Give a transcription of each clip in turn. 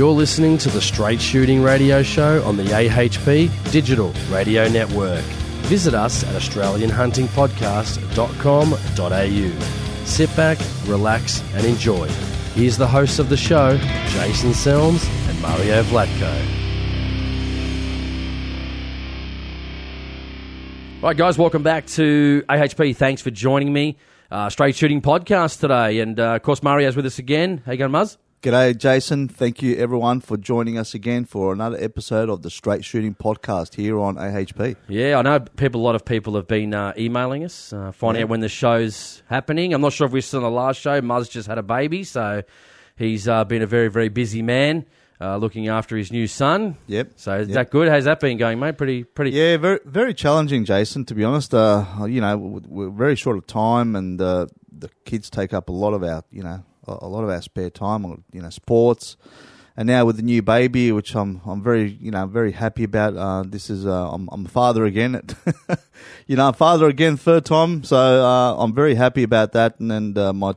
You're listening to the Straight Shooting Radio Show on the AHP Digital Radio Network. Visit us at AustralianHuntingPodcast.com.au. Sit back, relax, and enjoy. Here's the hosts of the show, Jason Selms and Mario Vlatko. All right, guys, welcome back to AHP. Thanks for joining me. Uh, Straight Shooting Podcast today. And uh, of course, Mario's with us again. How you going, Muzz? G'day, Jason. Thank you, everyone, for joining us again for another episode of the Straight Shooting Podcast here on AHP. Yeah, I know people. A lot of people have been uh, emailing us, uh, finding Yeah. out when the show's happening. I'm not sure if we're still on the last show. Muzz just had a baby, so he's uh, been a very, very busy man, uh, looking after his new son. Yep. So is Yep. that good? How's that been going, mate? Pretty, pretty. Yeah, very very challenging, Jason. To be honest, uh, you know, we're very short of time, and uh, the kids take up a lot of our, you know, a lot of our spare time, or you know, sports. And now with the new baby, which I'm I'm very you know very happy about. Uh, this is uh, I'm I'm a father again. you know, I'm father again, third time. So uh, I'm very happy about that. And and uh, my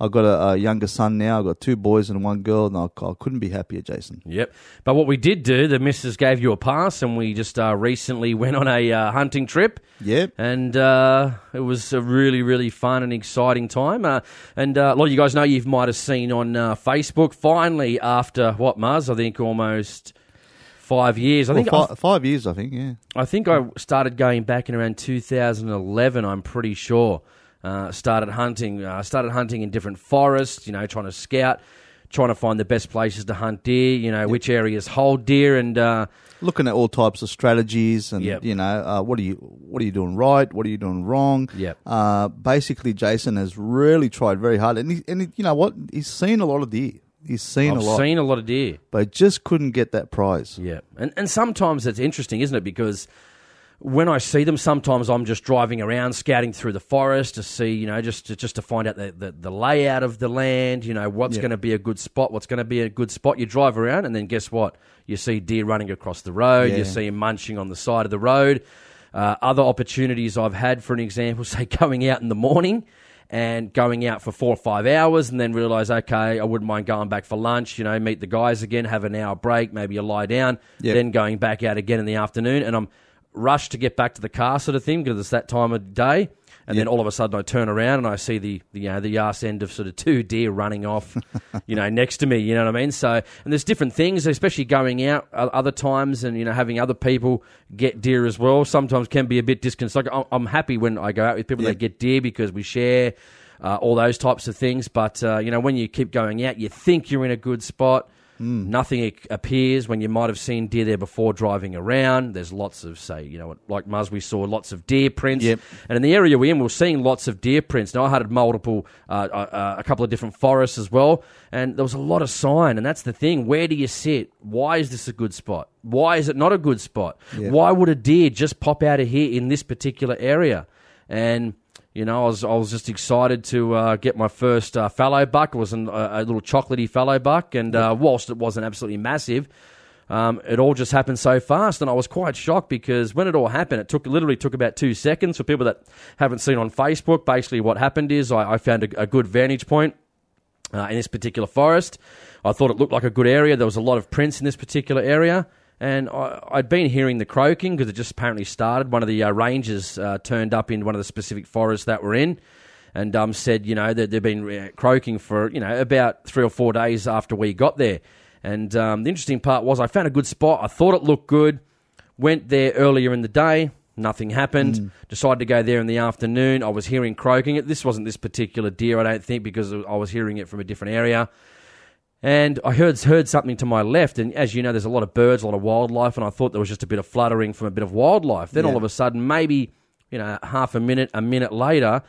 I've got a, a younger son now. I've got two boys and one girl, and I, I couldn't be happier, Jason. Yep. But what we did do, the missus gave you a pass, and we just uh, recently went on a uh, hunting trip. Yep. and uh, it was a really, really fun and exciting time. Uh, and uh, a lot of you guys know you might have seen on uh, Facebook. Finally, after what Mars, I think almost five years. I think Well, fi- five years, I think. Yeah. I think I started going back in around 2011. I'm pretty sure. Uh, started hunting. Uh, started hunting in different forests. You know, trying to scout. Trying to find the best places to hunt deer, you know, which areas hold deer, and uh, looking at all types of strategies and Yep. you know uh, what are you what are you doing right what are you doing wrong Yep. uh, basically jason has really tried very hard and, he, and he, you know what he's seen a lot of deer he's seen I've a lot seen a lot of deer. but just couldn't get that prize Yeah, and and sometimes it's interesting, isn't it? Because when I see them, sometimes I'm just driving around, scouting through the forest to see, you know, just to, just to find out the, the, the layout of the land. You know, what's Yeah. going to be a good spot, what's going to be a good spot. You drive around, and then guess what? You see deer running across the road. You see them munching on the side of the road. Uh, other opportunities I've had, for an example, say going out in the morning and going out for four or five hours and then realize, okay, I wouldn't mind going back for lunch, you know, meet the guys again, have an hour break, maybe you lie down, Yep. then going back out again in the afternoon. And I'm rushed to get back to the car sort of thing because it's that time of day. And then all of a sudden I turn around and I see the, the you know the arse end of sort of two deer running off, you know, next to me. You know what I mean? So and there's different things, especially going out other times and you know having other people get deer as well. Sometimes can be a bit disconcerting. I'm- I'm happy when I go out with people Yeah. that get deer because we share uh, all those types of things. But uh, you know when you keep going out, you think you're in a good spot. Hmm. Nothing appears when you might have seen deer there before driving around. There's lots of, say, you know, like Muzz, we saw lots of deer prints. Yep. And in the area we're in, we're seeing lots of deer prints. Now, I had multiple, uh, uh, a couple of different forests as well, and there was a lot of sign. And that's the thing. Where do you sit? Why is this a good spot? Why is it not a good spot? Yep. Why would a deer just pop out of here in this particular area? And you know, I was I was just excited to uh, get my first uh, fallow buck. It was an, a, a little chocolatey fallow buck, and uh, whilst it wasn't absolutely massive, um, it all just happened so fast, and I was quite shocked because when it all happened, it took literally took about two seconds. For people that haven't seen on Facebook, basically what happened is I, I found a, a good vantage point uh, in this particular forest. I thought it looked like a good area. There was a lot of prints in this particular area. And I, I'd been hearing the croaking because it just apparently started. One of the uh, rangers uh, turned up in one of the specific forests that we're in and um, said, you know, that they've been uh, croaking for, you know, about three or four days after we got there. And um, the interesting part was I found a good spot. I thought it looked good. Went there earlier in the day. Nothing happened. Decided to go there in the afternoon. I was hearing croaking. This wasn't this particular deer, I don't think, because I was hearing it from a different area. And I heard heard something to my left, and as you know, there's a lot of birds, a lot of wildlife, and I thought there was just a bit of fluttering from a bit of wildlife. Then all of a sudden, maybe you know, half a minute, a minute later,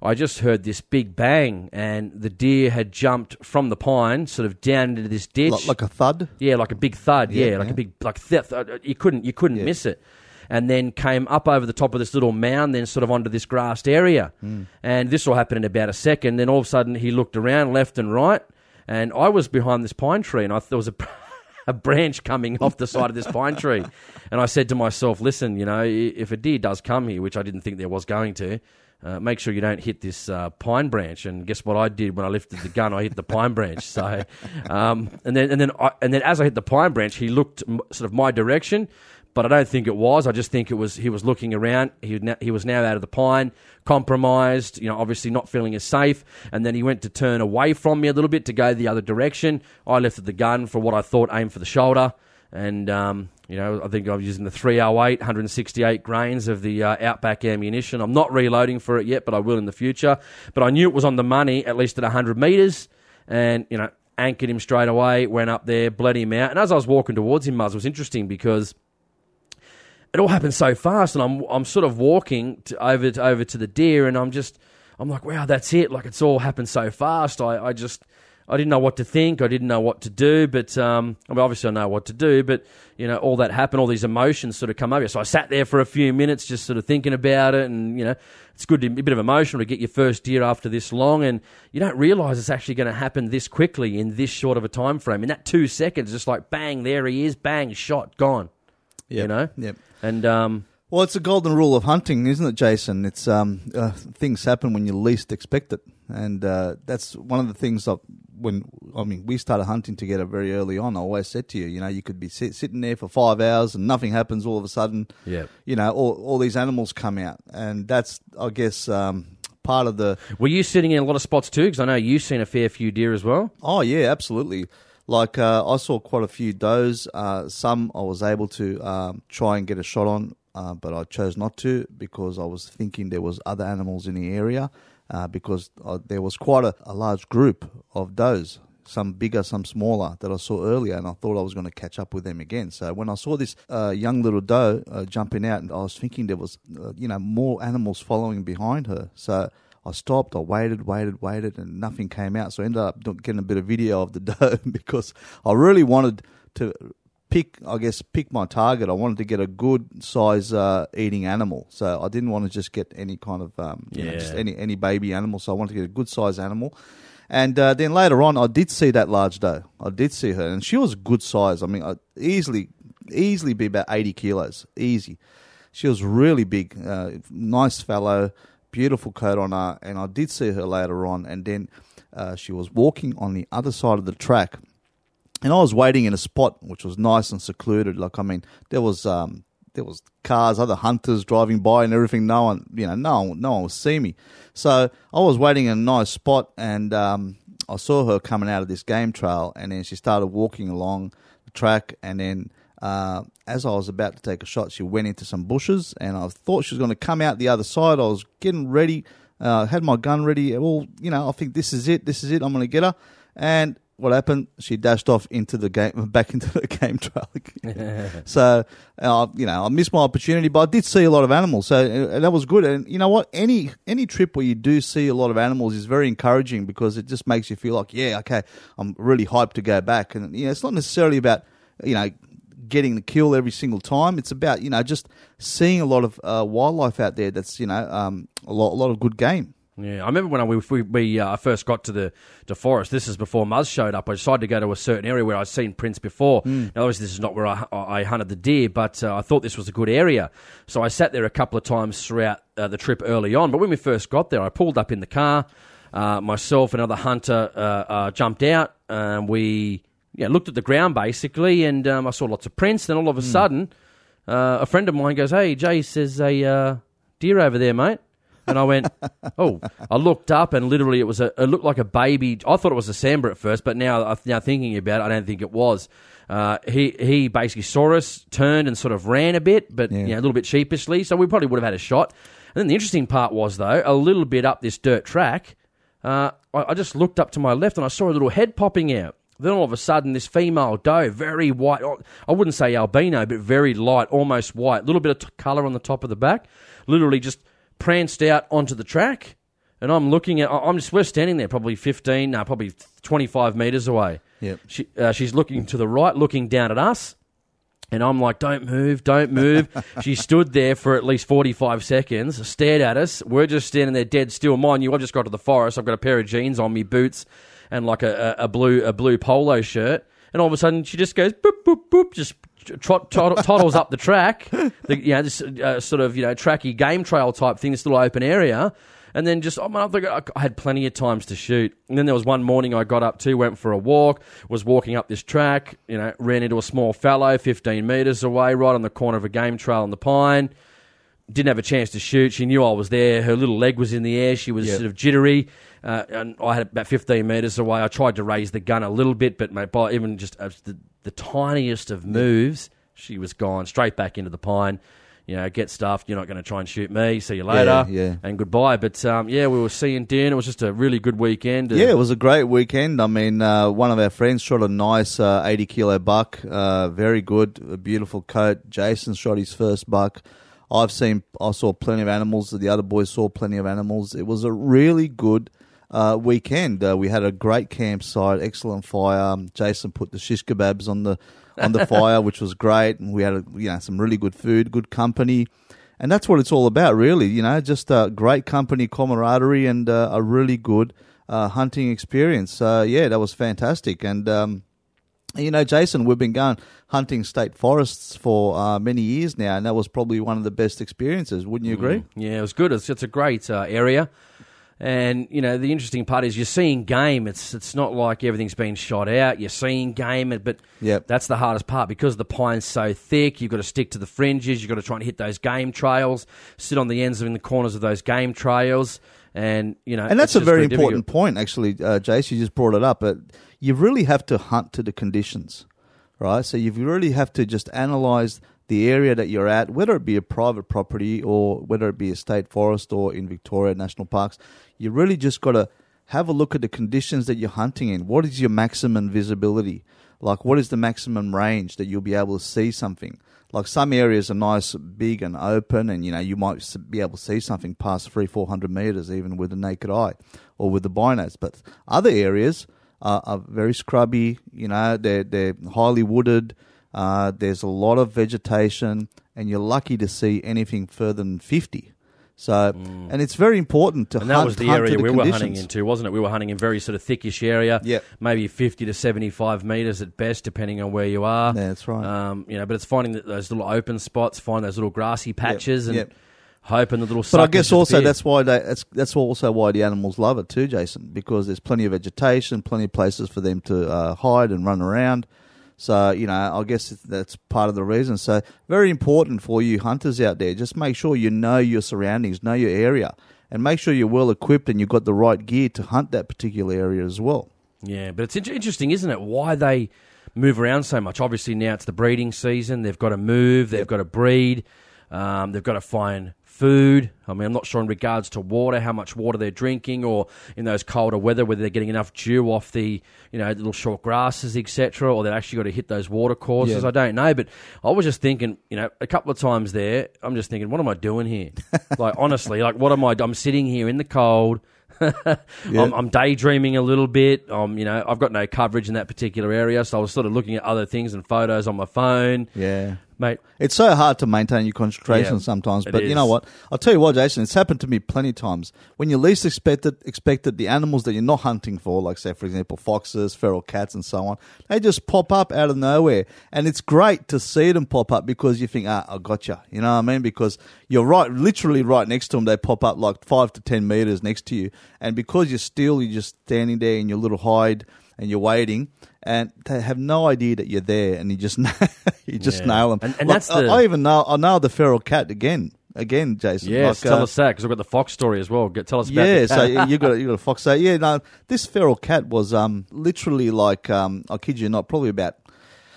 I just heard this big bang, and the deer had jumped from the pine, sort of down into this ditch. like, like a thud Yeah, like a big thud. Yeah, Yeah, like yeah. a big like th- you couldn't you couldn't Yeah. miss it. And then came up over the top of this little mound, then sort of onto this grassed area. Hmm. And this all happened in about a second. Then all of a sudden he looked around left and right, and I was behind this pine tree, and I there was a a branch coming off the side of this pine tree. And I said to myself, "Listen, you know, if a deer does come here, which I didn't think there was going to." uh, make sure you don't hit this uh, pine branch. And guess what I did when I lifted the gun? I hit the pine branch. So, um, and then and then I, and then as I hit the pine branch, he looked m- sort of my direction, but I don't think it was. I just think it was he was looking around. He he was now out of the pine, compromised. You know, obviously not feeling as safe. And then he went to turn away from me a little bit to go the other direction. I lifted the gun for what I thought aimed for the shoulder. And, um, you know, I think I was using the 308, 168 grains of the uh, Outback ammunition. I'm not reloading for it yet, but I will in the future. But I knew it was on the money, at least at 100 metres. And, you know, anchored him straight away, went up there, bled him out. And as I was walking towards him, Muzz, was interesting because it all happened so fast, and I'm I'm sort of walking to, over to, over to the deer, and I'm just I'm like, wow, that's it. Like it's all happened so fast. I, I just I didn't know what to think. I didn't know what to do. But um, I mean, obviously I know what to do. But you know, all that happened. All these emotions sort of come over. So I sat there for a few minutes, just sort of thinking about it, and you know, it's good, to, a bit of emotional to get your first deer after this long, and you don't realise it's actually going to happen this quickly in this short of a time frame. In that two seconds, just like bang, there he is, bang, shot, gone. You know. Yep. And um, Well, it's a golden rule of hunting, isn't it, Jason? It's um, uh, things happen when you least expect it, and uh, that's one of the things that when I mean we started hunting together very early on. I always said to you, you know, you could be sit, sitting there for five hours and nothing happens. All of a sudden, Yeah. you know, all all these animals come out, and that's I guess um, part of the were you sitting in a lot of spots too? Because I know you've seen a fair few deer as well. Oh yeah, absolutely. Like uh, I saw quite a few does. Uh, some I was able to um, try and get a shot on, uh, but I chose not to because I was thinking there was other animals in the area. Uh, because uh, there was quite a, a large group of does, some bigger, some smaller, that I saw earlier, and I thought I was going to catch up with them again. So when I saw this uh, young little doe uh, jumping out, and I was thinking there was, uh, you know, more animals following behind her. So I stopped, I waited, waited, waited, and nothing came out. So I ended up getting a bit of video of the doe because I really wanted to pick, I guess, pick my target. I wanted to get a good size uh, eating animal. So I didn't want to just get any kind of, um, you know, just any, any baby animal. So I wanted to get a good size animal. And uh, then later on, I did see that large doe. I did see her, and she was good size. I mean, I'd easily, easily be about eighty kilos, easy. She was really big, uh, nice fellow, beautiful coat on her, and I did see her later on. And then uh, she was walking on the other side of the track, and I was waiting in a spot which was nice and secluded. Like I mean, there was um, there was cars, other hunters driving by and everything. No one, you know, no one, no one would see me. So I was waiting in a nice spot, and um, I saw her coming out of this game trail, and then she started walking along the track, and then. Uh, as I was about to take a shot, she went into some bushes, and I thought she was going to come out the other side. I was getting ready, uh, had my gun ready. Well, you know, I think this is it. This is it. I'm going to get her. And what happened? She dashed off into the game, back into the game trail again. so, uh, you know, I missed my opportunity, but I did see a lot of animals, so uh, that was good. And you know what? Any any trip where you do see a lot of animals is very encouraging because it just makes you feel like, yeah, okay, I'm really hyped to go back. And you know, it's not necessarily about you know getting the kill every single time. It's about you know just seeing a lot of uh, wildlife out there. That's you know um, a lot a lot of good game. Yeah, I remember when I, we, we, we uh, first got to the to forest. This is before Muzz showed up. I decided to go to a certain area where I'd seen prints before. Now, obviously, this is not where I, I hunted the deer, but uh, I thought this was a good area. So I sat there a couple of times throughout uh, the trip early on. But when we first got there, I pulled up in the car. Uh, myself another hunter uh, uh, jumped out. and we yeah, looked at the ground basically, and um, I saw lots of prints. Then all of a sudden, uh, a friend of mine goes, "Hey, Jay says a uh, deer over there, mate." And I went, oh, I looked up and literally it was a, it looked like a baby. I thought it was a Sambar at first, but now, now thinking about it, I don't think it was. Uh, he he basically saw us, turned and sort of ran a bit, but Yeah. you know, a little bit sheepishly. So we probably would have had a shot. And then the interesting part was though, a little bit up this dirt track, uh, I, I just looked up to my left and I saw a little head popping out. Then all of a sudden, this female doe, very white, oh, I wouldn't say albino, but very light, almost white, little bit of t- colour on the top of the back, literally just pranced out onto the track. And I'm looking at, I'm just, we're standing there probably 15, no, probably 25 metres away. Yep. She, uh, she's looking to the right, looking down at us. And I'm like, don't move, don't move. she stood there for at least 45 seconds, stared at us. We're just standing there dead still. Mind you, I've just got to the forest. I've got a pair of jeans on me, boots, and like a, a, a blue a blue polo shirt. and all of a sudden she just goes boop boop boop, just trot, toddles up the track, the, you know, this uh, sort of you know tracky game trail type thing, this little open area. And then just, I, I had plenty of times to shoot. And then there was one morning I got up too, went for a walk, was walking up this track, you know, ran into a small fallow 15 metres away, right on the corner of a game trail in the pine. Didn't have a chance to shoot. She knew I was there. Her little leg was in the air. She was Yep. sort of jittery. Uh, and I had about 15 metres away. I tried to raise the gun a little bit, but mate, by even just uh, the, the tiniest of moves, she was gone straight back into the pine. You know, get stuffed. You're not going to try and shoot me. See you later. yeah. And goodbye. But um, yeah, we were seeing Dan. It was just a really good weekend. Yeah, it was a great weekend. I mean, uh, one of our friends shot a nice uh, 80 kilo buck. Uh, very good, a beautiful coat. Jason shot his first buck. I've seen, I saw plenty of animals. The other boys saw plenty of animals. It was a really good uh, weekend. Uh, we had a great campsite, excellent fire. Um, Jason put the shish kebabs on the on the fire, which was great. And we had, a, you know, some really good food, good company. And that's what it's all about, really. You know, just uh, great company, camaraderie, and uh, a really good uh, hunting experience. Uh, yeah, that was fantastic. And um, you know, Jason, we've been going hunting state forests for uh, many years now, and that was probably one of the best experiences. Wouldn't you agree? Yeah, it was good. It's, it's a great uh, area. And you know the interesting part is you're seeing game. It's it's not like everything's been shot out. You're seeing game, but Yep. that's the hardest part because the pine's so thick. You've got to stick to the fringes. You've got to try and hit those game trails. Sit on the ends of in the corners of those game trails, and you know. And that's a very difficult. important point, actually, uh, Jace. You just brought it up, but you really have to hunt to the conditions, right? So you really have to just analyze the area that you're at, whether it be a private property or whether it be a state forest or in Victoria national parks. You really just got to have a look at the conditions that you're hunting in. What is your maximum visibility? Like, what is the maximum range that you'll be able to see something? Like some areas are nice, big, and open, and you know you might be able to see something past three, four hundred meters, even with the naked eye or with the binos. But other areas are, are very scrubby. You know, they're they're highly wooded. Uh, there's a lot of vegetation, and you're lucky to see anything further than fifty. So, and it's very important to Mm. And that was the hunt area the we were hunting into, wasn't it? We were hunting in very sort of thickish area. Yep. Maybe 50 to 75 metres at best, depending on where you are. Yeah, that's right. Um, you know, but it's finding those little open spots, find those little grassy patches, and yep. hoping the little. But I guess also that's why they, that's that's also why the animals love it too, Jason, because there's plenty of vegetation, plenty of places for them to uh, hide and run around. So you know, I guess that's part of the reason. So very important for you hunters out there. Just make sure you know your surroundings, know your area, and make sure you're well equipped and you've got the right gear to hunt that particular area as well. Yeah, but it's in- interesting, isn't it? Why they move around so much? Obviously, now it's the breeding season. They've got to move. They've Yep. got to breed. Um, they've got to find food. I mean, I'm not sure in regards to water, how much water they're drinking, or in those colder weather, whether they're getting enough dew off the, you know, little short grasses, etc., or they've actually got to hit those water courses. Yeah. I don't know, but I was just thinking, you know, a couple of times there, I'm just thinking, what am I doing here? like honestly, like what am I? I'm sitting here in the cold. I'm, I'm daydreaming a little bit. Um, you know, I've got no coverage in that particular area, so I was sort of looking at other things and photos on my phone, Yeah. Mate. It's so hard to maintain your concentration Yeah, sometimes, but you know what? I'll tell you what, Jason. It's happened to me plenty of times. When you least expected, expected the animals that you're not hunting for, like say, for example, foxes, feral cats, and so on, they just pop up out of nowhere, and it's great to see them pop up because you think, ah, I gotcha. You know what I mean? Because you're right, literally right next to them. They pop up like five to ten meters next to you, and because you're still, you're just standing there in your little hide and you're waiting, and they have no idea that you're there, and you just you just Yeah. nail them. And- and Like, that's I, the- I even know I know the feral cat again, again, Jason. Yes, Like, tell uh, us that because we've got the fox story as well. Get, tell us about yeah, so you got you got a fox. So yeah, no, this feral cat was um literally like um I kid you not, probably about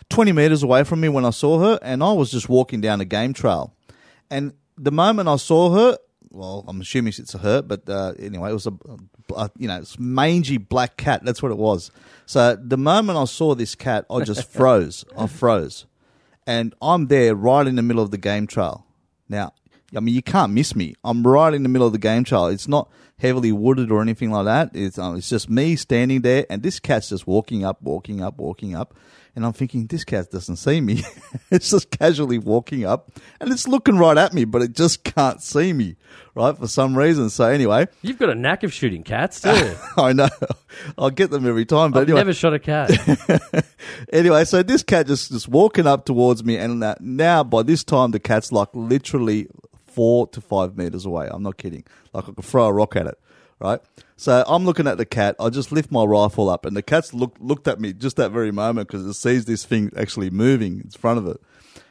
twenty meters away from me when I saw her, and I was just walking down a game trail, and the moment I saw her, well, I'm assuming it's a her, but uh, anyway, it was a, you know it's mangy black cat. That's what it was. So the moment I saw this cat, I just froze. I froze, and I'm there right in the middle of the game trail. Now, I mean, you can't miss me. I'm right in the middle of the game trail. It's not heavily wooded or anything like that. It's um, it's just me standing there, and this cat's just walking up, walking up, walking up, and I'm thinking this cat doesn't see me. it's just casually walking up, and it's looking right at me, but it just can't see me, right, for some reason. So anyway, You've got a knack of shooting cats, you? I know I'll get them every time, but I've anyway, never shot a cat. anyway, so this cat just just walking up towards me, and now by this time the cat's like literally four to five meters away. I'm not kidding. Like I could throw a rock at it, right? So I'm looking at the cat. I just lift my rifle up, and the cat's looked looked at me just that very moment because it sees this thing actually moving in front of it,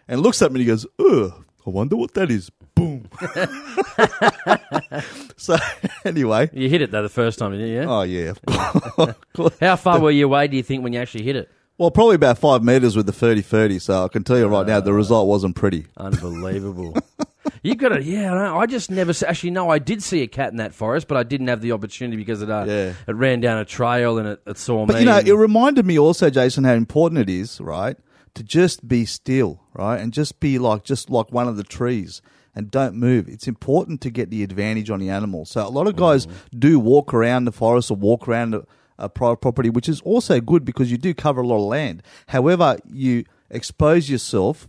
and looks at me and he goes, "Ugh, I wonder what that is." Boom. so anyway, you hit it though the first time, didn't you? Yeah? oh yeah, of course. How far were you away, do you think, when you actually hit it? Well, probably about five meters with the 30 30. So I can tell you right now, the ah. result wasn't pretty. Unbelievable. You've got to, yeah. I, I just never s- actually no. I did see a cat in that forest, but I didn't have the opportunity because it uh, Yeah. it ran down a trail and it, it saw But me. you know, and- it reminded me also, Jason, how important it is, right, to just be still, right, and just be like just like one of the trees and don't move. It's important to get the advantage on the animal. So a lot of guys do walk around the forest or walk around a, a private property, which is also good because you do cover a lot of land. However, you expose yourself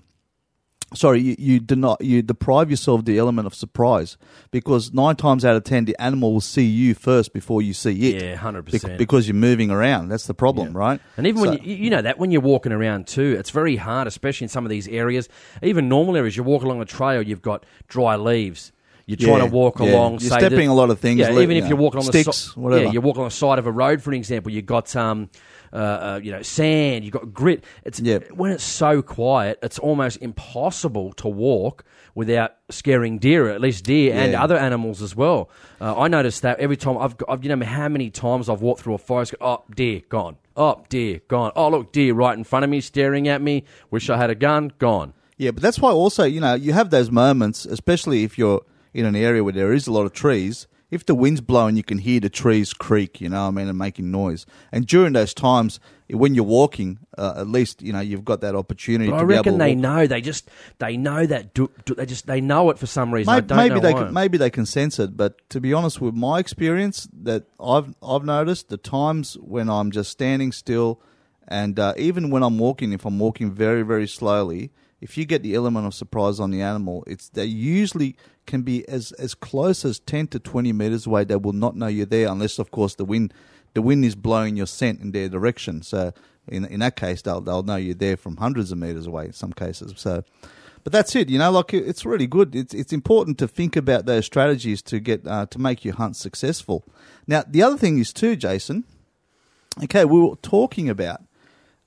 sorry, you, you not you deprive yourself of the element of surprise because nine times out of ten the animal will see you first before you see it. Yeah, 100%. Because you're moving around. That's the problem, right? And even when you, you know that when you're walking around too, it's very hard, especially in some of these areas. Even normal areas, you walk along a trail, you've got dry leaves. You're trying Yeah, to walk yeah. along. You're stepping that- a lot of things, Yeah, even if you're walking on the sticks, si- whatever. Yeah, you're walking on the side of a road, for an example. You've got um, uh, uh, you know, sand. You've got grit. It's Yep. when it's so quiet, it's almost impossible to walk without scaring deer, at least deer and other animals as well. Uh, I noticed that every time I've, I've, you know, how many times I've walked through a forest. Oh, deer, gone. Oh, deer, gone. Oh, look, deer right in front of me, staring at me. Wish I had a gun. Gone. Yeah, but that's why also, you know, you have those moments, especially if you're in an area where there is a lot of trees. If the wind's blowing, you can hear the trees creak, you know what I mean, and making noise. And during those times, when you're walking, uh, at least, you know, you've got that opportunity But to I reckon they walk. know. They just they know that. Do, do, they just they know it for some reason. I Maybe, maybe they why. can, maybe they can sense it, but to be honest, with my experience that I've I've noticed the times when I'm just standing still, and uh, even when I'm walking, if I'm walking very very slowly, if you get the element of surprise on the animal, it's they usually can be as as close as ten to twenty meters away. They will not know you're there unless, of course, the wind the wind is blowing your scent in their direction. So in in that case, they'll they'll know you're there from hundreds of meters away. In some cases, so. But that's it, you know. Like it's really good. It's it's important to think about those strategies to get uh, to make your hunt successful. Now, the other thing is too, Jason. Okay, we were talking about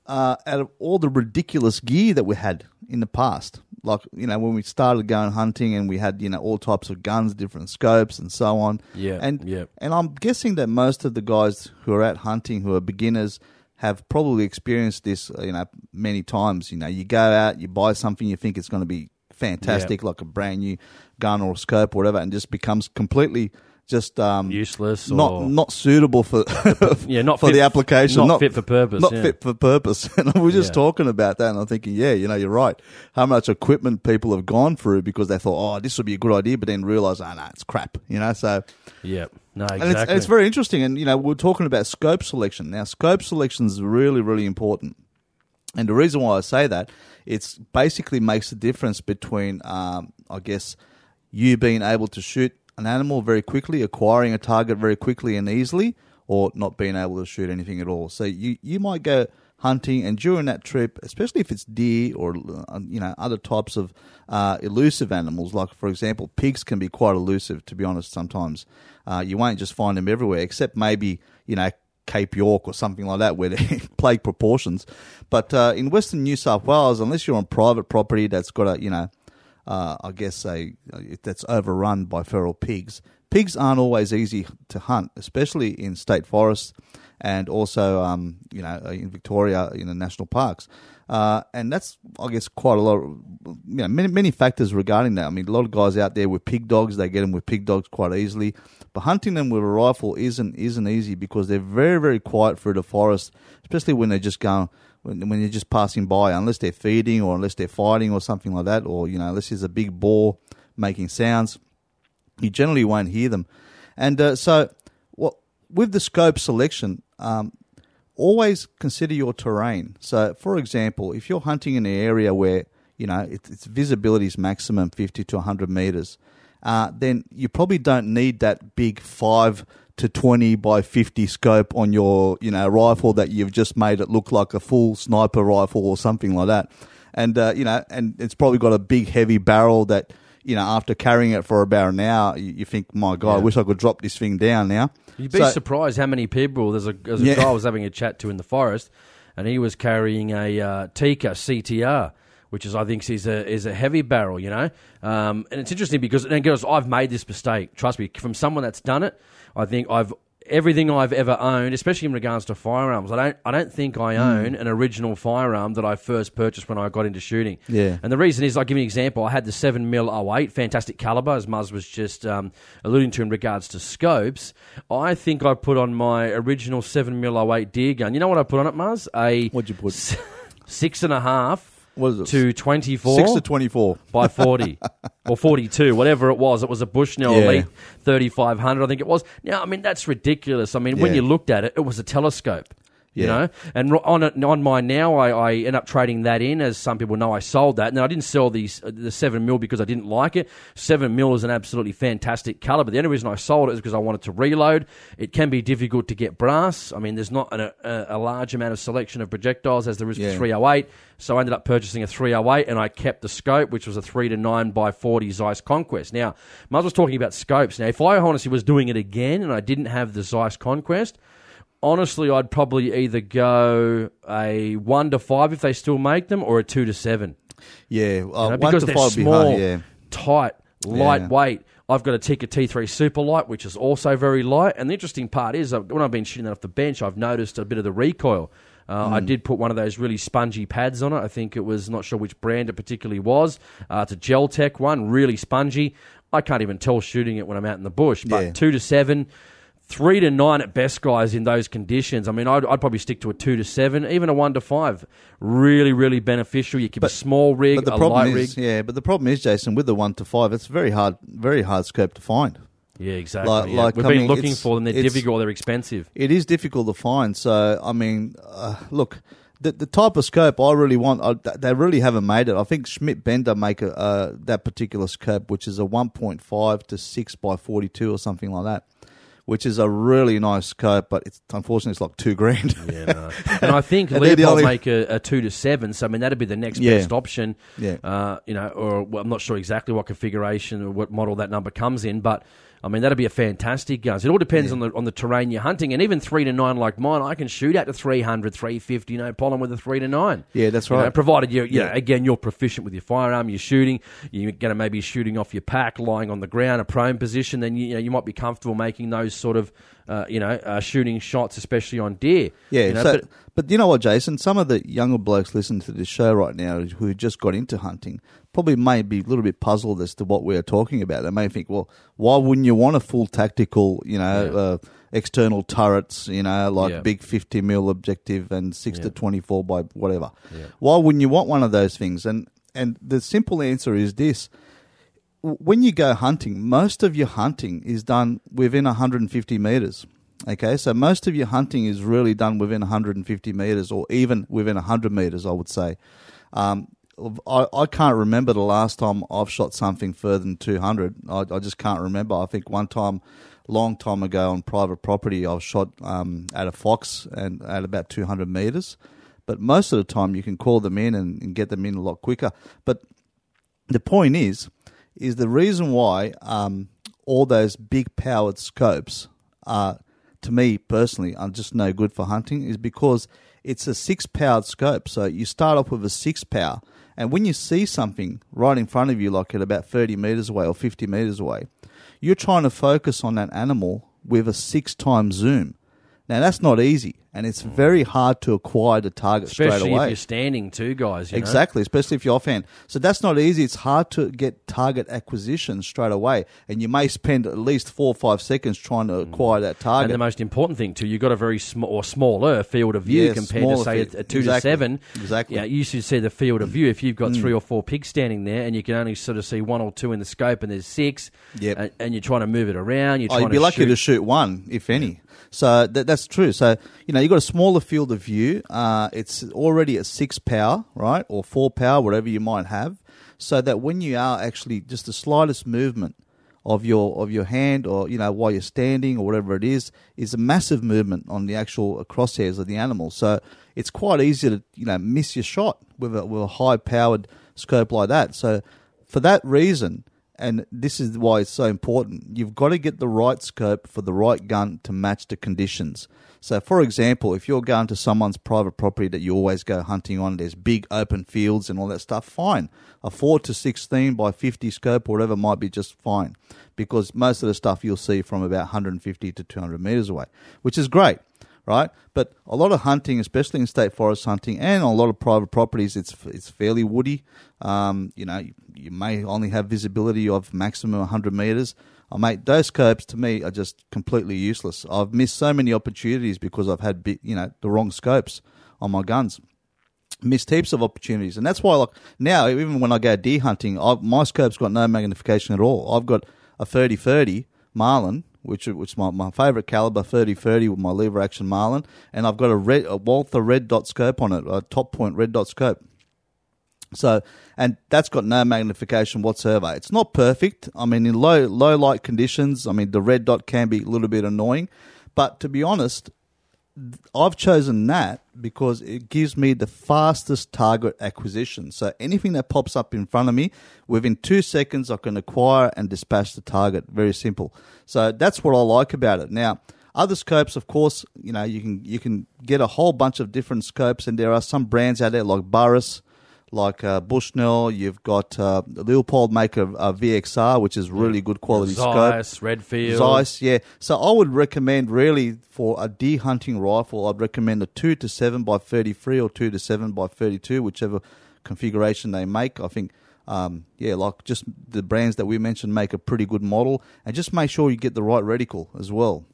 uh, out of all the ridiculous gear that we had in the past, like you know when we started going hunting and we had you know all types of guns, different scopes, and so on. Yeah, and yeah. and I'm guessing that most of the guys who are out hunting, who are beginners, have probably experienced this, you know, many times. You know, you go out, you buy something, you think it's going to be fantastic, like a brand new gun or scope or whatever, and just becomes completely just um, Useless not or- not suitable for Yeah, not for the application, not fit for purpose, not yeah. fit for purpose. And we were just Yeah. talking about that, and I'm thinking, yeah, you know, you're right. How much equipment people have gone through because they thought, oh, this would be a good idea, but then realize, oh, no, it's crap. You know, so Yeah. No, and exactly. it's, and it's very interesting. And, you know, we're talking about scope selection. Now, scope selection is really, really important. And the reason why I say that, it's basically makes a difference between, um, I guess, you being able to shoot an animal very quickly, acquiring a target very quickly and easily, or not being able to shoot anything at all. So you, you might go hunting, and during that trip, especially if it's deer or uh, you know other types of uh, elusive animals, like for example, pigs can be quite elusive. To be honest, sometimes uh, you won't just find them everywhere, except maybe you know Cape York or something like that, where they're plague proportions. But uh, in Western New South Wales, unless you're on private property that's got a you know uh, I guess a that's overrun by feral pigs. Pigs aren't always easy to hunt, especially in state forests and also um, you know in Victoria in the national parks. Uh, and that's I guess quite a lot. Of, you know, many many factors regarding that. I mean, a lot of guys out there with pig dogs, they get them with pig dogs quite easily. But hunting them with a rifle isn't isn't easy because they're very very quiet through the forest, especially when they're just going when, when you're just passing by, unless they're feeding or unless they're fighting or something like that, or you know, unless there's a big boar making sounds. You generally won't hear them, and uh, so what with the scope selection. Um, always consider your terrain. So, for example, if you're hunting in an area where you know its, its visibility is maximum 50 to 100 meters, uh, then you probably don't need that big five to 20 by 50 scope on your you know rifle that you've just made it look like a full sniper rifle or something like that. And uh, you know, and it's probably got a big heavy barrel that you know after carrying it for about an hour, you, you think, my God, I wish I could drop this thing down now. You'd be So- surprised how many people. There's a, there's a Yeah. guy I was having a chat to in the forest, and he was carrying a uh, Tikka CTR, which is I think is a is a heavy barrel, you know. Um, and it's interesting because and girls, I've made this mistake. Trust me, from someone that's done it, I think I've everything I've ever owned, especially in regards to firearms. I don't I don't think I Hmm. own an original firearm that I first purchased when I got into shooting. Yeah. And the reason is, I'll give you an example. I had the 7 mil 08, fantastic caliber, as Muzz was just um, alluding to in regards to scopes. I think I put on my original 7 mil 08 deer gun. You know what I put on it, Muzz? A What'd you put? six and a half What is it? To 24 Six to 24. by 40 or 42, whatever it was. It was a Bushnell Yeah. Elite 3500, I think it was. Now, I mean, that's ridiculous. I mean, when you looked at it, it was a telescope. You Yeah. know, and on it, on mine now, I, I end up trading that in. As some people know, I sold that. Now I didn't sell these uh, the seven mil because I didn't like it. Seven mil is an absolutely fantastic caliber. The only reason I sold it is because I wanted to reload. It can be difficult to get brass. I mean, there's not an, a, a large amount of selection of projectiles as there is Yeah. for 308. So I ended up purchasing a 308 and I kept the scope, which was a 3 to 9 by 40 Zeiss Conquest. Now, Muzz was talking about scopes. Now, if I honestly was doing it again and I didn't have the Zeiss Conquest, honestly, I'd probably either go a 1 to 5 if they still make them or a 2 to 7. Yeah, uh, know, one because to they're five small, hard, yeah. tight, lightweight. I've got a Tikka T3 Super Light, which is also very light. And the interesting part is, uh, when I've been shooting that off the bench, I've noticed a bit of the recoil. Uh, Hmm. I did put one of those really spongy pads on it. I think it was not sure which brand it particularly was. Uh, it's a Gel Tech one, really spongy. I can't even tell shooting it when I'm out in the bush. But Yeah. two to seven, three to nine at best, guys. In those conditions, I mean, I'd, I'd probably stick to a two to seven, even a one to five. Really, really beneficial. You keep a small rig, But the a problem light is, rig. yeah, but the problem is, Jason, with the one to five, it's very hard, very hard scope to find. Yeah, exactly. Like- yeah. like, We've been looking for them. They're difficult. They're expensive. It is difficult to find. So, I mean, uh, look, the, the type of scope I really want, I, they really haven't made it. I think Schmidt Bender make a, uh, that particular scope, which is a 1.5 to 6 by 42 or something like that, which is a really nice scope, but it's unfortunately it's like two grand. Yeah, no. and I think And Leupold only- make a, a two to seven. So I mean, that'd be the next Yeah. best option. Yeah. Uh, you know, or well, I'm not sure exactly what configuration or what model that number comes in, but I mean that'd be a fantastic gun. So it all depends on the on the terrain you're hunting, and even three to nine like mine, I can shoot out to 300, 350, no problem with a three to nine. Yeah, that's You know, right. provided you know, Yeah. again, you're proficient with your firearm, you're shooting, you're going to maybe shooting off your pack, lying on the ground, a prone position, then you, you know you might be comfortable making those sort of, uh, you know, uh, shooting shots, especially on deer. Yeah, you know, so, but- but, you know what, Jason? Some of the younger blokes listening to this show right now who just got into hunting probably may be a little bit puzzled as to what we are talking about. They may think, well, why wouldn't you want a full tactical, you know, Yeah. uh, external turrets, you know, like Yeah. big 50 mil objective and 6 to 24 by whatever? Yeah. Why wouldn't you want one of those things? And and the simple answer is this. When you go hunting, most of your hunting is done within 150 meters. Okay, so most of your hunting is really done within 150 meters, or even within 100 meters, I would say. Um, I, I can't remember the last time I've shot something further than 200. I, I just can't remember. I think one time, long time ago on private property, I shot um, at a fox and at about 200 meters. But most of the time, you can call them in and, and get them in a lot quicker. But the point is, is the reason why um, all those big powered scopes are, to me personally, are just no good for hunting is because it's a six powered scope. So you start off with a six power, and when you see something right in front of you, like at about 30 meters away or 50 meters away, you're trying to focus on that animal with a six times zoom. Now that's not easy, and it's very hard to acquire the target straight Especially if away. you're standing too, guys. You know? Exactly, especially if you're offhand. So that's not easy. It's hard to get target acquisition straight away, and you may spend at least four or five seconds trying to acquire that target. And the most important thing too, you've got a very small or smaller field of view Yes, compared to say field. a, a two Exactly. to seven. Exactly. Yeah, you should see the field of view. If you've got Mm. three or four pigs standing there, and you can only sort of see one or two in the scope, and there's six. Yep. And, and you're trying to move it around. You're oh, you'd be to lucky shoot. to shoot one, if any. So that, that's true. So you know you've got a smaller field of view. Uh, it's already at six power, right, or four power, whatever you might have. So that when you are actually just the slightest movement of your of your hand, or you know while you're standing or whatever it is, is a massive movement on the actual crosshairs of the animal. So it's quite easy to you know miss your shot with a with a high powered scope like that. So for that reason, and this is why it's so important, you've got to get the right scope for the right gun to match the conditions. So, for example, if you're going to someone's private property that you always go hunting on, there's big open fields and all that stuff, fine. A 4 to 16 by 50 scope or whatever might be just fine because most of the stuff you'll see from about 150 to 200 meters away, which is great right? But a lot of hunting, especially in state forest hunting, and on a lot of private properties, it's it's fairly woody. Um, you know, you, you may only have visibility of maximum 100 meters. I mate, those scopes to me are just completely useless. I've missed so many opportunities because I've had you know the wrong scopes on my guns. Missed heaps of opportunities, and that's why like now even when I go deer hunting, I've, my scope's got no magnification at all. I've got a 30-30 Marlin, which which my, my favourite caliber, 30-30 with my lever action Marlin, and I've got a red a Walther red dot scope on it, a top point red dot scope. So, and that's got no magnification whatsoever. It's not perfect. I mean, in low low light conditions, I mean the red dot can be a little bit annoying, but to be honest, I've chosen that because it gives me the fastest target acquisition. So anything that pops up in front of me, within two seconds, I can acquire and dispatch the target. Very simple. So that's what I like about it. Now, other scopes, of course, you know you can you can get a whole bunch of different scopes, and there are some brands out there like Burris, like uh, Bushnell. You've got uh, Leupold make a, a VXR, which is really good quality scope. Zeiss, Redfield. Zeiss, yeah. So I would recommend really for a deer hunting rifle, I'd recommend a two to seven by thirty three or two to seven by thirty two, whichever configuration they make. I think, um, yeah, like just the brands that we mentioned make a pretty good model, and just make sure you get the right reticle as well.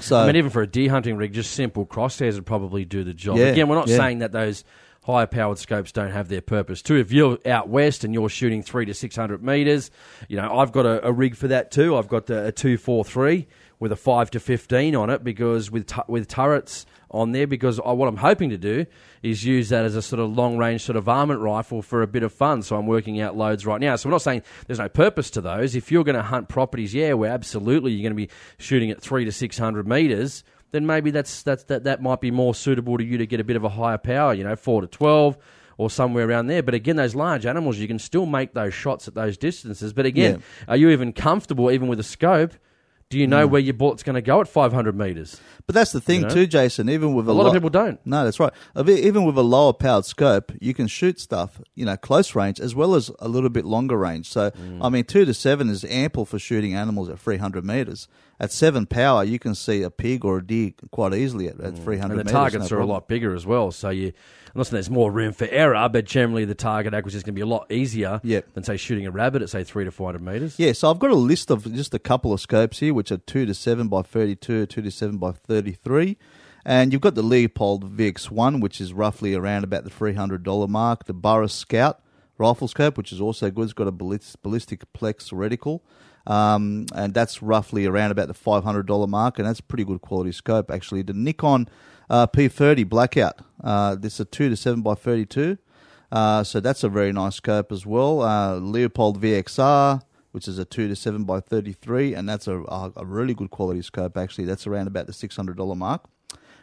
So I mean, even for a deer hunting rig, just simple crosshairs would probably do the job. Yeah, Again, we're not yeah. saying that those higher powered scopes don't have their purpose too. If you're out west and you're shooting three to six hundred meters, you know I've got a, a rig for that too. I've got the, a two four three with a five to fifteen on it because with tu- with turrets on there because I, what I'm hoping to do is use that as a sort of long range sort of varmint rifle for a bit of fun. So I'm working out loads right now. So we're not saying there's no purpose to those. If you're going to hunt properties, yeah, where absolutely you're going to be shooting at three to six hundred meters then maybe that's that's that that might be more suitable to you to get a bit of a higher power, you know, four to twelve or somewhere around there. But again, those large animals, you can still make those shots at those distances. But again, are you even comfortable even with a scope? Do you know where your bullet's going to go at 500 meters? But that's the thing You know? too, Jason. Even with a, A lot of lo- people don't. No, that's right. Even with a lower powered scope, you can shoot stuff, you know, close range as well as a little bit longer range. So, Mm. I mean, two to seven is ample for shooting animals at 300 meters. At seven power, you can see a pig or a deer quite easily at, at 300 Mm. And the meters. targets no are a problem. lot bigger as well. So you, I'm not saying there's more room for error, but generally the target acquisition is going to be a lot easier Yep. than say shooting a rabbit at say three to 400 meters. Yeah, so I've got a list of just a couple of scopes here, which are 2 to 7 by 32, 2 to 7 by 33. And you've got the Leupold VX1, which is roughly around about the $300 mark. The Burris Scout rifle scope, which is also good. It's got a ballis- ballistic plex reticle. Um, and that's roughly around about the $500 mark. And that's a pretty good quality scope, actually. The Nikon uh, P30 Blackout. Uh, this is a 2 to 7 by 32. Uh, so that's a very nice scope as well. Uh, Leupold VXR, which is a 2 to 7 by 33, and that's a, a, really good quality scope, actually. That's around about the $600 mark.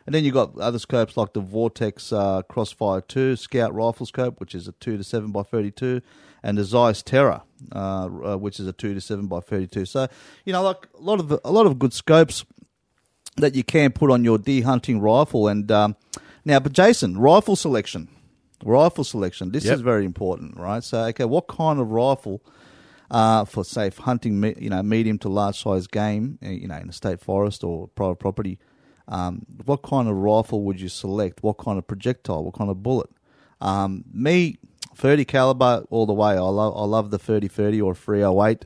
And then you've got other scopes like the Vortex uh, Crossfire 2 Scout Rifle Scope, which is a 2 to 7 by 32, and the Zeiss Terra, uh, uh, which is a 2 to 7 by 32. So, you know, like a lot of a lot of good scopes that you can put on your deer hunting rifle. And um, now, but Jason, rifle selection, rifle selection. This Yep. is very important, right? So, okay, what kind of rifle uh, for safe hunting, you know, medium to large size game, uh, you know, in a state forest or private property? Um, what kind of rifle would you select? What kind of projectile? What kind of bullet? Um, me, 30 caliber all the way. I love I love the 30-30 or 308.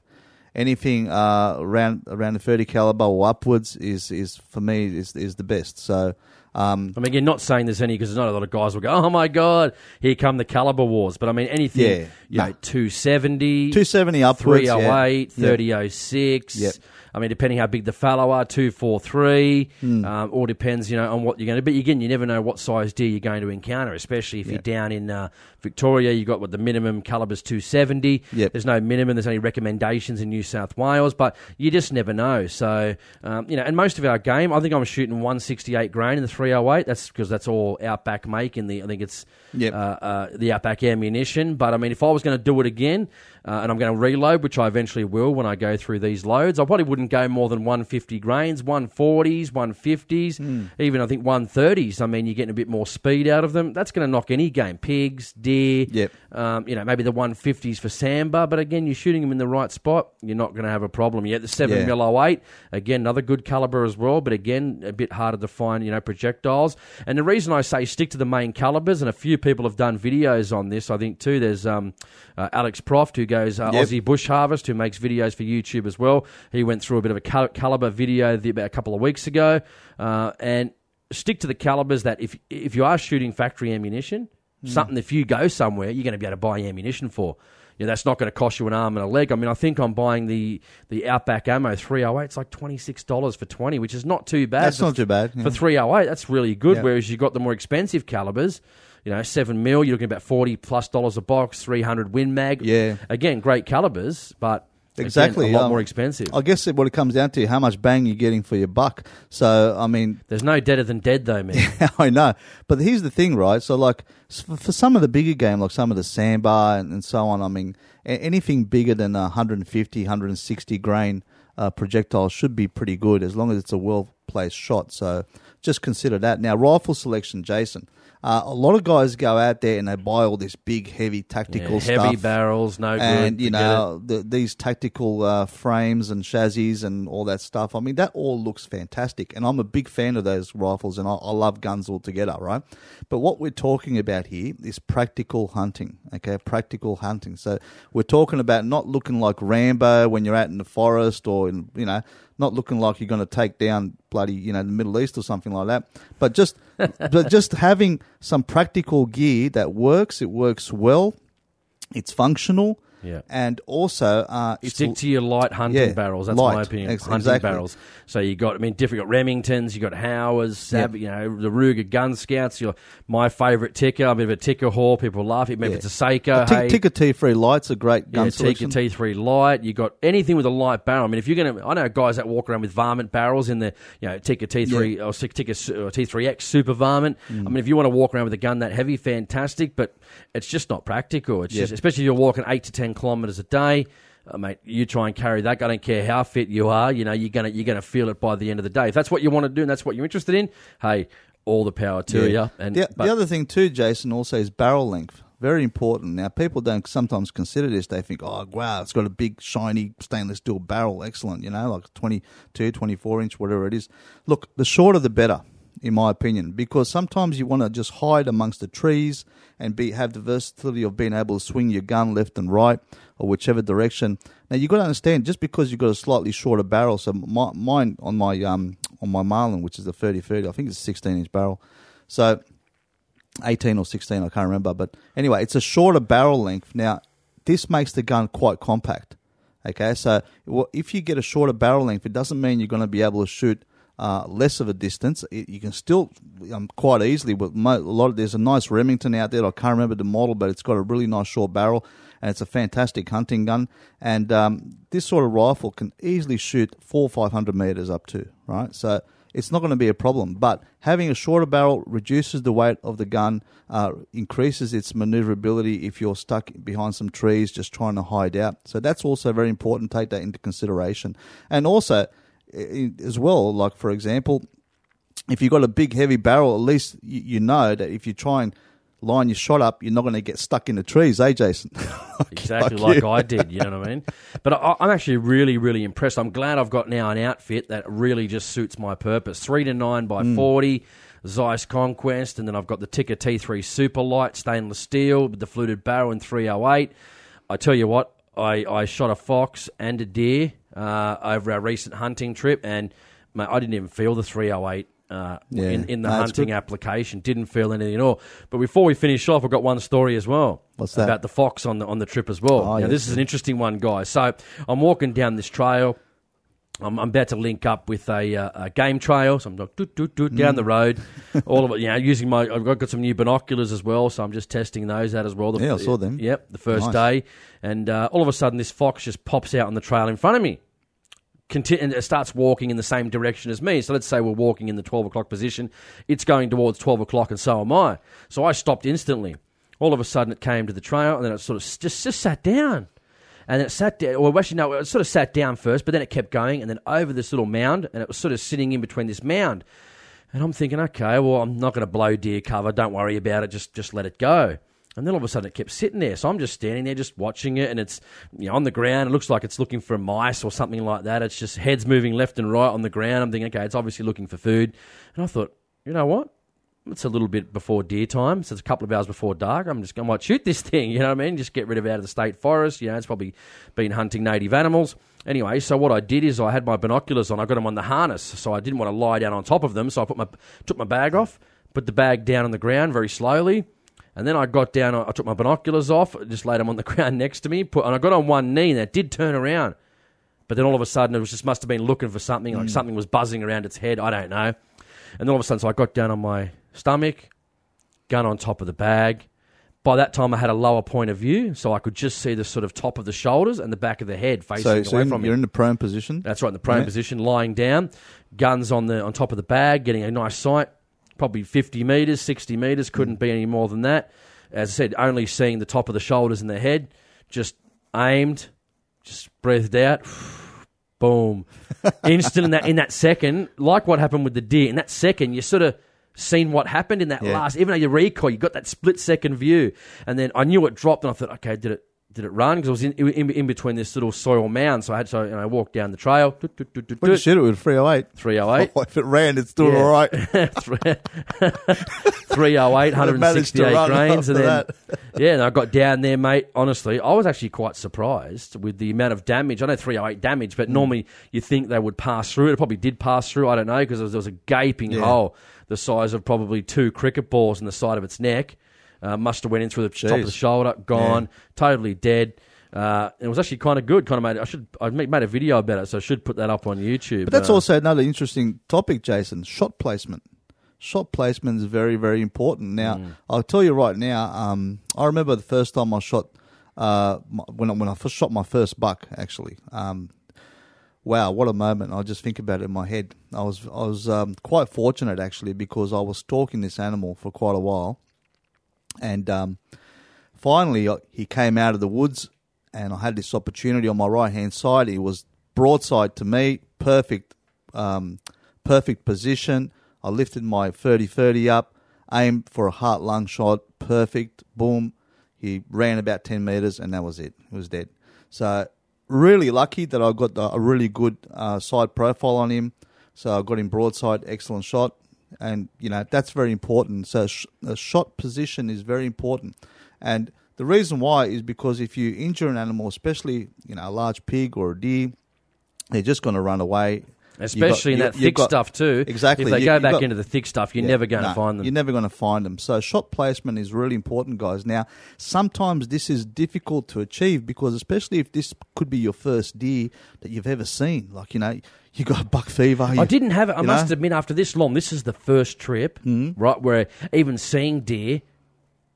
Anything uh, around around the 30 caliber or upwards is is for me is is the best. So um, I mean, you're not saying there's any because there's not a lot of guys will go, oh my god, here come the caliber wars. But I mean, anything, Yeah, you no. know, 270, 270 upwards. 308, yeah. 3006. Yep. I mean, depending how big the fallow are, 243. Hmm. Um, all depends, you know, on what you're going to. But again, you never know what size deer you're going to encounter, especially if you're down in uh, Victoria. You've got what the minimum caliber's 270. Yep. There's no minimum. There's only recommendations in New South Wales, but you just never know. So, um, you know, and most of our game, I think I'm shooting 168 grain in the 308. That's because that's all Outback make in the. I think it's Yep. uh, uh, the Outback ammunition. But I mean, if I was going to do it again, uh, and I'm going to reload, which I eventually will when I go through these loads, I probably wouldn't go more than 150 grains, 140s, 150s, Hmm. even I think 130s. I mean, you're getting a bit more speed out of them. That's going to knock any game. Pigs, deer, Yep. um, you know, maybe the 150s for Sambar, but again, you're shooting them in the right spot, you're not going to have a problem. Yet the 7 Yeah. mil 08, again, another good caliber as well, but again, a bit harder to find, you know, projectiles. And the reason I say stick to the main calibers, and a few people have done videos on this, I think too, there's um, uh, Alex Proft, who goes uh, Yep. Aussie Bush Harvest, who makes videos for YouTube as well. He went through a bit of a cal- caliber video the, about a couple of weeks ago, uh, and stick to the calibers that if if you are shooting factory ammunition, something if you go somewhere, you're going to be able to buy ammunition for. You know, that's not going to cost you an arm and a leg. I mean, I think I'm buying the the Outback Ammo 308. It's like twenty six dollars for twenty, which is not too bad. That's for, not too bad. yeah. for 308. That's really good. Yeah. Whereas you've got the more expensive calibers. You know, seven mil. You're looking about forty plus dollars a box. Three hundred Win Mag. Yeah. Again, great calibers, but again, Exactly, a lot um, more expensive. I guess it, what it comes down to how much bang you're getting for your buck. So I mean, There's no deader than dead though, man. I know, but here's the thing, right? So like for, some of the bigger game, like some of the Sambar and, and so on, I mean, a- anything bigger than 150, 160 grain uh, projectile should be pretty good as long as it's a well placed shot. So just consider that. Now, rifle selection, Jason. Uh, a lot of guys go out there and they buy all this big, heavy tactical Yeah, stuff heavy barrels, no and good. you know the, these tactical uh, frames and chassis and all that stuff. I mean, that all looks fantastic, and I'm a big fan of those rifles, and I, I love guns altogether, right? But what we're talking about here is practical hunting, okay? Practical hunting. So we're talking about not looking like Rambo when you're out in the forest, or in, you know, not looking like you're going to take down bloody you know the Middle East or something like that, but just but just having some practical gear that works. It works well. It's functional. Yeah. And also, uh, it's Stick to your light hunting Yeah, barrels. That's my opinion. Ex- hunting exactly. barrels. So you got, I mean, different. You got Remingtons, you got Howas, Sab, Yep. you know, the Ruger Gun Scouts. Your my favourite Tikka. I'm a bit of a Tikka whore. People laugh at me. Yeah. If it's a Sako, T- hey, Tikka T3 lights a great gun yeah, selection. Tikka T3 light. You got anything with a light barrel. I mean, if you're going to, I know guys that walk around with varmint barrels in the, you know, Tikka T3 or Tikka or T3X super varmint. Mm. I mean, if you want to walk around with a gun that heavy, fantastic. But it's just not practical. It's Yeah. just, especially if you're walking eight to ten kilometres a day. Uh, mate, you try and carry that. I don't care how fit you are. You know, you're gonna you're gonna feel it by the end of the day. If that's what you want to do and that's what you're interested in, hey, all the power to you. And the, but- the other thing too, Jason, also is barrel length. Very important. Now, people don't sometimes consider this. They think, oh, wow, it's got a big, shiny stainless steel barrel. Excellent, you know, like 22, 24 inch, whatever it is. Look, the shorter the better, in my opinion, because sometimes you want to just hide amongst the trees and be have the versatility of being able to swing your gun left and right or whichever direction. Now, you've got to understand, just because you've got a slightly shorter barrel, so my, mine on my um on my Marlin, which is a 30-30, I think it's a 16 inch barrel. So 18 or 16, I can't remember. But anyway, it's a shorter barrel length. Now, this makes the gun quite compact. Okay, so if you get a shorter barrel length, it doesn't mean you're going to be able to shoot uh, less of a distance. It, you can still um, quite easily. With mo- a lot of there's a nice Remington out there. I can't remember the model, but it's got a really nice short barrel, and it's a fantastic hunting gun. And um, this sort of rifle can easily shoot four, five hundred meters up to right. So it's not going to be a problem. But having a shorter barrel reduces the weight of the gun, uh, increases its maneuverability if you're stuck behind some trees just trying to hide out. So that's also very important. Take that into consideration. And also, as well, like for example, if you've got a big heavy barrel, at least you, you know that if you try and line your shot up, you're not going to get stuck in the trees, eh, Jason? exactly Like like. I did. You know what I mean? But I, I'm actually really, really impressed. I'm glad I've got now an outfit that really just suits my purpose. Three to nine by Hmm. forty, Zeiss Conquest, and then I've got the Tikka T3 Super Light stainless steel with the fluted barrel in 308. I tell you what, I, I shot a fox and a deer uh, over our recent hunting trip, and mate, I didn't even feel the 308. Uh, Yeah. in, in the No, hunting application, didn't feel anything at all. But before we finish off, I've got one story as well. What's that? About the fox on the on the trip as well. Oh, now, yes. this is an interesting one, guys. So I'm walking down this trail. I'm, I'm about to link up with a, uh, a game trail, so I'm like doot, doot, doot, Mm. down the road. All of it, you know, using my. I've got, got some new binoculars as well, so I'm just testing those out as well. The, Yeah, I saw them. Yep, the first Nice. day, and uh, all of a sudden, this fox just pops out on the trail in front of me. Conti- and it starts walking in the same direction as me. So let's say we're walking in the 12 o'clock position. It's going towards 12 o'clock, and so am I. So I stopped instantly. All of a sudden, it came to the trail, and then it sort of just, just sat down. And then it sat down, or actually, no, it sort of sat down first, but then it kept going, and then over this little mound, and it was sort of sitting in between this mound. And I'm thinking, okay, well, I'm not going to blow deer cover. Don't worry about it. Just just let it go. And then all of a sudden, it kept sitting there. So I'm just standing there, just watching it, and it's you know on the ground. It looks like it's looking for mice or something like that. It's just heads moving left and right on the ground. I'm thinking, okay, it's obviously looking for food. And I thought, you know what? It's a little bit before deer time, so it's a couple of hours before dark. I'm just going to shoot this thing, you know what I mean? Just get rid of it out of the state forest. You know, it's probably been hunting native animals. Anyway, so what I did is I had my binoculars on. I got them on the harness, so I didn't want to lie down on top of them. So I put my took my bag off, put the bag down on the ground very slowly, and then I got down. I took my binoculars off, just laid them on the ground next to me, put, and I got on one knee. And it did turn around, but then all of a sudden it was just must have been looking for something, like hmm. something was buzzing around its head. I don't know. And then all of a sudden, so I got down on my stomach, gun on top of the bag. By that time, I had a lower point of view, so I could just see the sort of top of the shoulders and the back of the head facing So, away so in- from me. you're in the prone position. That's right, in the prone Yeah. position, lying down, guns on the on top of the bag, getting a nice sight, probably 50 metres, 60 metres, couldn't be any more than that. As I said, only seeing the top of the shoulders and the head, just aimed, just breathed out, boom. Instant in that in that second, like what happened with the deer, in that second, you sort of seen what happened in that Yeah. last, even though you recoil, you got that split second view. And then I knew it dropped, and I thought, okay, did it did it run? Because I was in, in in between this little soil mound, so I had to, you know, walk down the trail. Doot, doot, doot, doot, When doot. shoot it with 308. 308. Oh, if it ran, it's still Yeah. all right. 308, 168 grains. And then, yeah, and I got down there, mate. Honestly, I was actually quite surprised with the amount of damage. I know 308 damage, Mm. but normally you think they would pass through. It probably did pass through. I don't know, because there was, there was a gaping Yeah. hole the size of probably two cricket balls in the side of its neck. Uh, must have went in through the top of the shoulder, gone, totally dead. Uh, it was actually kind of good. Kind of made. I should. I made made a video about it, so I should put that up on YouTube. But that's Uh, also another interesting topic, Jason. Shot placement. Shot placement is very, very important. Now, Mm. I'll tell you right now. Um, I remember the first time I shot uh, my, when I, when I first shot my first buck. Actually, um, wow, what a moment! I just think about it in my head. I was I was um, quite fortunate actually because I was stalking this animal for quite a while, and um, finally he came out of the woods, and I had this opportunity on my right hand side. He was broadside to me, perfect, um, perfect position. I lifted my 30-30 up, aimed for a heart lung shot, perfect, boom. He ran about 10 meters, and that was it. He was dead. So, really lucky that I got a really good uh, side profile on him. So, I got him broadside, excellent shot. And, you know, that's very important. So, sh- a shot position is very important. And the reason why is because if you injure an animal, especially, you know, a large pig or a deer, they're just going to run away. Especially You've in that you- thick got- stuff too. Exactly. If they You- go back got- into the thick stuff, you're Yeah, never going to no, find them. You're never going to find them. So shot placement is really important, guys. Now, sometimes this is difficult to achieve because, especially if this could be your first deer that you've ever seen, like you know, you got buck fever. I didn't have it. I must know? admit, after this long, this is the first trip, Mm-hmm. right, where even seeing deer,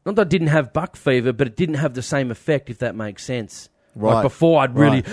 not that I didn't have buck fever, but it didn't have the same effect, if that makes sense. Like Right. before, I'd really,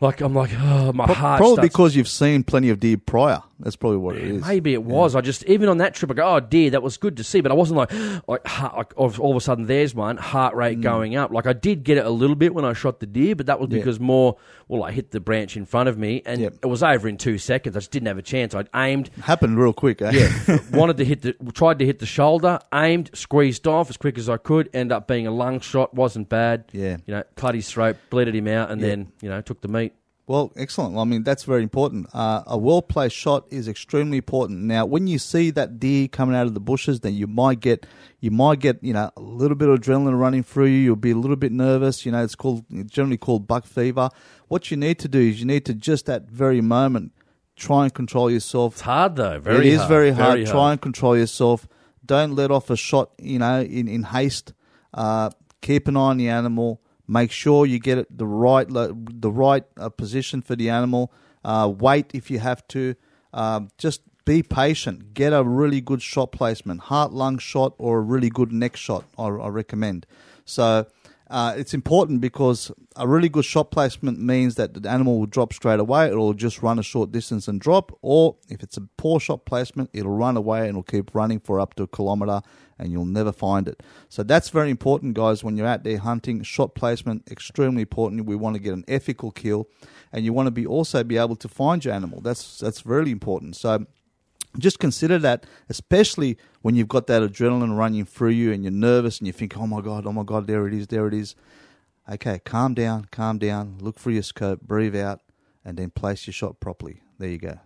Like I'm like, oh, my heart. Probably starts- because you've seen plenty of deer prior. That's probably what it is. Maybe it was. I just even on that trip, I go, oh dear, that was good to see. But I wasn't like, like, heart, like all all of a sudden, there's one heart Mm. rate going up. Like I did get it a little bit when I shot the deer, but that was because more. Well, I hit the branch in front of me, and Yep. it was over in two seconds. I just didn't have a chance. I'd aimed, Happened real quick, eh? yeah, wanted to hit the, tried to hit the shoulder, aimed, squeezed off as quick as I could. End up being a lung shot, wasn't bad. Yeah. you know, cut his throat, bleeded him out, and then you know took the meat. Well, excellent. Well, I mean, that's very important. Uh, a well placed shot is extremely important. Now, when you see that deer coming out of the bushes, then you might get, you might get, you know, a little bit of adrenaline running through you. You'll be a little bit nervous. You know, it's called generally called buck fever. What you need to do is you need to just at that very moment try and control yourself. It's hard though. Very it is hard, very hard. very Try and control yourself. Don't let off a shot, you know, in, in haste. Uh, keep an eye on the animal. Make sure you get it the right the right uh, position for the animal. Uh, wait if you have to. Um, just be patient. Get a really good shot placement, heart lung shot or a really good neck shot. I, I recommend. So uh, it's important because a really good shot placement means that the animal will drop straight away. It'll just run a short distance and drop. Or if it's a poor shot placement, it'll run away and it'll keep running for up to a kilometer and you'll never find it. So that's very important, guys. When you're out there hunting, shot placement extremely important. We want to get an ethical kill, and you want to be also be able to find your animal. That's that's really important. So just consider that, especially when you've got that adrenaline running through you and you're nervous and you think, oh my God, oh my God, there it is, there it is. Okay, calm down, calm down, look for your scope, breathe out, and then place your shot properly. There you go.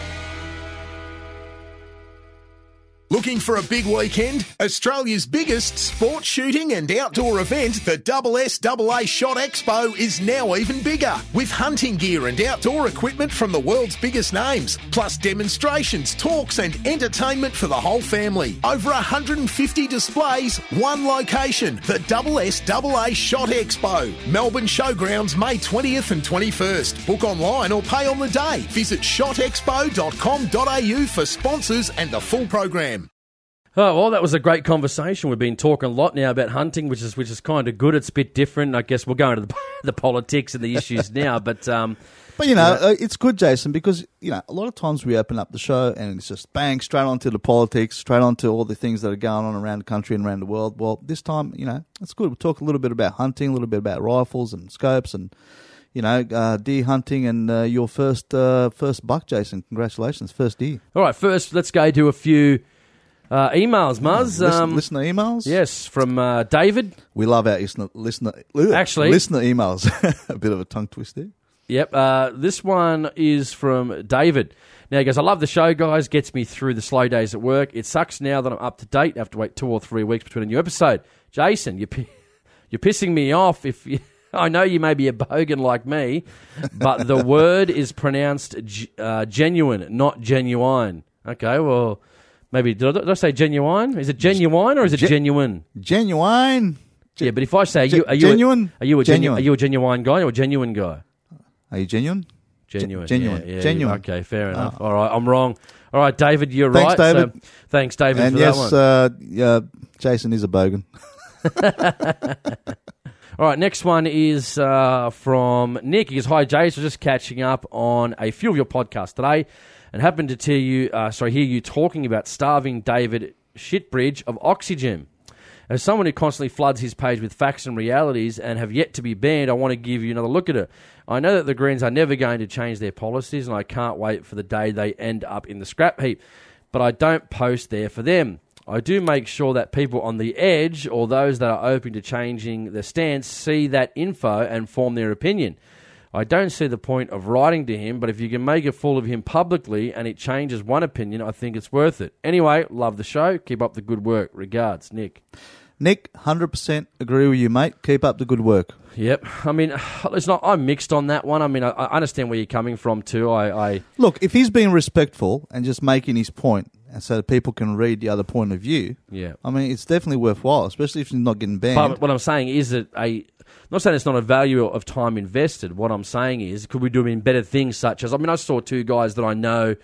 Looking for a big weekend? Australia's biggest sports shooting and outdoor event, the SSAA Shot Expo, is now even bigger with hunting gear and outdoor equipment from the world's biggest names, plus demonstrations, talks, and entertainment for the whole family. Over 150 displays, one location, the SSAA Shot Expo, Melbourne Showgrounds, May 20th and 21st. Book online or pay on the day. Visit shotexpo.com.au for sponsors and the full program. Oh well, that was a great conversation. We've been talking a lot now about hunting, which is which is kind of good. It's a bit different. I guess we'll go into the, the politics and the issues now, but um, But you know, uh, it's good, Jason, because you know a lot of times we open up the show and it's just bang straight onto the politics, straight onto all the things that are going on around the country and around the world. Well, this time, you know, it's good. We talk a little bit about hunting, a little bit about rifles and scopes, and you know, uh, deer hunting, and uh, your first uh, first buck, Jason. Congratulations, first deer. all right. First, let's go to a few uh, emails, Muzz. Listen, Um, listener emails. yes, from uh, David. we love our listener listener Actually- listener emails. a bit of a tongue twister. Yep. Uh, this one is from David. Now he goes, I love the show, guys. Gets me through the slow days at work. It sucks now that I'm up to date. I have to wait two or three weeks between a new episode. Jason, you're, pi- you're pissing me off. If you, I know you may be a bogan like me, but the word is pronounced g- uh, genuine, not genuine. Okay, well, maybe did I, did I say genuine? Is it genuine or is it Gen- genuine? Genuine. Yeah, but if I say, are you, are you genuine? A, are you a genuine? Are you a genuine guy or a genuine guy? Are you genuine? Genuine. genuine. Yeah, yeah, Genuine. Okay, fair enough. All right, I'm wrong. All right, David, you're Thanks, right. David. So, thanks, David, and for yes, that one. uh, yeah, Jason is a bogan. All right, next one is uh, from Nick. He goes, Hi, Jace. I was just catching up on a few of your podcasts today and happened to tell you, uh, sorry, hear you talking about starving David Shitbridge of Oxygen. As someone who constantly floods his page with facts and realities and have yet to be banned, I want to give you another look at it. I know that the Greens are never going to change their policies, and I can't wait for the day they end up in the scrap heap. But I don't post there for them. I do make sure that people on the edge or those that are open to changing their stance see that info and form their opinion. I don't see the point of writing to him, but if you can make a fool of him publicly and it changes one opinion, I think it's worth it. Anyway, love the show. Keep up the good work. Regards, Nick. Nick, hundred percent agree with you, mate. Keep up the good work. Yep. I mean, it's not. I'm mixed on that one. I mean, I, I understand where you're coming from too. I, I Look, if he's being respectful and just making his point, and so that people can read the other point of view, yeah. I mean, it's definitely worthwhile, especially if he's not getting banned. But what I'm saying is that a. I'm not saying it's not a value of time invested. What I'm saying is, could we do in better things such as? I mean, I saw two guys that I know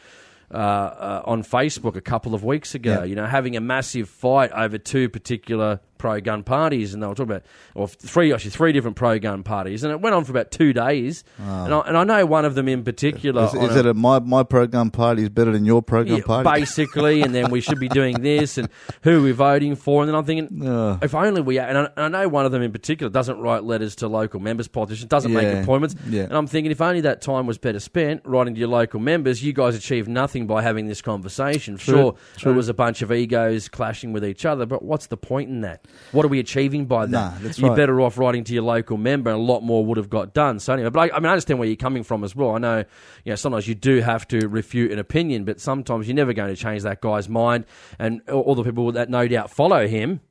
uh, uh, on Facebook a couple of weeks ago. Yeah. You know, having a massive fight over two particular pro gun parties, and they were talking about, or three actually three different pro gun parties, and it went on for about two days. Ah. And, I, and I know one of them in particular. is, is a- it a my my pro gun party is better than your pro gun yeah, party? basically, and then we should be doing this and who are we're voting for. And then I'm thinking, if only we, and I, and I know one of them in particular doesn't write letters to local members, politicians, doesn't Yeah, make appointments. yeah. And I'm thinking, if only that time was better spent writing to your local members, you guys achieved nothing by having this conversation. True, sure, true. it was a bunch of egos clashing with each other, but what's the point in that? What are we achieving by that? Nah, that's You're right. better off writing to your local member, and a lot more would have got done. So anyway, but I, I mean, I understand where you're coming from as well. I know, you know, sometimes you do have to refute an opinion, but sometimes you're never going to change that guy's mind, and all the people that no doubt follow him,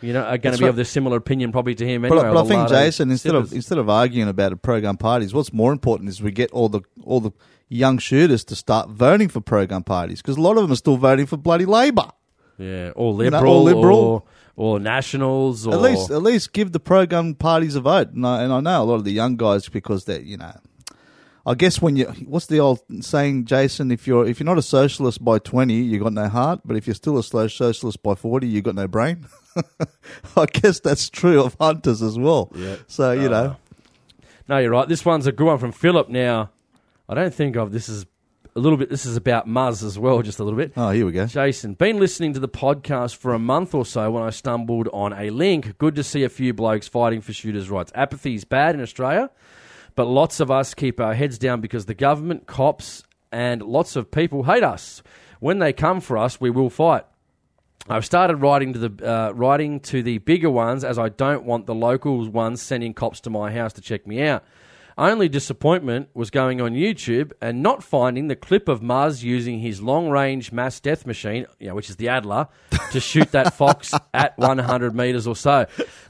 you know, are going That's to be right. of the similar opinion probably to him But, anyway. I- but I think Jason, instead of instead of arguing about the pro gun parties, what's more important is we get all the all the young shooters to start voting for pro gun parties because a lot of them are still voting for bloody Labor. yeah, or you know, liberal, or liberal. or, or nationals, or At least at least give the pro gun parties a vote. And I, and I know a lot of the young guys because they you know. I guess when you what's the old saying, Jason? If you're if you're not a socialist by twenty, you got no heart. But if you're still a slow socialist by forty, you got no brain. I guess that's true of hunters as well. Yeah. So you Uh, know, No, you're right. This one's a good one from Philip. Now, I don't think of this is a little bit. This is about Muzz as well, just a little bit. oh, here we go. Jason, been listening to the podcast for a month or so when I stumbled on a link. Good to see a few blokes fighting for shooters' rights. Apathy is bad in Australia, but lots of us keep our heads down because the government, cops, and lots of people hate us. When they come for us, we will fight. I've started writing to the uh, writing to the bigger ones as I don't want the local ones sending cops to my house to check me out. Only disappointment was going on YouTube and not finding the clip of Muzz using his long range mass death machine, you know, which is the Adler, to shoot that fox at 100 metres or so.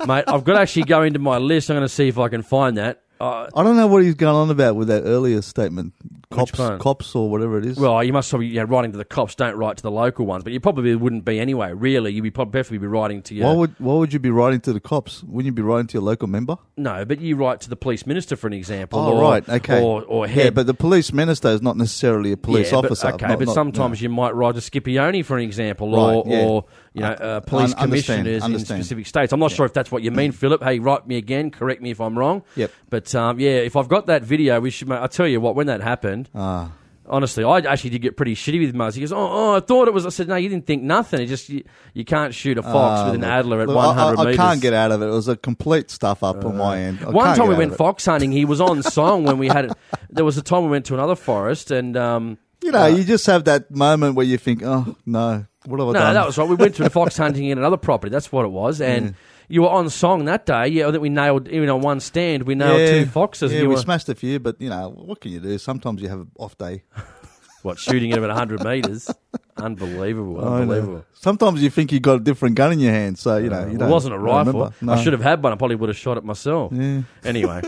Mate, I've got to actually go into my list. I'm going to see if I can find that. Uh, I don't know what he's going on about with that earlier statement. Cops, cops, or whatever it is. well, you must probably yeah, writing to the cops. Don't write to the local ones, but you probably wouldn't be anyway. Really, you'd be probably be writing to your why would why would you be writing to the cops? Wouldn't you be writing to your local member? No, but you write to the police minister for an example. Oh, or, right, okay. Or, or head. Yeah, but the police minister is not necessarily a police Yeah, but- officer. okay, not- but not- sometimes no. you might write to Scipione for an example, Right, or, yeah. or you know, uh, police un- understand, commissioners in specific states. I'm not sure if that's what you mean, Philip. Hey, write me again. Correct me if I'm wrong. Yep. But um, yeah, if I've got that video, we should. I tell you what, when that happened. Ah. Honestly, I actually did get pretty shitty with Muzz. He goes, "Oh, oh, I thought it was." I said, "No, you didn't think nothing. It just you, you can't shoot a fox Ah, with an look, Adler at look, I- 100 I, I meters." can't get out of it. It was a complete stuff up on my end. I One time we went fox hunting. He was on song when we had it. There was a time we went to another forest, and um, You know, you just have that moment where you think, "Oh no, what have I done? no, done?" that was right. We went to the fox hunting in another property. That's what it was, and you were on song that day. Yeah, I think we nailed even on one stand. We nailed yeah, two foxes. Yeah, you we were smashed a few, but you know, what can you do? Sometimes you have an off day. what shooting at about hundred meters. Unbelievable, I know. unbelievable. Sometimes you think you've got a different gun in your hand, so you know, you it don't, wasn't a don't rifle. remember. No. I should have had one. I probably would have shot it myself. Yeah. Anyway,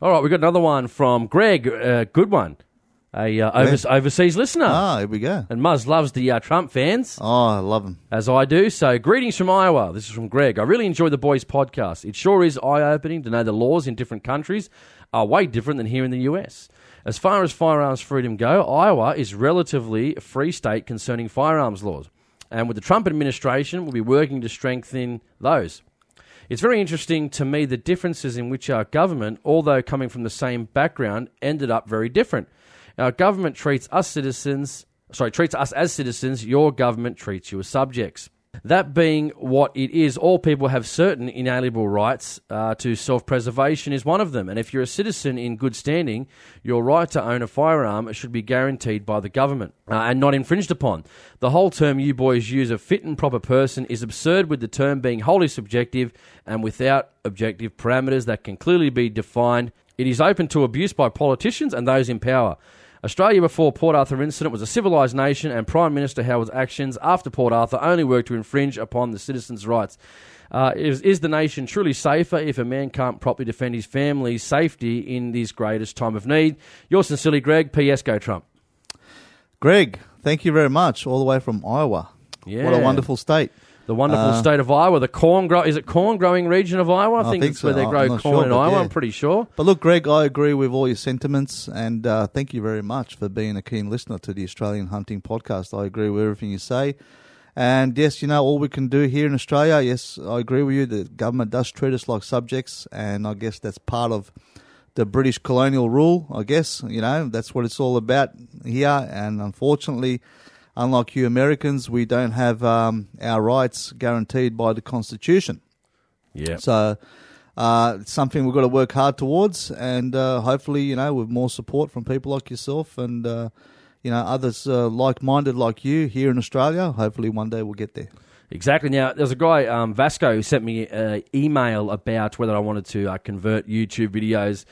all right, we've got another one from Greg. Uh, good one, a uh, overs- overseas listener. Ah, here we go. And Muzz loves the uh, Trump fans. Oh, I love them. as I do. So, greetings from Iowa. This is from Greg. I really enjoy the boys' podcast. It sure is eye opening to know the laws in different countries are way different than here in the US. As far as firearms freedom go, Iowa is relatively a free state concerning firearms laws. And with the Trump administration, we'll be working to strengthen those. It's very interesting to me the differences in which our government, although coming from the same background, ended up very different. Our government treats us citizens, sorry, treats us as citizens, your government treats you as subjects. That being what it is, all people have certain inalienable rights uh, to self preservation, is one of them. And if you're a citizen in good standing, your right to own a firearm should be guaranteed by the government uh, and not infringed upon. The whole term you boys use of fit and proper person is absurd, with the term being wholly subjective and without objective parameters that can clearly be defined. It is open to abuse by politicians and those in power. Australia before Port Arthur incident was a civilised nation, and Prime Minister Howard's actions after Port Arthur only worked to infringe upon the citizens' rights. Uh, is, is the nation truly safer if a man can't properly defend his family's safety in this greatest time of need? Yours sincerely, Greg. P.S. Go Trump. Greg, thank you very much. All the way from Iowa. Yeah. What a wonderful state. The wonderful Uh, state of Iowa, the corn grow is it corn growing region of Iowa? I, I think, think it's where they grow corn sure, in Iowa. yeah. I'm pretty sure. But look, Greg, I agree with all your sentiments, and uh, thank you very much for being a keen listener to the Australian Hunting Podcast. I agree with everything you say. And yes, you know, all we can do here in Australia, yes, I agree with you, the government does treat us like subjects, and I guess that's part of the British colonial rule, I guess. You know, that's what it's all about here, and unfortunately, unlike you Americans, we don't have um, our rights guaranteed by the Constitution. Yeah. So uh, it's something we've got to work hard towards, and uh, hopefully, you know, with more support from people like yourself and uh, you know others uh, like-minded like you here in Australia, hopefully one day we'll get there. Exactly. Now, there's a guy, um, Vasco, who sent me an email about whether I wanted to uh, convert YouTube videos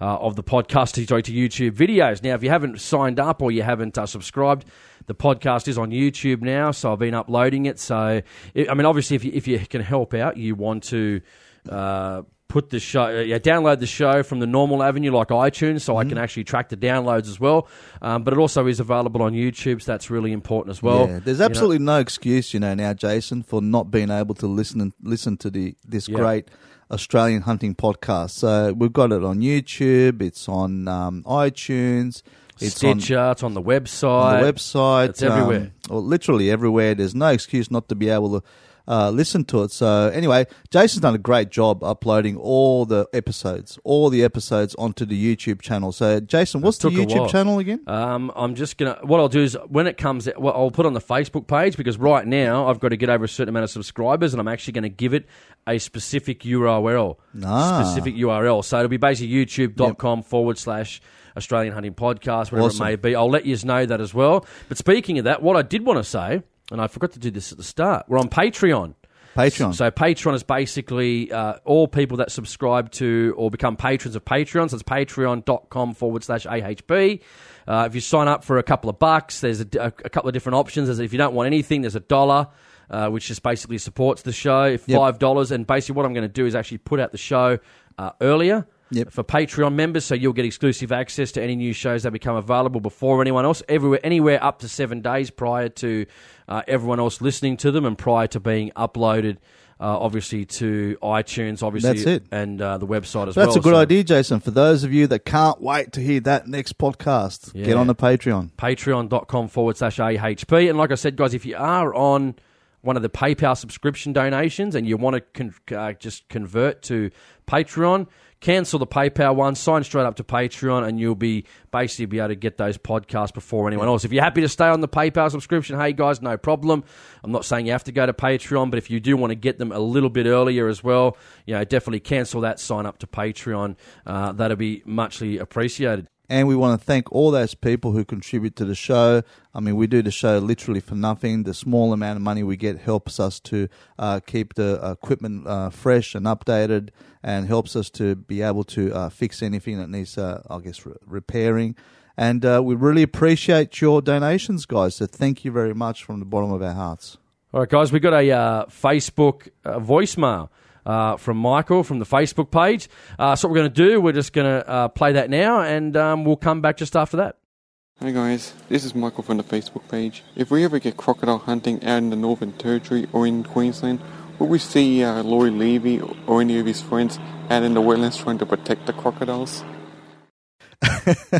uh, of the podcast to, to YouTube videos. Now, if you haven't signed up or you haven't uh, subscribed, the podcast is on YouTube now, so I've been uploading it. So, I I mean, obviously, if you, if you can help out, you want to. Uh, Put the show, uh, yeah, download the show from the normal avenue like iTunes, so I Mm-hmm. can actually track the downloads as well. Um, but it also is available on YouTube, so that's really important as well. yeah, there's You know- absolutely no excuse, you know, now, Jason, for not being able to listen and listen to the this Yeah. great Australian hunting podcast. So we've got it on YouTube, it's on um, iTunes, it's on Stitcher, it's on the website. on the website. It's everywhere. Um, or literally everywhere. There's no excuse not to be able to uh, listen to it. So anyway, Jason's done a great job uploading all the episodes, all the episodes onto the YouTube channel. So Jason, what's the YouTube channel again? Um, I'm just gonna. What I'll do is when it comes, well, I'll put on the Facebook page because right now I've got to get over a certain amount of subscribers, and I'm actually going to give it a specific URL. Ah. Specific URL. So it'll be basically YouTube.com forward slash Australian Hunting Podcast, whatever Awesome. it may be. I'll let you know that as well. But speaking of that, what I did want to say, and I forgot to do this at the start, we're on Patreon. Patreon. So Patreon is basically uh, all people that subscribe to or become patrons of Patreon. So it's patreon.com forward slash AHP. Uh, if you sign up for a couple of bucks, there's a, a, a couple of different options. There's, if you don't want anything, there's a dollar. Uh, which just basically supports the show, five dollars, and basically what I'm going to do is actually put out the show uh, earlier Yep. for Patreon members, so you'll get exclusive access to any new shows that become available before anyone else, everywhere, anywhere up to seven days prior to uh, everyone else listening to them, and prior to being uploaded, uh, obviously to iTunes, obviously, That's it. and uh, the website as well. That's a good So idea, Jason. For those of you that can't wait to hear that next podcast, Yeah. get on the Patreon. Patreon.com forward slash AHP, and like I said, guys, if you are on one of the PayPal subscription donations and you want to con- uh, just convert to Patreon, cancel the PayPal one, sign straight up to Patreon, and you'll be basically be able to get those podcasts before anyone else. If you're happy to stay on the PayPal subscription, hey guys, no problem. I'm not saying you have to go to Patreon, but if you do want to get them a little bit earlier as well, you know, definitely cancel that, sign up to Patreon. Uh, that'll be muchly appreciated. And we want to thank all those people who contribute to the show. I mean, we do the show literally for nothing. The small amount of money we get helps us to uh, keep the equipment uh, fresh and updated and helps us to be able to uh, fix anything that needs, uh, I guess, re- repairing. And uh, we really appreciate your donations, guys. So thank you very much from the bottom of our hearts. All right, guys, we've got a uh, Facebook voicemail uh, from Michael from the Facebook page. Uh, so, what we're going to do, we're just going to uh, play that now, and um, we'll come back just after that. Hey guys, this is Michael from the Facebook page. If we ever get crocodile hunting out in the Northern Territory or in Queensland, will we see uh, Laurie Levy or any of his friends out in the wetlands trying to protect the crocodiles?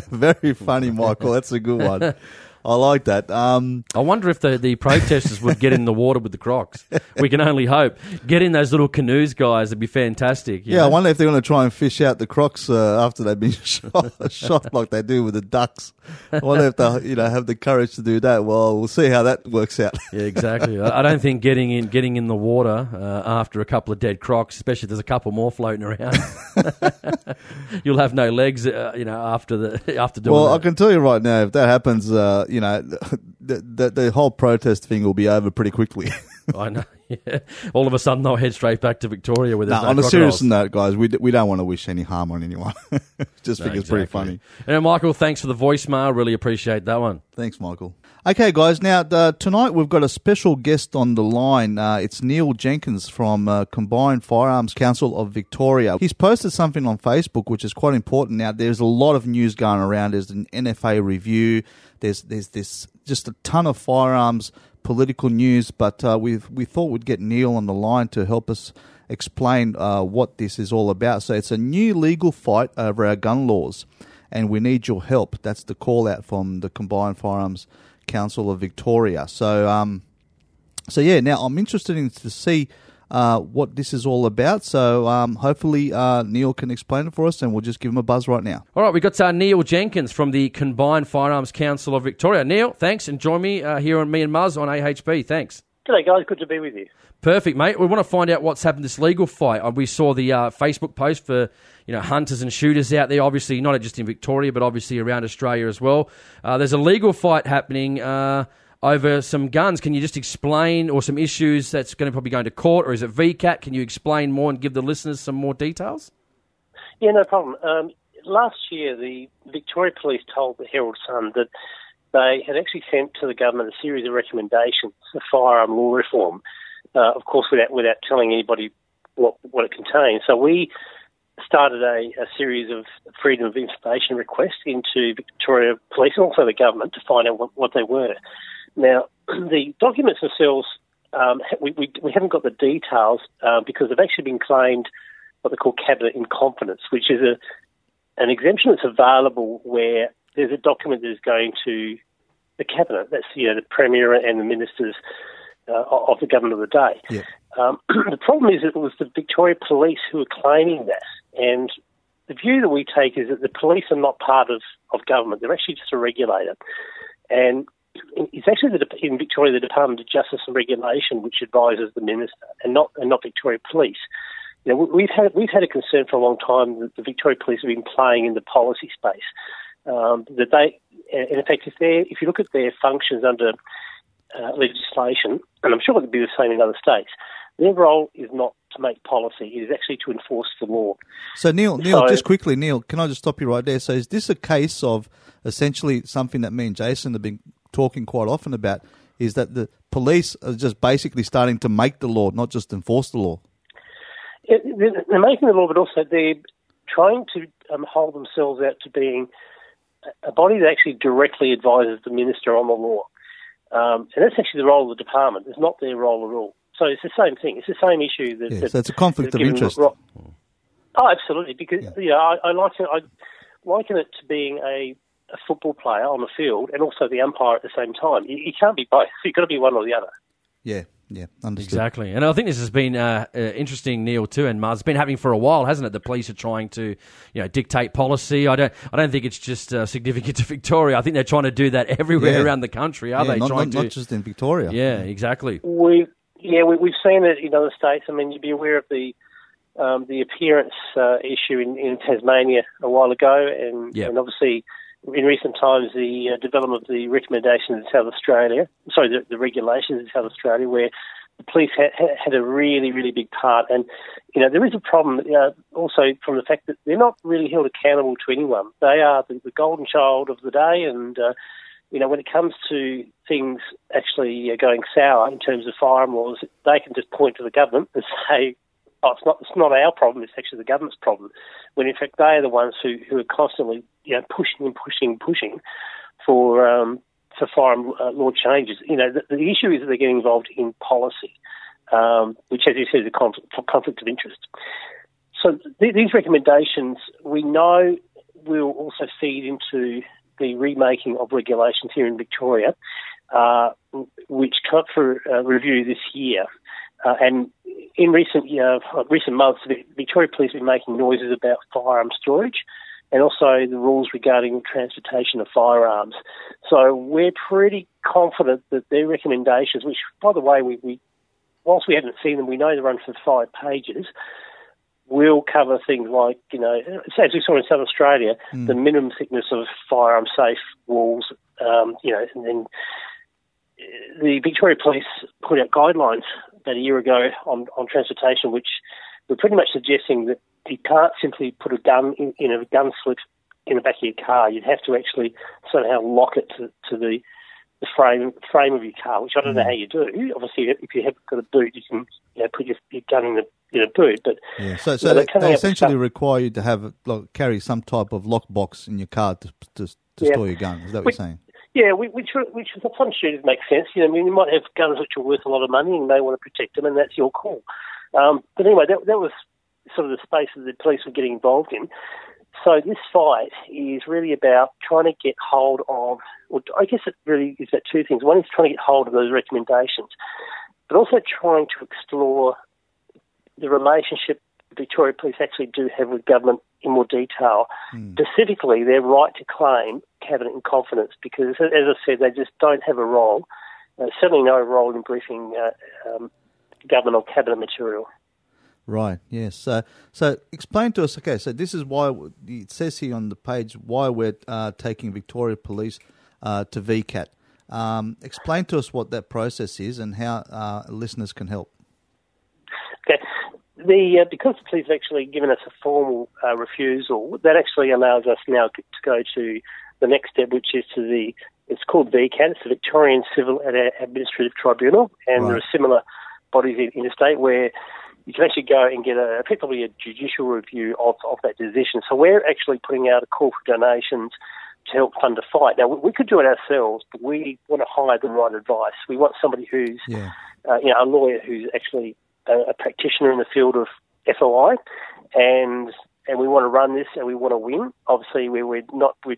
very funny, Michael. That's a good one. I like that. Um, I wonder if the, the protesters would get in the water with the crocs. We can only hope. Get in those little canoes, guys. It'd be fantastic. you Yeah, I wonder if they're going to try and fish out the crocs uh, after they've been shot, shot like they do with the ducks. I wonder if they'll, you know, have the courage to do that. Well, we'll see how that works out. Yeah, exactly. I I don't think getting in getting in the water uh, after a couple of dead crocs, especially if there's a couple more floating around, you'll have no legs. Uh, you know, after the after doing well, I can tell you right now, if that happens, uh, you know, the, the, the whole protest thing will be over pretty quickly. I know. All of a sudden, they'll head straight back to Victoria with No, no on a serious note, guys, we, d- we don't want to wish any harm on anyone. Just think it's pretty funny. And Michael, thanks for the voicemail. Really appreciate that one. Thanks, Michael. Okay, guys. Now uh, tonight we've got a special guest on the line. Uh, it's Neil Jenkins from uh, Combined Firearms Council of Victoria. He's posted something on Facebook which is quite important. Now, there's a lot of news going around. There's an NFA review. There's there's this just a ton of firearms political news, but uh, we we thought we'd get Neil on the line to help us explain uh, what this is all about. So it's a new legal fight over our gun laws, and we need your help. That's the call out from the Combined Firearms Council of Victoria. So um, so yeah, now I'm interested in to see uh, what this is all about. So um, hopefully uh, Neil can explain it for us, and we'll just give him a buzz right now. All right, we've got uh, Neil Jenkins from the Combined Firearms Council of Victoria. Neil, thanks, and join me uh, here on Me and Muzz on AHP. Thanks. G'day, guys. Good to be with you. Perfect, mate. We want to find out what's happened this legal fight. Uh, We saw the uh, Facebook post for you know hunters and shooters out there. Obviously, not just in Victoria, but obviously around Australia as well. Uh, there's a legal fight happening uh, over some guns. Can you just explain, or some issues that's going to probably go into court, or is it VCAT? Can you explain more and give the listeners some more details? Yeah, no problem. Um, last year, the Victoria Police told the Herald Sun that they had actually sent to the government a series of recommendations for firearm law reform. Uh, of course, without without telling anybody what what it contained. So we started a, a series of freedom of information requests into Victoria Police and also the government to find out what, what they were. Now, the documents themselves, um, we, we, we haven't got the details uh, because they've actually been claimed what they call cabinet in confidence, which is a an exemption that's available where there's a document that is going to the cabinet. That's you know the premier and the ministers uh, of the government of the day. Yeah. Um, the problem is that it was the Victoria Police who were claiming that, and the view that we take is that the police are not part of, of government; they're actually just a regulator, and it's actually the, in Victoria the Department of Justice and Regulation which advises the minister, and not and not Victoria Police. You know, we- we've had we've had a concern for a long time that the Victoria Police have been playing in the policy space. Um, that they, in effect, if they if you look at their functions under uh, legislation, and I'm sure it would be the same in other states, their role is not to make policy; it is actually to enforce the law. So Neil, Neil, So- just quickly, Neil, can I just stop you right there? So is this a case of essentially something that me and Jason have been talking quite often about? Is that the police are just basically starting to make the law, not just enforce the law? It, they're making the law, but also they're trying to um, hold themselves out to being a body that actually directly advises the minister on the law. Um, and that's actually the role of the department. It's not their role at all. So it's the same thing. It's the same issue that. Yeah, that so it's a conflict of interest. ro- Oh, absolutely. Because Yeah. you know, I, I liken I liken it to being a, a football player on the field and also the umpire at the same time. You, you can't be both. You've got to be one or the other. Yeah, yeah, understood. Exactly, and I think this has been uh, uh, interesting, Neil, too, and Muzz. It's been happening for a while, hasn't it? The police are trying to, you know, dictate policy. I don't, I don't think it's just uh, significant to Victoria. I think they're trying to do that everywhere Yeah. around the country. Are Yeah, they not, trying not, to? not just in Victoria. yeah, exactly. We yeah, we, we've seen it in other states. I mean, you'd be aware of the um, the appearance uh, issue in, in Tasmania a while ago, and, Yep. and obviously in recent times the uh, development of the recommendations in South Australia, sorry, the, the regulations in South Australia, where the police had, had a really, really big part. And, you know, there is a problem uh, also from the fact that they're not really held accountable to anyone. They are the, the golden child of the day, and, uh, you know, when it comes to things actually uh, going sour in terms of firearm laws, they can just point to the government and say, oh, it's not, it's not our problem, it's actually the government's problem. When in fact they are the ones who, who are constantly, you know, pushing and pushing and pushing for, um, for firearm uh, law changes. You know, the, the issue is that they're getting involved in policy, um, which, as you said, is a conflict, conflict of interest. So th- these recommendations, we know, will also feed into the remaking of regulations here in Victoria, uh, which come for uh, review this year. Uh, and in recent uh, recent months, Victoria Police have been making noises about firearm storage and also the rules regarding transportation of firearms. So we're pretty confident that their recommendations, which, by the way, we, we whilst we haven't seen them, we know they run for five pages, will cover things like, you know, as we saw in South Australia, the minimum thickness of firearm safe walls, um, you know, and then the Victoria Police put out guidelines about a year ago on, on transportation, which were pretty much suggesting that you can't simply put a gun in, in a gun slip in the back of your car. You'd have to actually somehow lock it to, to the the frame frame of your car, which I don't know how you do. Obviously, if you have got a boot, you can you know, put your, your gun in the in a boot. But Yeah, so so you know, they, they essentially stuff- require you to have like, carry some type of lockbox in your car to to, to Yeah. store your gun. Is that what Which- you're saying? Yeah, whi- which which for some shooters makes sense. You know, I mean, you might have guns which are worth a lot of money, and you may want to protect them, and that's your call. Um, but anyway, that that was sort of the spaces that the police were getting involved in. So this fight is really about trying to get hold of, or I guess it really is about two things. One is trying to get hold of those recommendations, but also trying to explore the relationship Victoria Police actually do have with government in more detail. Specifically, their right to claim cabinet in confidence, because as I said, they just don't have a role, uh, certainly no role in briefing uh, um, government or cabinet material. Right. Yes. So so explain to us. Okay. So this is why it says here on the page why we're uh, taking Victoria Police uh, to VCAT. Um, explain to us what that process is and how uh, listeners can help. Okay. The, uh, because the police have actually given us a formal uh, refusal, that actually allows us now to go to the next step, which is to the, it's called VCAT, it's the Victorian Civil and Administrative Tribunal, and there are similar bodies in, in the state where you can actually go and get a effectively a judicial review of, of that decision. So we're actually putting out a call for donations to help fund a fight. Now, we, could do it ourselves, but we want to hire the right advice. We want somebody who's Yeah. uh, you know, a lawyer who's actually a, a practitioner in the field of FOI, and and we want to run this and we want to win. Obviously, we, we're not we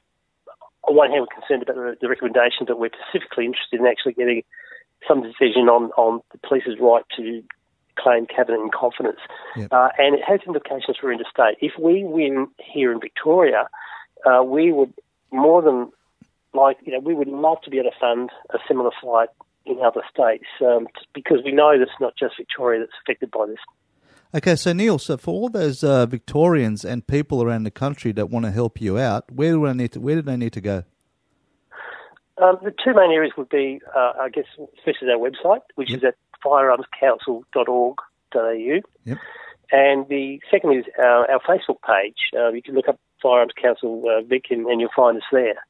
on one hand we're concerned about the, the recommendation, but we're specifically interested in actually getting some decision on on the police's right to claim cabinet in confidence, Yep. uh, and it has implications for interstate. If we win here in Victoria, uh, we would more than like you know we would love to be able to fund a similar flight in other states um, because we know that it's not just Victoria that's affected by this. Okay. So Neil, so for all those uh, Victorians and people around the country that want to help you out, where do they need to, where do they need to go? Um, the two main areas would be, uh, I guess, first is our website, which is at firearmscouncil.org.au. Yep. And the second is our, our Facebook page. Uh, you can look up Firearms Council uh, Vic and, and you'll find us there.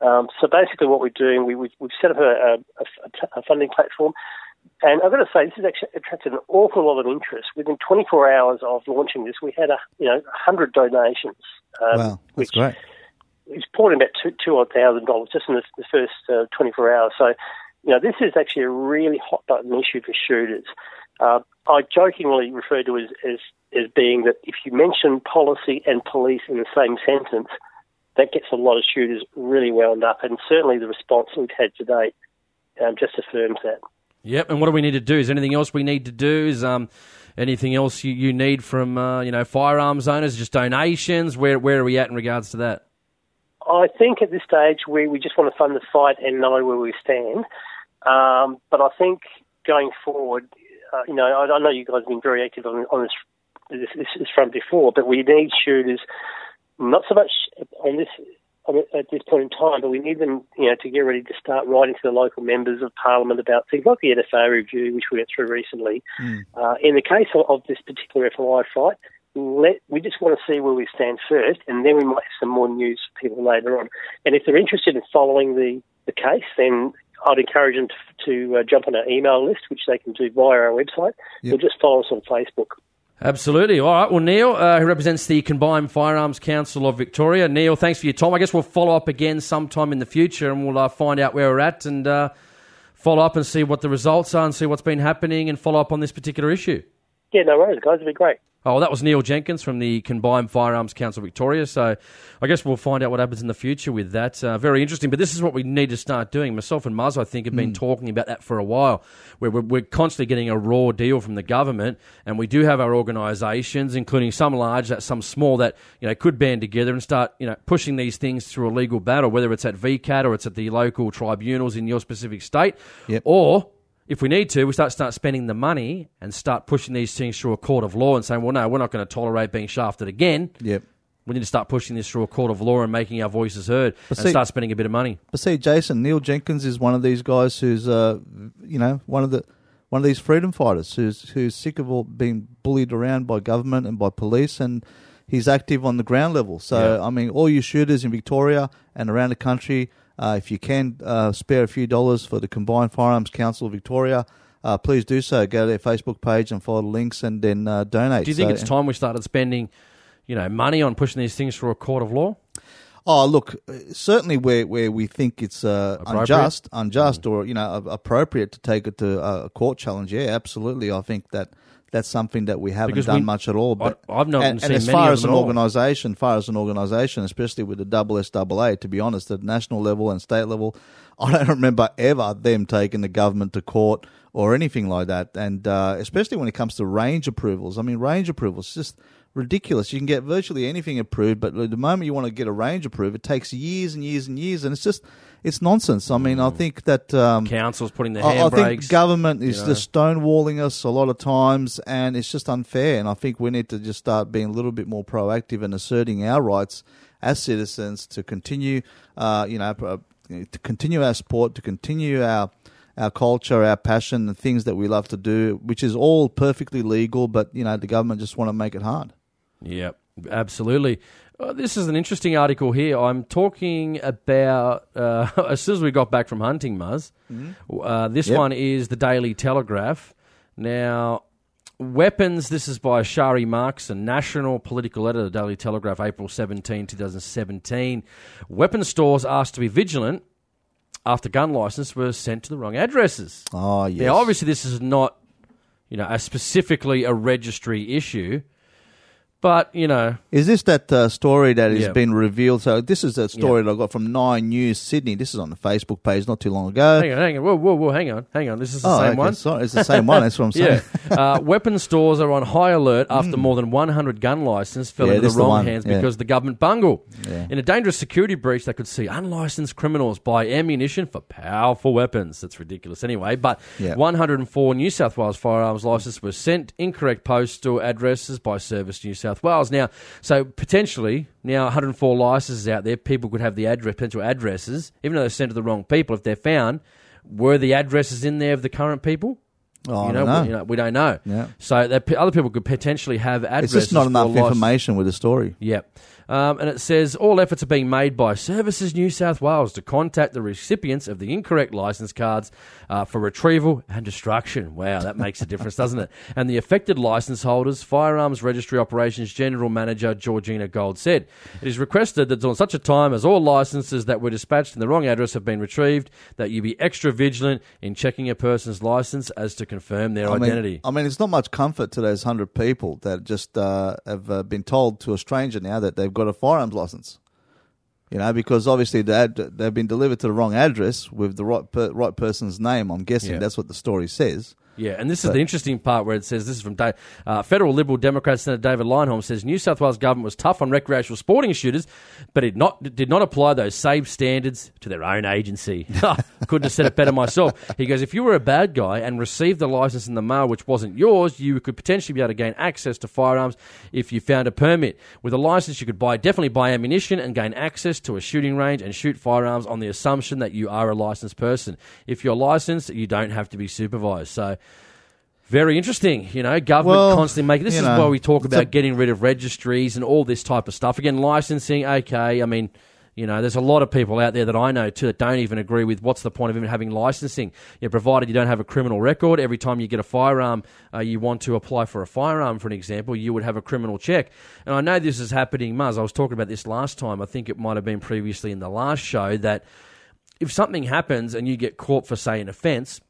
Um, so basically, what we're doing, we, we've, we've set up a, a, a, a funding platform. And I've got to say, this has actually attracted an awful lot of interest. Within 24 hours of launching this, we had a you know 100 donations. Um, wow, that's which great. it's poured in about two two odd thousand dollars just in the, the first uh, 24 hours. So, know, this is actually a really hot button issue for shooters. Uh, I jokingly refer to it as, as as being that if you mention policy and police in the same sentence, that gets a lot of shooters really wound up, and certainly the response we've had to date um, just affirms that. Yep. And what do we need to do? Is there anything else we need to do? Is um, anything else you, you need from uh, you know firearms owners? Just donations? Where where are we at in regards to that? I think at this stage we, we just want to fund the fight and know where we stand. Um, but I think going forward, uh, you know, I, I know you guys have been very active on, on this, this, this, this front before, but we need shooters not so much on this at this point in time, but we need them, you know, to get ready to start writing to the local members of parliament about things like the NFA review, which we went through recently. Uh, in the case of, of this particular FOI fight, let, we just want to see where we stand first, and then we might have some more news for people later on. And if they're interested in following the, the case, then I'd encourage them to, to uh, jump on our email list, which they can do via our website, Yep. or just follow us on Facebook. Absolutely. All right. Well, Neil, uh, who represents the Combined Firearms Council of Victoria. Neil, thanks for your time. I guess we'll follow up again sometime in the future and we'll uh, find out where we're at and uh, follow up and see what the results are and see what's been happening and follow up on this particular issue. Yeah, no worries, guys. It'd be great. Oh, that was Neil Jenkins from the Combined Firearms Council Victoria. So I guess we'll find out what happens in the future with that. Uh, very interesting. But this is what we need to start doing. Myself and Muzz, I think, have been talking about that for a while, where we're, we're constantly getting a raw deal from the government. And we do have our organisations, including some large, that some small, that you know could band together and start you know pushing these things through a legal battle, whether it's at VCAT or it's at the local tribunals in your specific state, Yep. or if we need to, we start start spending the money and start pushing these things through a court of law and saying, well, no, we're not going to tolerate being shafted again. Yep. We need to start pushing this through a court of law and making our voices heard But and see- start spending a bit of money. But see, Jason Neil Jenkins is one of these guys who's, uh, you know, one of the one of these freedom fighters who's who's sick of all being bullied around by government and by police, and he's active on the ground level. So Yeah. I mean, all you shooters in Victoria and around the country, uh, if you can uh, spare a few dollars for the Combined Firearms Council of Victoria. Uh, please do so. Go to their Facebook page and follow the links, and then uh, donate. Do you think So- it's time we started spending, you know, money on pushing these things through a court of law? Oh, look, uh, certainly where, where we think it's uh, unjust, unjust, or you know, appropriate to take it to a court challenge. Yeah, absolutely. I think that that's something that we haven't Because done we- much at all. But I- I've not and, seen and as far as an organisation, far as an organisation, especially with the double SAA, to be honest, at national level and state level, I don't remember ever them taking the government to court or anything like that. And uh, especially when it comes to range approvals, I mean, range approvals just ridiculous. You can get virtually anything approved, but the moment you want to get a range approved, it takes years and years and years, and it's just it's nonsense. I mean, I think that um, Councils putting their I, I think handbrakes. government is know. just stonewalling us a lot of times, and it's just unfair. And I think we need to just start being a little bit more proactive and asserting our rights as citizens to continue, uh, you know, pro- to continue our sport, to continue our our culture, our passion, the things that we love to do, which is all perfectly legal, but you know, the government just want to make it hard. Yep, absolutely. Uh, this is an interesting article here. I'm talking about uh, as soon as we got back from hunting, Muzz. Uh, this Yep. one is the Daily Telegraph. Now, weapons. This is by Shari Marks, a National Political Editor, the Daily Telegraph, April 17, 2017. Weapon stores asked to be vigilant after gun license were sent to the wrong addresses. Oh yes, Now, obviously, this is not, you know, a specifically a registry issue, but you know, Is this that uh, story that has Yeah. been revealed? So this is a story that I got from Nine News Sydney. This is on the Facebook page not too long ago. hang on, hang on, whoa, whoa, whoa, hang on, hang on. This is the oh, same okay, one. Sorry, it's the same one. That's what I'm saying. Yeah, uh, weapon stores are on high alert after more than 100 gun licenses fell Hmm. Yeah, into this the is the wrong one, hands yeah. because the government bungle. Yeah. In a dangerous security breach, they could see unlicensed criminals buy ammunition for powerful weapons. That's ridiculous, anyway. But Yeah. 104 New South Wales firearms licenses were sent incorrect postal addresses by Service New South Wales. Now, so potentially now 104 licenses out there, people could have the address, potential addresses, even though they're sent to the wrong people. If they're found, were the addresses in there of the current people? Oh, I you don't know, know. We, you know, we don't know. Yeah. So that p- other people could potentially have addresses. It's just not enough information with the story. Yep. Um, and it says all efforts are being made by Services New South Wales to contact the recipients of the incorrect license cards uh, for retrieval and destruction. Wow, that makes a difference, doesn't it? And the affected license holders, Firearms Registry Operations General Manager Georgina Gold said, it is requested that on such a time as all licenses that were dispatched in the wrong address have been retrieved, that you be extra vigilant in checking a person's license as to confirm their I mean, identity. I mean, it's not much comfort to those hundred people that just uh, have uh, been told to a stranger now that they've got a firearms license. You know, because obviously they had, they've been delivered to the wrong address with the right per, right person's name. I'm guessing Yeah. that's what the story says. Yeah, and this is But- the interesting part where it says this is from Da- uh, federal Liberal Democrat Senator David Leyonhjelm says New South Wales government was tough on recreational sporting shooters, but it not did not apply those same standards to their own agency. Couldn't have said it better myself. He goes, if you were a bad guy and received the license in the mail which wasn't yours, you could potentially be able to gain access to firearms if you found a permit. With a license, you could buy definitely buy ammunition and gain access to a shooting range and shoot firearms on the assumption that you are a licensed person. If you're licensed, you don't have to be supervised. So. Very interesting, you know. Government Well, constantly making. This is know, why we talk about a- getting rid of registries and all this type of stuff. Again, licensing. Okay, I mean, you know, there's a lot of people out there that I know too that don't even agree with what's the point of even having licensing. You know, provided you don't have a criminal record. Every time you get a firearm, uh, you want to apply for a firearm, for an example, you would have a criminal check. And I know this is happening, Muzz. I was talking about this last time. I think it might have been previously in the last show that if something happens and you get caught for say an offence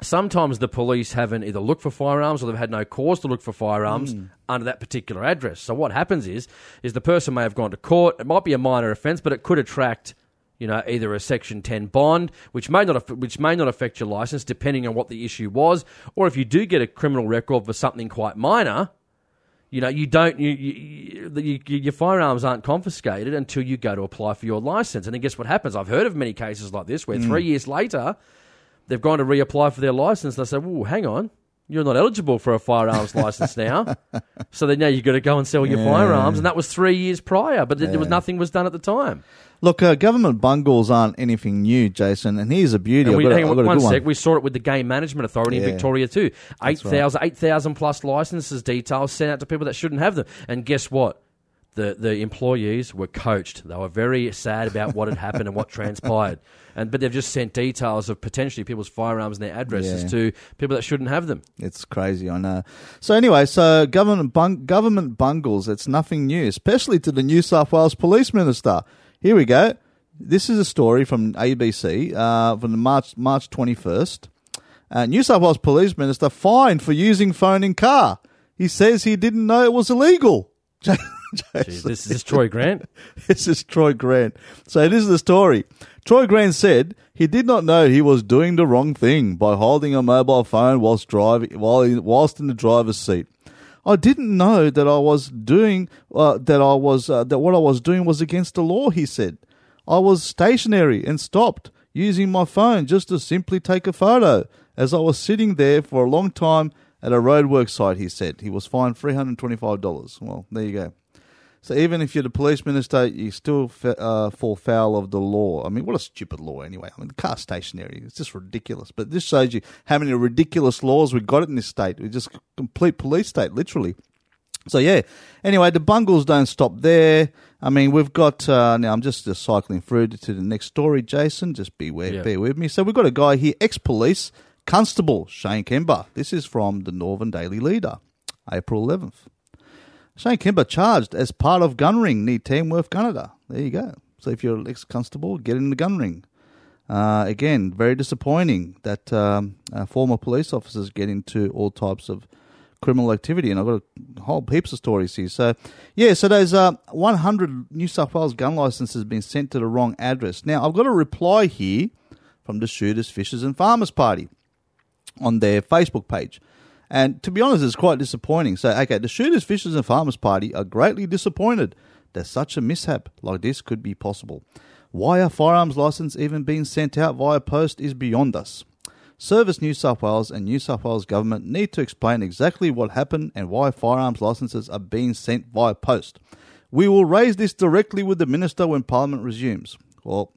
sometimes the police haven't either looked for firearms or they've had no cause to look for firearms hmm. under that particular address. So what happens is is the person may have gone to court. It might be a minor offence, but it could attract you know either a section 10 bond which may not which may not affect your license depending on what the issue was or if you do get a criminal record for something quite minor you know, you don't, you, you, you, you, your firearms aren't confiscated until you go to apply for your license. And then guess what happens? I've heard of many cases like this where hmm. three years later, they've gone to reapply for their license. They say, "Well, hang on, you're not eligible for a firearms license now. So then now you've got to go and sell your Yeah. firearms, and that was three years prior, but there was nothing was done at the time. Look, uh, government bungles aren't anything new, Jason. And here's a beauty. And I've we, got a- hang I've on got a one good sec. We saw it with the Game Management Authority in Victoria too. That's 8,000 8,000 plus licenses details sent out to people that shouldn't have them. And guess what? The the employees were coached. They were very sad about what had happened and what transpired. And but they've just sent details of potentially people's firearms and their addresses Yeah. to people that shouldn't have them. It's crazy, I know. So anyway, so government bung- government bungles. It's nothing new, especially to the New South Wales Police Minister. Here we go. This is a story from ABC uh, from the March March twenty first. Uh, New South Wales Police Minister fined for using phone in car. He says he didn't know it was illegal. Jeez, this is Troy Grant. this is Troy Grant. So this is the story. Troy Grant said he did not know he was doing the wrong thing by holding a mobile phone whilst driving, while whilst in the driver's seat. I didn't know that I was doing uh, that. I was uh, that what I was doing was against the law. He said, I was stationary and stopped using my phone just to simply take a photo as I was sitting there for a long time at a roadwork site. He said he was fined three hundred twenty-five dollars. Well, there you go. So even if you're the police minister, you still uh, fall foul of the law. I mean, what a stupid law anyway. I mean, the car stationary, it's just ridiculous. But this shows you how many ridiculous laws we've got in this state. We're just a complete police state, literally. So yeah. Anyway, the bungles don't stop there. I mean, we've got uh, now. I'm just, just cycling through to the next story, Jason. Just beware, Yeah. bear with me. So we've got a guy here, ex-police constable Shane Kimber. This is from the Northern Daily Leader, April 11th. Shane Kimber charged as part of gun ring near Tamworth, Gunnedah. There you go. So if you're an ex-constable, get in the gun ring. Uh, again, very disappointing that um, uh, former police officers get into all types of criminal activity, and I've got a whole heaps of stories here. So, yeah, so there's uh, 100 New South Wales gun licenses been sent to the wrong address. Now, I've got a reply here from the Shooters, Fishers, and Farmers Party on their Facebook page. And to be honest, it's quite disappointing. So, okay, the Shooters, Fishers, and Farmers Party are greatly disappointed that such a mishap like this could be possible. Why a firearms license even being sent out via post is beyond us. Service New South Wales and New South Wales government need to explain exactly what happened and why firearms licenses are being sent via post. We will raise this directly with the minister when Parliament resumes. Well,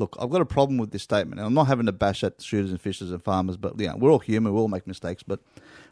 look, I've got a problem with this statement, and I'm not having to bash at shooters and fishers and farmers, but yeah, we're all human, we all make mistakes. But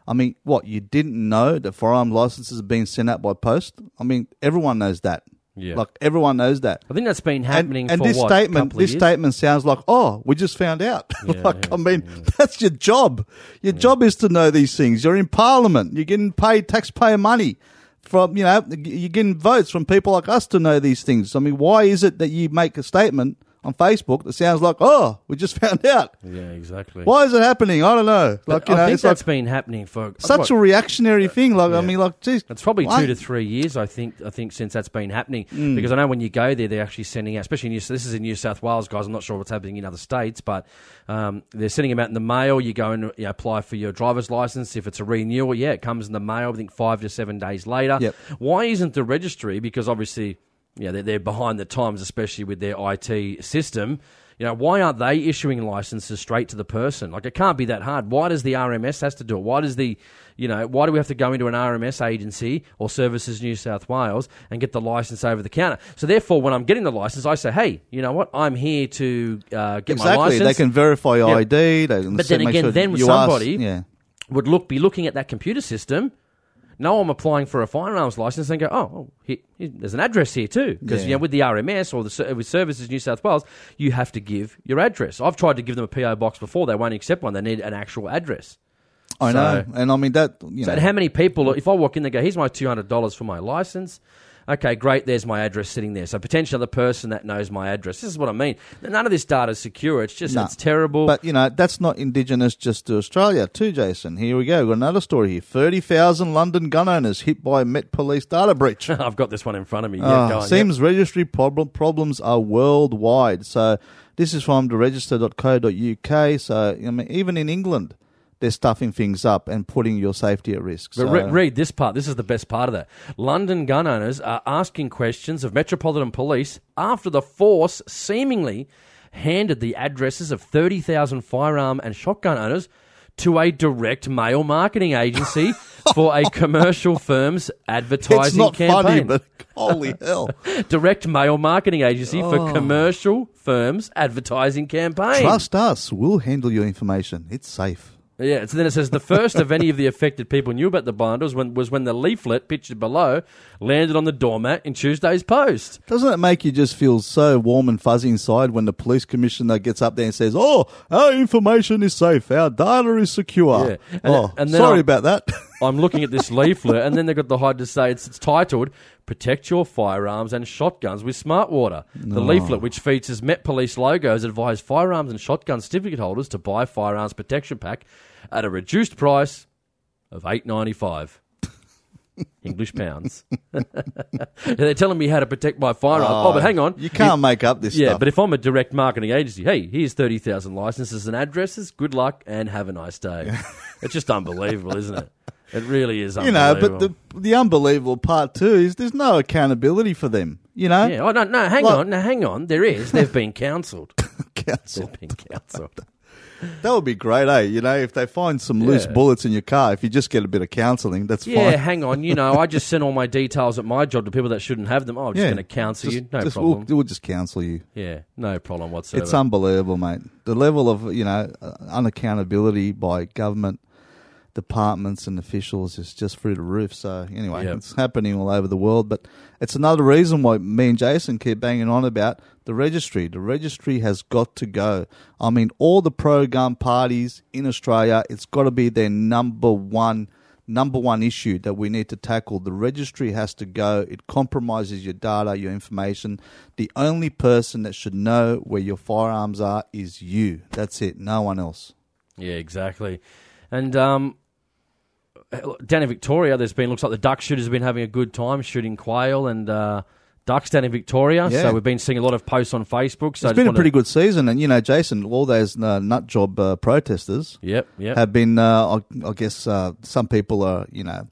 I mean, what you didn't know that firearm licenses are being sent out by post? I mean, everyone knows that. Yeah. like everyone knows that. I think that's been happening and for this what, statement, this years? statement sounds like, oh, we just found out. Yeah, like, yeah, I mean, that's your job. Your job is to know these things. You're in Parliament. You're getting paid taxpayer money from, you know, you're getting votes from people like us to know these things. I mean, why is it that you make a statement on Facebook that sounds like, oh, we just found out? Yeah, exactly. Why is it happening? I don't know. But Like, you I know, think it's like that's been happening for such what, a reactionary thing. Like, I Yeah. mean, like, geez. It's probably why- two to three years, I think. I think since that's been happening, Mm. because I know when you go there, they're actually sending out. Especially in New, this is in New South Wales, guys. I'm not sure what's happening in other states, but um, they're sending them out in the mail. You go and you know, apply for your driver's license. If it's a renewal, yeah, it comes in the mail. I think five to seven days later. Yep. Why isn't the registry? Because obviously, yeah, they're, they're behind the times, especially with their IT system. You know, why aren't they issuing licenses straight to the person? Like, it can't be that hard. Why does the RMS has to do it? Why does the, you know, why do we have to go into an RMS agency or Services New South Wales and get the license over the counter? So therefore, when I'm getting the license, I say, hey, you know what? I'm here to uh, get my Exactly. license. They can verify your Yeah. ID. They can But then again, sure then with ask- somebody- yeah. would look be looking at that computer system. No, I'm applying for a firearms license and go, oh, oh here, here- there's an address here too. Because Yeah. you know, with the RMS or the with Services New South Wales, you have to give your address. I've tried to give them a PO box before; they won't accept one. They need an actual address. I So- know. And I mean, that, you So know. how many people? If I walk in, they go, "Here's my two hundred dollars for my license." Okay, great. There's my address sitting there. So potentially the person that knows my address. This is what I mean. None of this data is secure. It's just No. it's terrible. But you know that's not indigenous just to Australia, too, Jason. Here we go. We've got another story here. Thirty thousand London gun owners hit by Met Police data breach. I've got this one in front of me. Yeah, Ah, go on, seems registry problem, problems are worldwide. So this is from the register.co.uk. So I mean, even in England, they're stuffing things up and putting your safety at risk. But So, re- read this part. This is the best part of that. London gun owners are asking questions of Metropolitan Police after the force seemingly handed the addresses of 30,000 firearm and shotgun owners to a direct mail marketing agency for a commercial firm's advertising It's not campaign. funny, but holy hell. direct mail marketing agency Oh. for commercial firms advertising campaign. Trust us, we'll handle your information. It's safe. Yeah, so then it says the first of any of the affected people knew about the binder was when, was when the leaflet pictured below landed on the doormat in Tuesday's post. Doesn't it make you just feel so warm and fuzzy inside when the police commissioner gets up there and says, "Oh, our information is safe, our data is secure." Yeah. And- oh, and then sorry I'll- about that. I'm looking at this leaflet, and then they've got the hide to say it's, it's titled "Protect Your Firearms and Shotguns with Smart Water." The leaflet, which features Met Police logos, advised firearms and shotgun certificate holders to buy firearms protection pack at a reduced price of eight ninety five. English pounds. They're telling me how to protect my firearm. Oh, but oh, hang on. you can't make up this Yeah, stuff. but if I'm a direct marketing agency, hey, here's 30,000 licenses and addresses. Good luck and have a nice day. it's just unbelievable, isn't it? It really is unbelievable. you know, but the the unbelievable part too is there's no accountability for them. You know, Yeah, oh, no, no, hang Like- on, no, hang on. There is. They've been counselled. council. They've been counselled. That would be great, eh? You know, if they find some loose Yeah. bullets in your car, if you just get a bit of counselling, that's fine. Yeah, fine. hang on. You know, I just send all my details at my job to people that shouldn't have them. Oh, I'm just going to counsel Just- you. No just- problem. We'll, we'll just counsel you. yeah, no problem whatsoever. It's unbelievable, mate. The level of you know uh, unaccountability by government departments and officials is just through the roof. So anyway, Yep. it's happening all over the world. But it's another reason why me and Jason keep banging on about the registry. The registry has got to go. I mean, all the pro gun parties in Australia, it's got to be their number one number one issue that we need to tackle. The registry has to go. It compromises your data, your information. The only person that should know where your firearms are is you. That's it. No one else. Yeah, exactly. And um, down in Victoria, there's been looks like the duck shooters have been having a good time shooting quail and uh, ducks down in Victoria. Yeah. So we've been seeing a lot of posts on Facebook. So it's been a pretty good season, and you know, Jason, all those uh, nut job uh, protesters Yep, yep. have been. Uh, I, I guess uh, some people are, you know.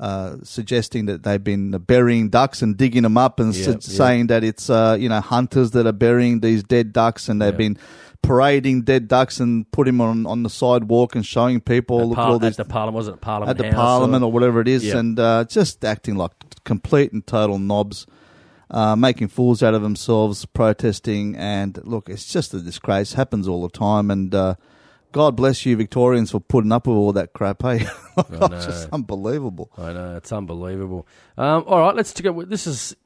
Uh, suggesting that they've been burying ducks and digging them up, and Yeah, s- yeah. saying that it's uh, you know hunters that are burying these dead ducks, and they've Yeah. been parading dead ducks and put them on on the sidewalk and showing people At look par- at all at the Parliament, was it Parliament at the House Parliament or, whatever it is, and uh, just acting like complete and total knobs, uh, making fools out of themselves, protesting, and look, it's just a disgrace. Happens all the time, and uh, God bless you, Victorians, for putting up with all that crap. Hey, it's just unbelievable. I know it's unbelievable. Um, all right, let's go. This is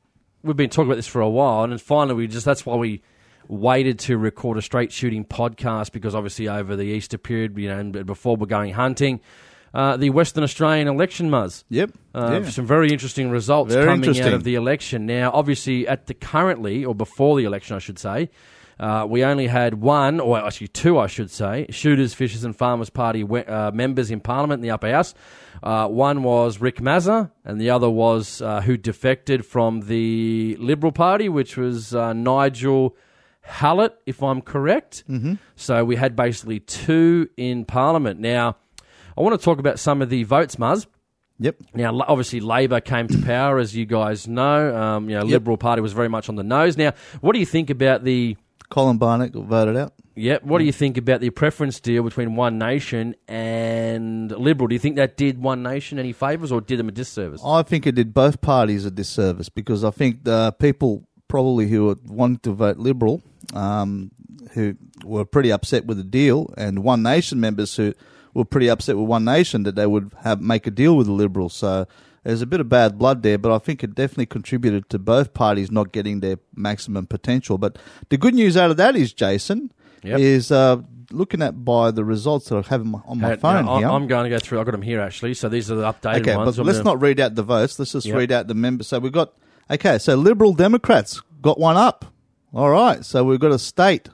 we've been talking about this for a while, and finally we just that's why we waited to record a straight shooting podcast because obviously over the Easter period, you know, and before we're going hunting, uh, the Western Australian election, Muzz. Yep. Uh, yeah. Some very interesting results Very coming out of the election. Now, obviously, at the currently or before the election, I should say, uh, we only had one, or actually two, I should say, Shooters, Fishers, and Farmers Party uh, members in Parliament in the Upper House. Uh, one was Rick Mazza, and the other was uh, who defected from the Liberal Party, which was uh, Nigel Hallett, if I'm correct. Mm-hmm. So we had basically two in Parliament. Now, I want to talk about some of the votes, Muzz. Yep. Now, obviously, Labor came to power, as you guys know. Um, you know, Liberal Party was very much on the nose. Now, what do you think about the? Colin Barnett got voted out. Yep. What do you think about the preference deal between One Nation and Liberal? Do you think that did One Nation any favours or did them a disservice? I think it did both parties a disservice because I think the people probably who wanted to vote Liberal, um, who were pretty upset with the deal, and One Nation members who were pretty upset with One Nation that they would have make a deal with the Liberals. So there's a bit of bad blood there, but I think it definitely contributed to both parties not getting their maximum potential. But the good news out of that is, Jason, Yep. is uh, looking at by the results that I have on my, on my phone now, here. I'm going to go through. I've got them here actually. So these are the updated Okay, ones. but let's gonna- not read out the votes. Let's just Yep. read out the members. So we've got okay. So Liberal Democrats got one up. All right. So we've got a state,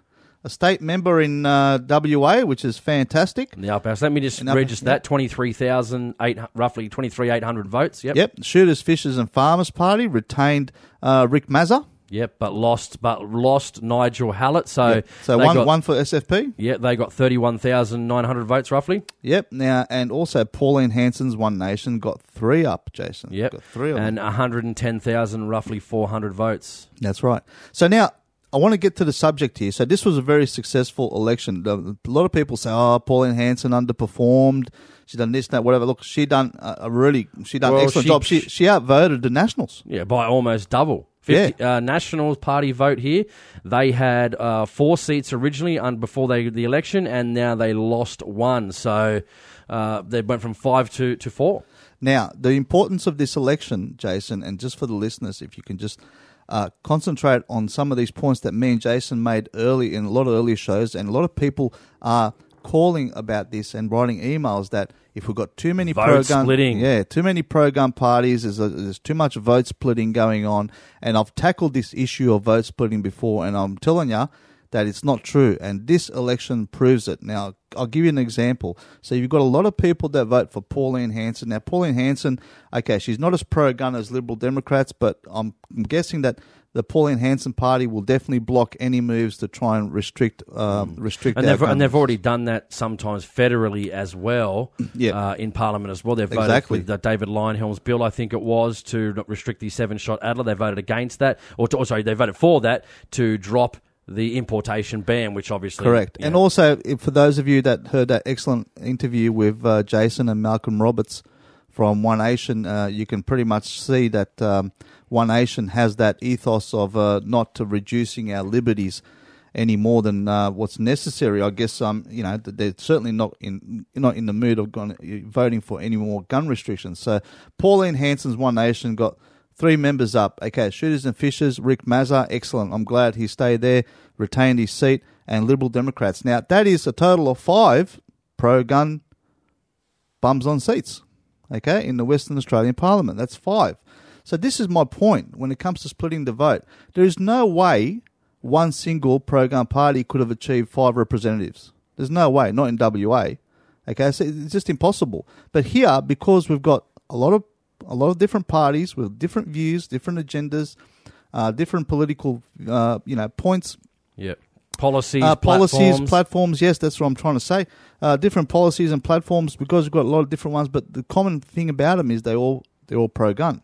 a state member in uh, WA, which is fantastic. in the upper house. Let me just In upper- register that twenty three thousand eight roughly twenty three eight hundred votes. Yep. Yep. Shooters, Fishers, and Farmers Party retained uh, Rick Mazza. Yep. But lost, but lost Nigel Hallett. So Yep. So one got- one for SFP. Yeah, they got 31,900 votes roughly. Yep. Now and also Pauline Hanson's One Nation got three up. Jason. Yep. Got three of them. And 110,000 roughly 400 votes. That's right. So now I want to get to the subject here. So this was a very successful election. A lot of people say, "Oh, Pauline Hanson underperformed. She done this, that, whatever." Look, she done a really, she done Well, excellent she- job. She she outvoted the Nationals. Yeah, by almost double. 50, uh, National Party vote here. They had uh, four seats originally un- before they the election, and now they lost one. So uh, they went from five to, to four. Now, the importance of this election, Jason, and just for the listeners, if you can just uh, concentrate on some of these points that me and Jason made early in a lot of earlier shows, and a lot of people are calling about this and writing emails that if we've got too many Vote pro gun, splitting. yeah, too many pro gun parties, there's, a, there's too much vote splitting going on, and I've tackled this issue of vote splitting before, and I'm telling you that it's not true, and this election proves it. Now, I'll give you an example. So you've got a lot of people that vote for Pauline Hanson. Now, Pauline Hanson, okay, she's not as pro-gun as Liberal Democrats, but I'm guessing that the Pauline Hanson party will definitely block any moves to try and restrict um, restrict And they've, and they've already done that sometimes federally as well Yeah. uh, in Parliament as well. They've voted Exactly. with the David Leyonhjelm's bill, I think it was, to restrict the seven shot Adler. They voted against that, or, to, or sorry, they voted for that to drop the importation ban, which obviously. Correct. And know, also, for those of you that heard that excellent interview with uh, Jason and Malcolm Roberts from One Nation, uh, you can pretty much see that um, One Nation has that ethos of uh, not to reducing our liberties any more than uh, what's necessary. I guess um, you know they're certainly not in not in the mood of gun, voting for any more gun restrictions. So Pauline Hanson's One Nation got three members up. Okay, shooters and fishers. Rick Mazza, excellent. I'm glad he stayed there, retained his seat, and Liberal Democrats. Now that is a total of five pro-gun bums on seats. Okay, in the Western Australian Parliament, that's five. So this is my point when it comes to splitting the vote. There is no way one single pro-gun party could have achieved five representatives. There's no way, not in WA. Okay, so it's just impossible. But here, because we've got a lot of a lot of different parties with different views, different agendas, uh, different political, uh, you know, points yeah. Policies, uh, policies, platforms. platforms. Yes, that's what I'm trying to say. Uh, different policies and platforms because we've got a lot of different ones. But the common thing about them is they all they're all pro gun.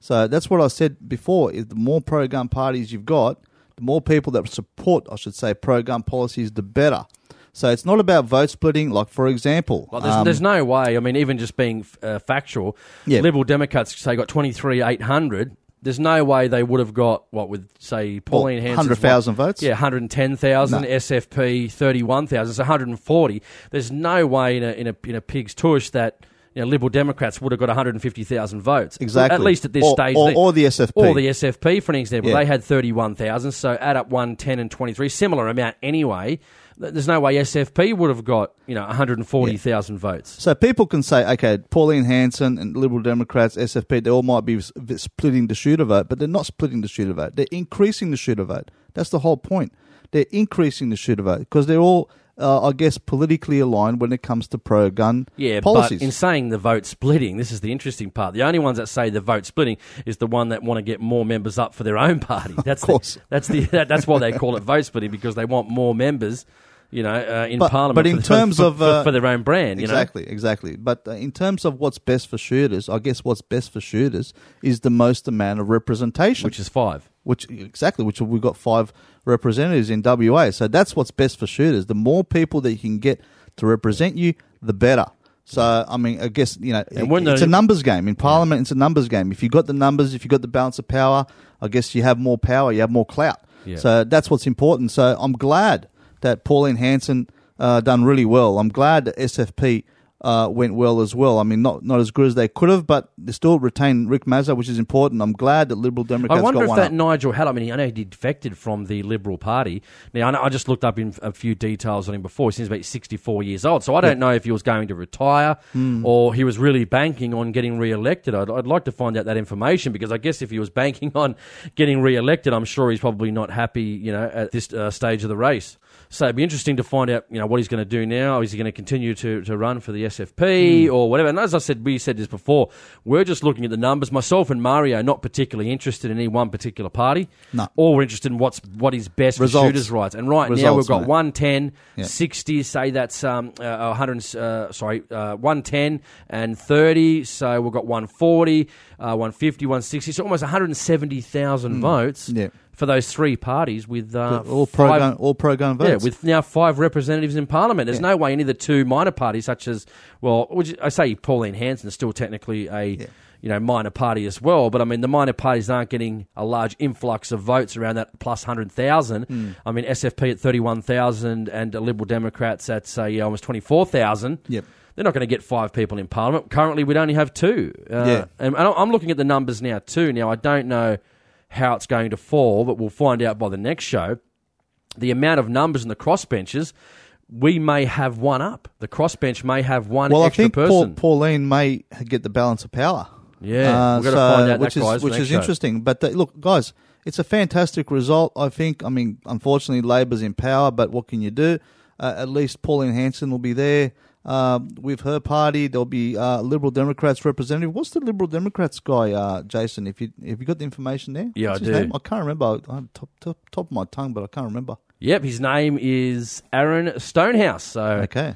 So that's what I said before. Is the more pro gun parties you've got, the more people that support, I should say, pro gun policies, the better. So it's not about vote splitting. Like for example, Like, there's, um, there's no way. I mean, even just being uh, factual, Yeah. Liberal Democrats say got 23 800. There's no way they would have got what with say Pauline What, Hanson's 100,000 votes? Yeah, 110,000. No. SFP 31,000. So 140. There's no way in a in a in a pig's tush that. You know, Liberal Democrats would have got 150,000 votes. Exactly. At least at this Or- stage. or- or the SFP. Or the SFP, for an example. Yeah. They had 31,000, so add up 110 and 23. Similar amount anyway. Th- There's no way SFP would have got, you know, 140,000 votes. So people can say, okay, Pauline Hanson and Liberal Democrats, SFP, they all might be splitting the shooter vote, but they're not splitting the shooter vote. They're increasing the shooter vote. That's the whole point. They're increasing the shooter vote because they're all, uh, I guess, politically aligned when it comes to pro-gun Yeah, policies. but in saying the vote splitting, this is the interesting part. The only ones that say the vote splitting is the one that want to get more members up for their own party. That's course. The, that's the that, that's why they call it vote splitting because they want more members, you know, uh, in But- parliament. but in for, terms for, of, for, uh, for their own brand, you know. exactly, exactly. But uh, in terms of what's best for shooters, I guess what's best for shooters is the most amount of representation. which is five. which exactly which we've got five representatives in WA. So that's what's best for shooters. The more people that you can get to represent you, the better. So I mean, I guess you know it's a numbers game in Parliament. It's a numbers game. If you've got the numbers, if you've got the balance of power, I guess you have more power. You have more clout. Yeah. So that's what's important. So I'm glad that Pauline Hanson uh, done really well. I'm glad that SFP uh, went well as well. I mean, not not as good as they could have, but they still retained Rick Mazza, which is important. I'm glad that Liberal Democrats I wonder if that up. Nigel had. I mean, I know he defected from the Liberal Party. Now, I, know, I just looked up in a few details on him before. He seems about 64 years old. So I don't know if he was going to retire Hmm. or he was really banking on getting re-elected. I'd, I'd like to find out that information because I guess if he was banking on getting re-elected, I'm sure he's probably not happy, you know, at this uh, stage of the race. So it'd be interesting to find out, you know, what he's going to do now. Is he going to continue to, to run for the SFP Hmm. or whatever? And as I said, we said this before, we're just looking at the numbers. Myself and Mario not particularly interested in any one particular party. No. All we're interested in what's what is best Results. for shooters' rights. And right now we've got mate. 110, Yeah. 60, say that's um, uh, 100, uh, sorry, uh, 110 and 30. So we've got 140, uh, 150, 160. So almost 170,000 votes Hmm. Yeah. For those three parties with uh, all pro gun, all pro gun votes. yeah, with now five representatives in Parliament. There's no way any of the two minor parties, such as well, which I say Pauline Hanson is still technically a you know minor party as well. But I mean, the minor parties aren't getting a large influx of votes around that plus hundred thousand. Hmm. I mean, SFP at thirty one thousand and Liberal Democrats at say almost twenty four thousand. Yep. They're not going to get five people in Parliament. Currently, we'd only have two. Uh, Yeah. and I'm looking at the numbers now too. Now, I don't know how it's going to fall, but we'll find out by the next show the amount of numbers in the crossbenches, we may have one up. The crossbench may have one well, I extra think Paul. Pauline may get the balance of power. Yeah, Uh, we've got to so- find out which that, is guys, for which is show. interesting. But uh, look, guys, it's a fantastic result. I think. I mean, unfortunately, Labor's in power, but what can you do? Uh, at least Pauline Hanson will be there. Um, with her party, there'll be uh, Liberal Democrats representative. What's the Liberal Democrats guy, uh, Jason? If you have you got the information there? Yeah, What's I his do. name? I can't remember. I have top, top top of my tongue, but I can't remember. Yep, his name is Aaron Stonehouse. So Okay,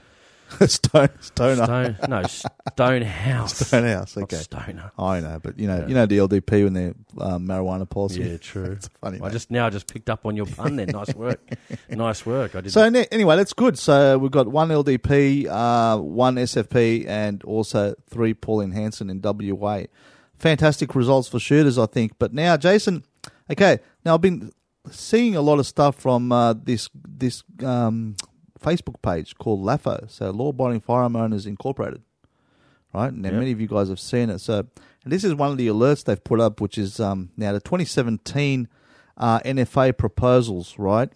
Stone Stoner Stone, no stone Stonehouse. Stonehouse. Not Okay, Stoner. I know, but you know, you know the LDP and their um, marijuana policy. Yeah, true. it's funny. I mate. just now just picked up on your pun. Then nice work, nice work. I did. So ne- anyway, that's good. So we've got one LDP, uh, one SFP, and also three Pauline Hanson in WA. Fantastic results for shooters, I think. But now, Jason, okay, now I've been seeing a lot of stuff from uh, this this um, Facebook page called LAFO, so Law Abiding Firearm Owners Incorporated. Right, now Yep. many of you guys have seen it. So, and this is one of the alerts they've put up, which is um, now the 2017 uh, NFA proposals. Right,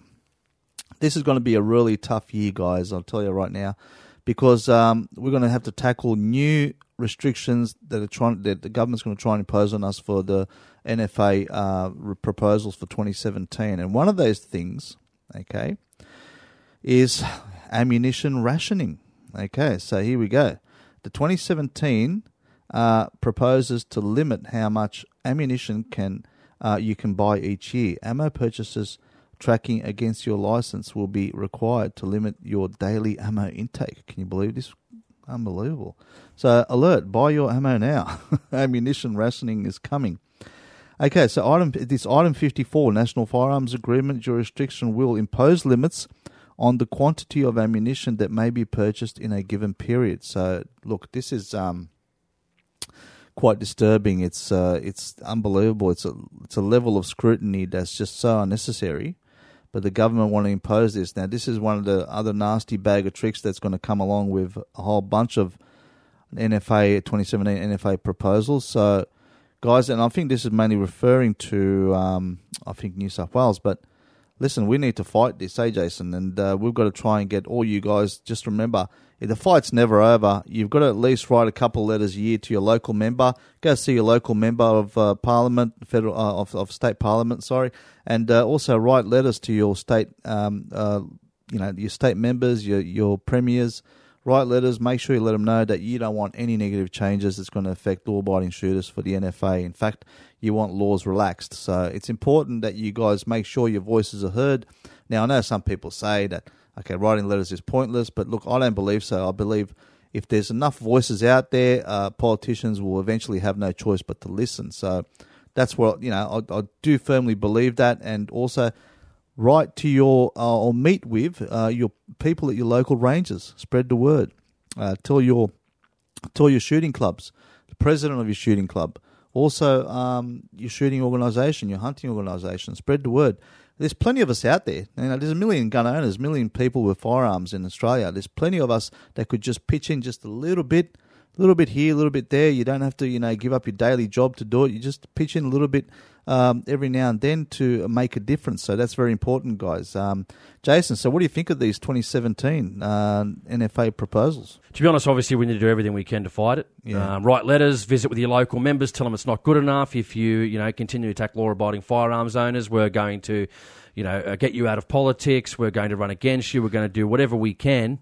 this is going to be a really tough year, guys. I'll tell you right now, because um, we're going to have to tackle new restrictions that are trying that the government's going to try and impose on us for the NFA uh, re- proposals for 2017. And one of those things, okay, is ammunition rationing. Okay, so here we go. The 2017 uh, proposes to limit how much ammunition can uh, you can buy each year. Ammo purchases tracking against your license will be required to limit your daily ammo intake. Can you believe this? Unbelievable. So, alert: buy your ammo now. ammunition rationing is coming. Okay, so item this item fifty four National Firearms Agreement jurisdiction will impose limits on the quantity of ammunition that may be purchased in a given period. So, look, this is um, quite disturbing. It's uh, it's unbelievable. It's a it's a level of scrutiny that's just so unnecessary. But the government want to impose this. Now, this is one of the other nasty bag of tricks that's going to come along with a whole bunch of NFA 2017 NFA proposals. So, guys, and I think this is mainly referring to um, I think New South Wales, but listen, we need to fight this, eh, Jason? And uh, we've got to try and get all you guys. Just remember, if the fight's never over. You've got to at least write a couple of letters a year to your local member. Go see your local member of uh, Parliament, federal uh, of, of state Parliament, sorry, and uh, also write letters to your state, um, uh, you know, your state members, your your premiers. Write letters. Make sure you let them know that you don't want any negative changes that's going to affect law-abiding shooters for the NFA. In fact, you want laws relaxed. So it's important that you guys make sure your voices are heard. Now, I know some people say that okay, writing letters is pointless, but look, I don't believe so. I believe if there's enough voices out there, uh, politicians will eventually have no choice but to listen. So that's what you know. I, I do firmly believe that, and also write to your uh, or meet with uh, your people at your local ranges. Spread the word. Uh, tell your tell your shooting clubs, the president of your shooting club, also um, your shooting organisation, your hunting organisation. Spread the word. There's plenty of us out there. You know, there's a million gun owners, a million people with firearms in Australia. There's plenty of us that could just pitch in just a little bit, a little bit here, a little bit there. You don't have to, you know, give up your daily job to do it. You just pitch in a little bit um, every now and then to make a difference. So that's very important, guys. Um, Jason, so what do you think of these 2017 uh, NFA proposals? To be honest, obviously, we need to do everything we can to fight it. Yeah. Um, write letters, visit with your local members, tell them it's not good enough. If you, you know, continue to attack law-abiding firearms owners, we're going to, you know, uh, get you out of politics. We're going to run against you. We're going to do whatever we can.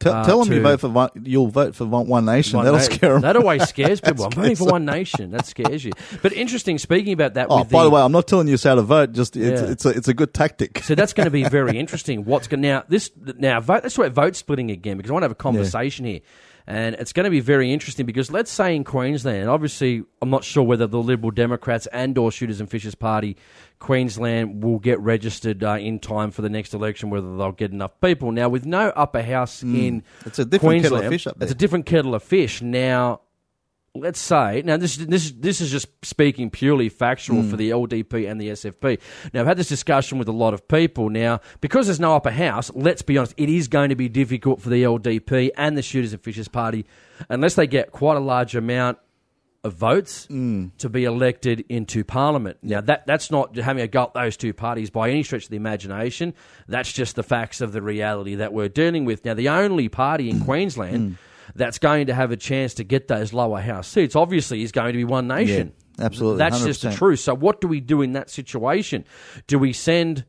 Tell, Uh, tell them you vote for one, you'll vote for one, one nation. One That'll na- scare them. That always scares people. I'm voting for One Nation. That scares you. But interesting, speaking about that. Oh, with by the way, I'm not telling you how to vote. Just it's Yeah. it's a it's a good tactic. So that's going to be very interesting. What's going now? This now vote. Let's talk about vote splitting again because I want to have a conversation here. And it's going to be very interesting because let's say in Queensland, obviously, I'm not sure whether the Liberal Democrats and or Shooters and Fishers Party Queensland will get registered uh, in time for the next election, whether they'll get enough people. Now, with no upper house in Hmm. It's a different kettle Queensland, of fish up It's a different kettle of fish. Now, let's say now this this this is just speaking purely factual Hmm. for the LDP and the SFP. Now I've had this discussion with a lot of people. Now because there's no upper house, let's be honest, it is going to be difficult for the LDP and the Shooters and Fishers Party unless they get quite a large amount of votes hmm. to be elected into Parliament. Now that that's not having a go at those two parties by any stretch of the imagination. That's just the facts of the reality that we're dealing with. Now the only party in hmm. Queensland hmm. That's going to have a chance to get those lower house seats obviously is going to be One Nation. Yeah, absolutely, That's just the truth. So what do we do in that situation? Do we send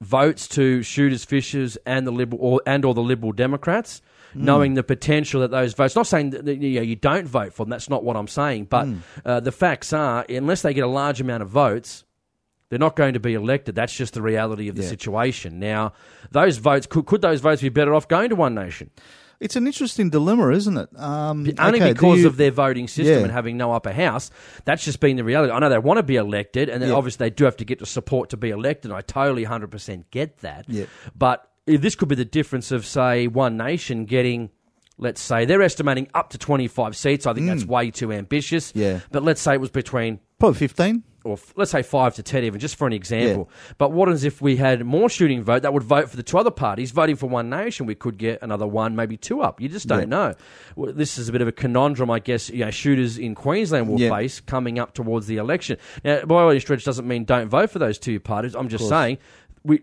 votes to shooters, fishers, and the liberal or, and or the Liberal Democrats, Hmm. knowing the potential that those votes. Not saying that you, know, you don't vote for them. That's not what I'm saying. But Hmm. uh, the facts are, unless they get a large amount of votes. They're not going to be elected. That's just the reality of the Yeah. situation. Now, those votes could, could those votes be better off going to One Nation? It's an interesting dilemma, isn't it? Um, Only okay, because you- of their voting system Yeah. and having no upper house. That's just been the reality. I know they want to be elected, and Yeah. obviously they do have to get the support to be elected. I totally 100% get that. Yeah. But if this could be the difference of, say, One Nation getting, let's say, they're estimating up to 25 seats. I think that's way too ambitious. Mm. Yeah. But let's say it was between probably fifteen. Or f- let's say five to ten, even just for an example. But what is if we had more shooting vote that would vote for the two other parties voting for One Nation? We could get another one, maybe two up. You just don't Yeah. know. Well, this is a bit of a conundrum, I guess. You know, shooters in Queensland will Yeah. face coming up towards the election. Now, by any stretch, doesn't mean don't vote for those two parties. I'm just saying. We,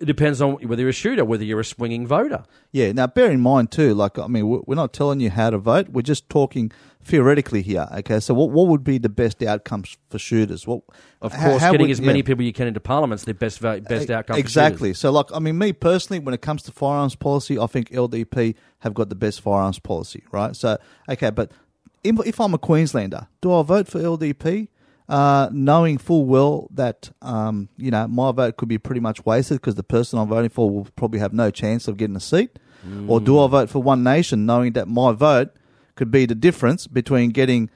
it depends on whether you're a shooter, whether you're a swinging voter. Yeah. Now, bear in mind too. Like, I mean, we're not telling you how to vote. We're just talking theoretically here. Okay. So, what what would be the best outcomes for shooters? What, Of course, how getting would- as many yeah. people you can into parliament's the best best outcome. Exactly. So, like, I mean, me personally, when it comes to firearms policy, I think LDP have got the best firearms policy, right? So, okay, but if, if I'm a Queenslander, do I vote for LDP, uh, knowing full well that um, you know my vote could be pretty much wasted because the person I'm voting for will probably have no chance of getting a seat, or do I vote for One Nation, knowing that my vote could be the difference between getting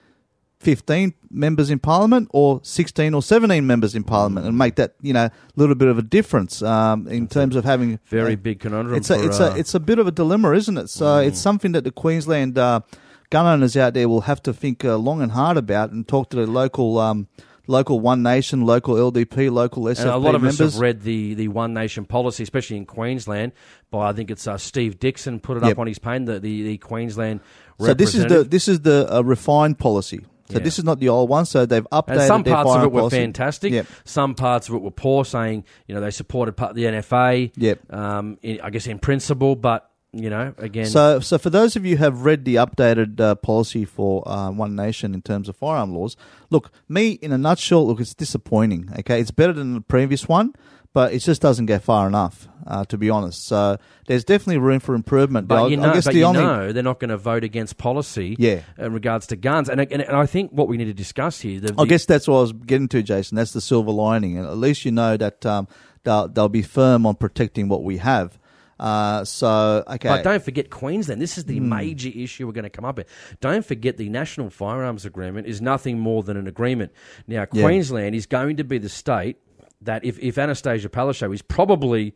15 members in parliament or 16 or 17 members in parliament and make that you know a little bit of a difference um, in terms of having Very uh, big conundrum. it's a for, it's uh, a it's a bit of a dilemma isn't it so it's something that the queensland uh, gun owners out there will have to think uh, long and hard about and talk to the local um, local one nation local ldp local SFP And a lot of members us have read the, the One Nation policy, especially in Queensland, by I think it's uh, Steve Dixon put it Yep. up on his page, the, the, the Queensland so this is the this is the uh, refined policy so Yeah. this is not the old one so they've updated and some parts of it were policy. fantastic. Yep. Some parts of it were poor, saying you know they supported part the NFA. Yep. Um, in, I guess in principle, but you know again. So, so for those of you who have read the updated uh, policy for uh, One Nation in terms of firearm laws, look, me in a nutshell, look, it's disappointing. Okay, it's better than the previous one, but it just doesn't get far enough, uh, to be honest. So, there's definitely room for improvement. But I- you I know, guess but the you only know they're not going to vote against policy Yeah. in regards to guns. And, and, and I think what we need to discuss here, the, I guess that's what I was getting to, Jason. That's the silver lining, and at least you know that um, they'll they'll be firm on protecting what we have. Uh, so, okay, But don't forget Queensland. This is the Hmm. major issue we're going to come up with. Don't forget the National Firearms Agreement is nothing more than an agreement. Now, Yeah. Queensland is going to be the state that if, if Annastacia Palaszczuk is probably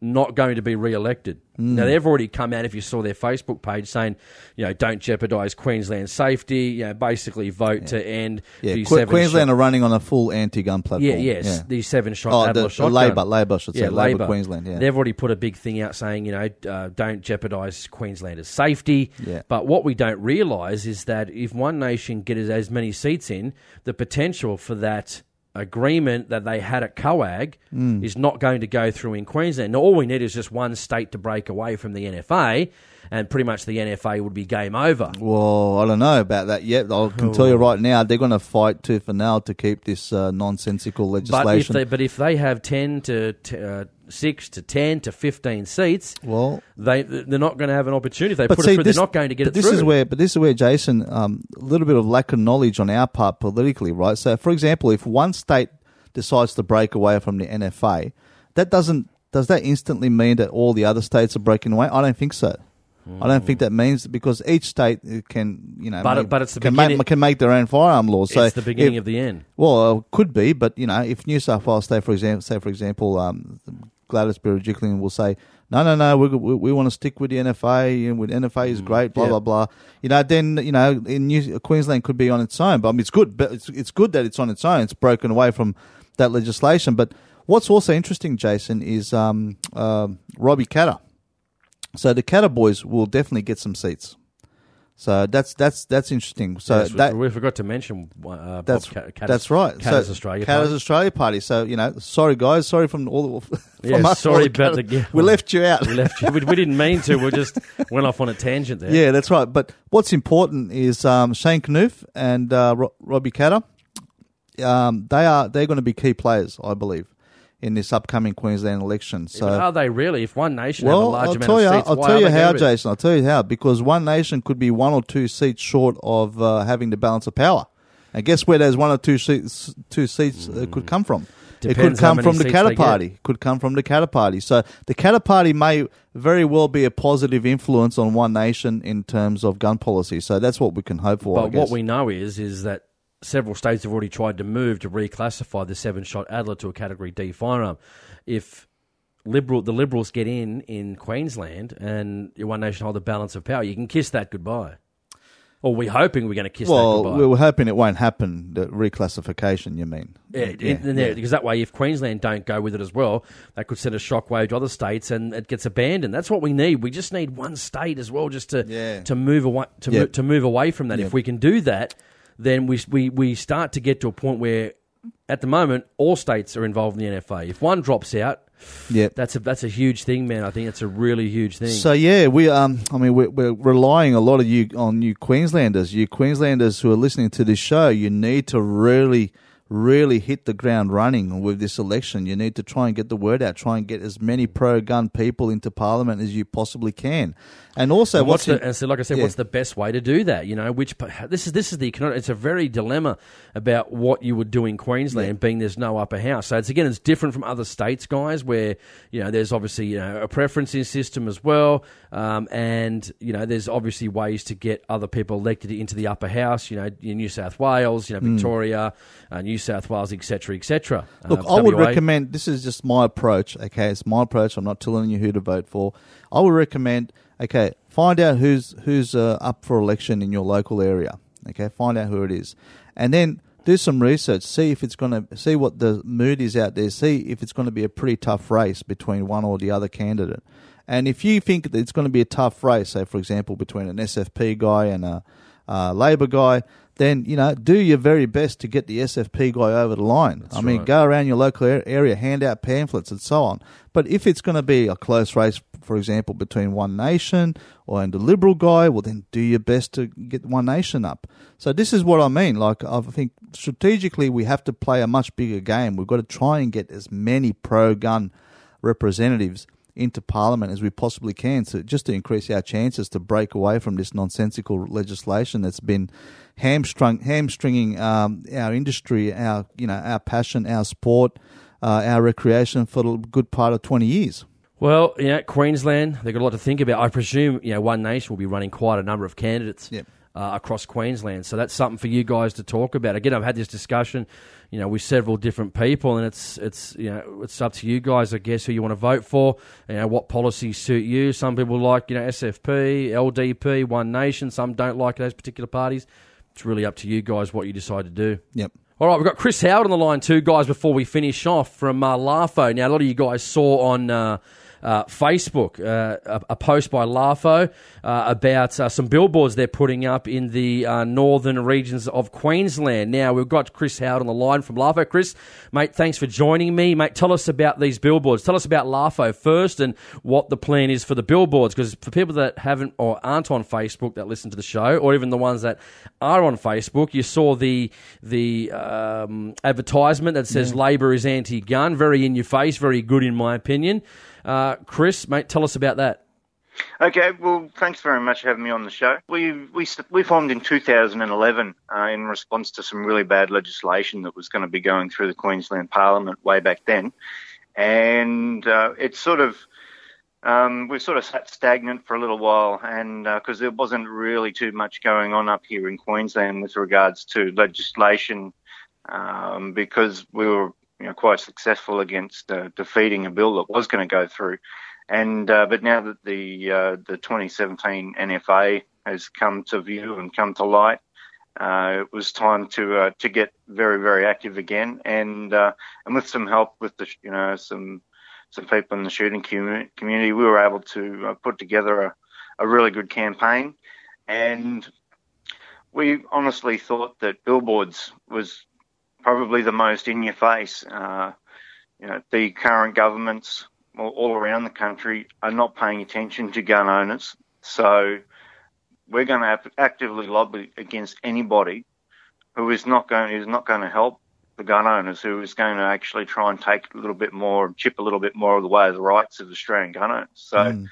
not going to be re-elected. Hmm. Now they've already come out. If you saw their Facebook page saying, you know, don't jeopardise Queensland's safety. You know, basically vote to end yeah, the seven Queensland are running on a full anti-gun platform. yeah, yes, Yeah. the seven shot Oh, the, the. Labor, Labor, should say, Yeah, Labor, Labor. Queensland. Yeah, They've already put a big thing out saying, you know, uh, don't jeopardise Queenslanders' safety. Yeah. But what we don't realise is that if One Nation gets as many seats in, the potential for that agreement that they had at COAG Mm. is not going to go through in Queensland. Now, all we need is just one state to break away from the NFA, and pretty much the NFA would be game over. Well, I don't know about that yet. I can tell you right now, they're going to fight tooth and nail to keep this uh, nonsensical But if legislation. they but if they have ten to t- uh, six to ten to fifteen seats, well, they they're not going to have an opportunity. If they put see, it through, this, they're not going to get it this through. is where, but this is where Jason, um, a little bit of lack of knowledge on our part politically, right? So, for example, if one state decides to break away from the NFA, that doesn't does that instantly mean that all the other states are breaking away? I don't think so. I don't think that means because each state uh, can, you know, But it- make, but it's the can, beginning- make, can make their own firearm laws. So it's the beginning if- of the end. well, it could be, but you know, if New South Wales State, for example, say for example, um, Gladys Berejiklian will say, no, no, no, we, we, we want to stick with the NFA, and with NFA is great, blah Mm, yeah. blah blah. You know, then you know, in New, Queensland could be on its own, but I mean, it's good, but it's it's good that it's on its own. It's broken away from that legislation. But what's also interesting, Jason, is um, um Robbie Katter. So the Katter boys will definitely get some seats. So that's that's that's interesting. So Yes, we- that we forgot to mention uh, Bob that's that's right. Katter's so, Australia. Katter's Party. Australia Party. So you know, sorry guys, sorry from all the from Yeah, us. sorry all about the- yeah. we left you out. we left you. We, we didn't mean to. We just went off on a tangent there. yeah, that's right. But what's important is um, Shane Knuth and uh, Robbie Katter. Um, they are they're going to be key players, I believe, in this upcoming Queensland election. So But are they really? If one nation have a well, large I'll amount tell of you, seats, I'll tell you how. Jason. I'll tell you how because one nation could be one or two seats short of uh, having the balance of power. And guess where those one or two seats two seats uh, could come from? it could come from the seats Katter they get. Party. Could come from the Katter Party. So the Katter Party may very well be a positive influence on one nation in terms of gun policy. So that's what we can hope for. I But what we know is is that several states have already tried to move to reclassify the seven-shot Adler to a Category D firearm. If liberal the Liberals get in in Queensland and your One Nation hold the balance of power, you can kiss that goodbye. Or we're hoping we're going to kiss well, that goodbye. we were hoping it won't happen. The reclassification, you mean? Yeah, in there, because that way, if Queensland don't go with it as well, that could send a shockwave to other states, and it gets abandoned. That's what we need. We just need one state as well, just to Yeah. to move away to Yeah. mo- to move away from that. Yeah. If we can do that, then we we we start to get to a point where, at the moment, all states are involved in the NFA. If one drops out, Yeah. that's a that's a huge thing, man. I think it's a really huge thing. So yeah, we um, I mean, we're, we're relying a lot of you on you Queenslanders, you Queenslanders who are listening to this show. You need to really, really hit the ground running with this election. You need to try and get the word out. Try and get as many pro-gun people into Parliament as you possibly can. And also, And what's in- the, and so, like I said, yeah. what's the best way to do that? You know, which this is this is the. It's a very dilemma about what you would do in Queensland, being there's no upper house. So it's again, it's different from other states, guys, where you know there's obviously you know a preferencing system as well, um, and you know there's obviously ways to get other people elected into the upper house. You know, in New South Wales, you know, Victoria, uh, New South Wales, etc., etc. Hmm. Look, I would recommend. This is just my approach. Okay, it's my approach. I'm not telling you who to vote for. I would recommend. Okay, find out who's who's uh, up for election in your local area. Okay, find out who it is, and then do some research. See if it's going to see what the mood is out there. See if it's going to be a pretty tough race between one or the other candidate. And if you think that it's going to be a tough race, say for example between an SFP guy and a, a Labor guy, then you know do your very best to get the SFP guy over the line. I mean, right. go around your local area, hand out pamphlets and so on. But if it's going to be a close race, for example, between One Nation or and the Liberal guy, well then do your best to get One Nation up. So this is what I mean. Like I think strategically we have to play a much bigger game. We've got to try and get as many pro-gun representatives into Parliament as we possibly can, so just to increase our chances to break away from this nonsensical legislation that's been hamstrung, hamstringing um, our industry, our you know our passion, our sport, uh, our recreation for a good part of twenty years. Well, yeah, Queensland, they've got a lot to think about. I presume, you know, One Nation will be running quite a number of candidates Yep. Uh, across Queensland. So that's something for you guys to talk about. Again, I've had this discussion, you know, with several different people, and it's it's you know it's up to you guys, I guess, who you want to vote for. You know, what policies suit you. Some people like you know SFP, LDP, One Nation. Some don't like those particular parties. It's really up to you guys what you decide to do. Yep. All right, we've got Chris Howard on the line too, guys, before we finish off from uh, LAFO. Now, a lot of you guys saw on uh, uh, Facebook uh, a, a post by LAFO uh, about uh, some billboards they're putting up in the uh, northern regions of Queensland. Now, we've got Chris Howard on the line from LAFO. Chris, mate, thanks for joining me. Mate, tell us about these billboards. Tell us about LAFO first and what the plan is for the billboards. Because for people that haven't or aren't on Facebook that listen to the show, or even the ones that are on Facebook, you saw the the um, advertisement that says Labor is anti-gun. Very in your face, very good in my opinion. Uh, Chris, mate, tell us about that. Okay, well, thanks very much for having me on the show. We we we formed in 2011 uh, in response to some really bad legislation that was going to be going through the Queensland Parliament way back then, and uh, it sort of um, we sort of sat stagnant for a little while, and because uh, there wasn't really too much going on up here in Queensland with regards to legislation, um, because we were you know, quite successful against uh, defeating a bill that was going to go through. And uh, but now that the uh, the 2017 NFA has come to view and come to light, uh, it was time to uh, to get very very active again, and uh, and with some help with the you know some some people in the shooting community, we were able to put together a, a really good campaign, and we honestly thought that billboards was probably the most in your face. Uh, you know, the current governments all, all around the country are not paying attention to gun owners, so we're going to actively lobby against anybody who is not going is not going to help the gun owners, who is going to actually try and take a little bit more, chip a little bit more of the way of the rights of Australian gun owners. So, mm.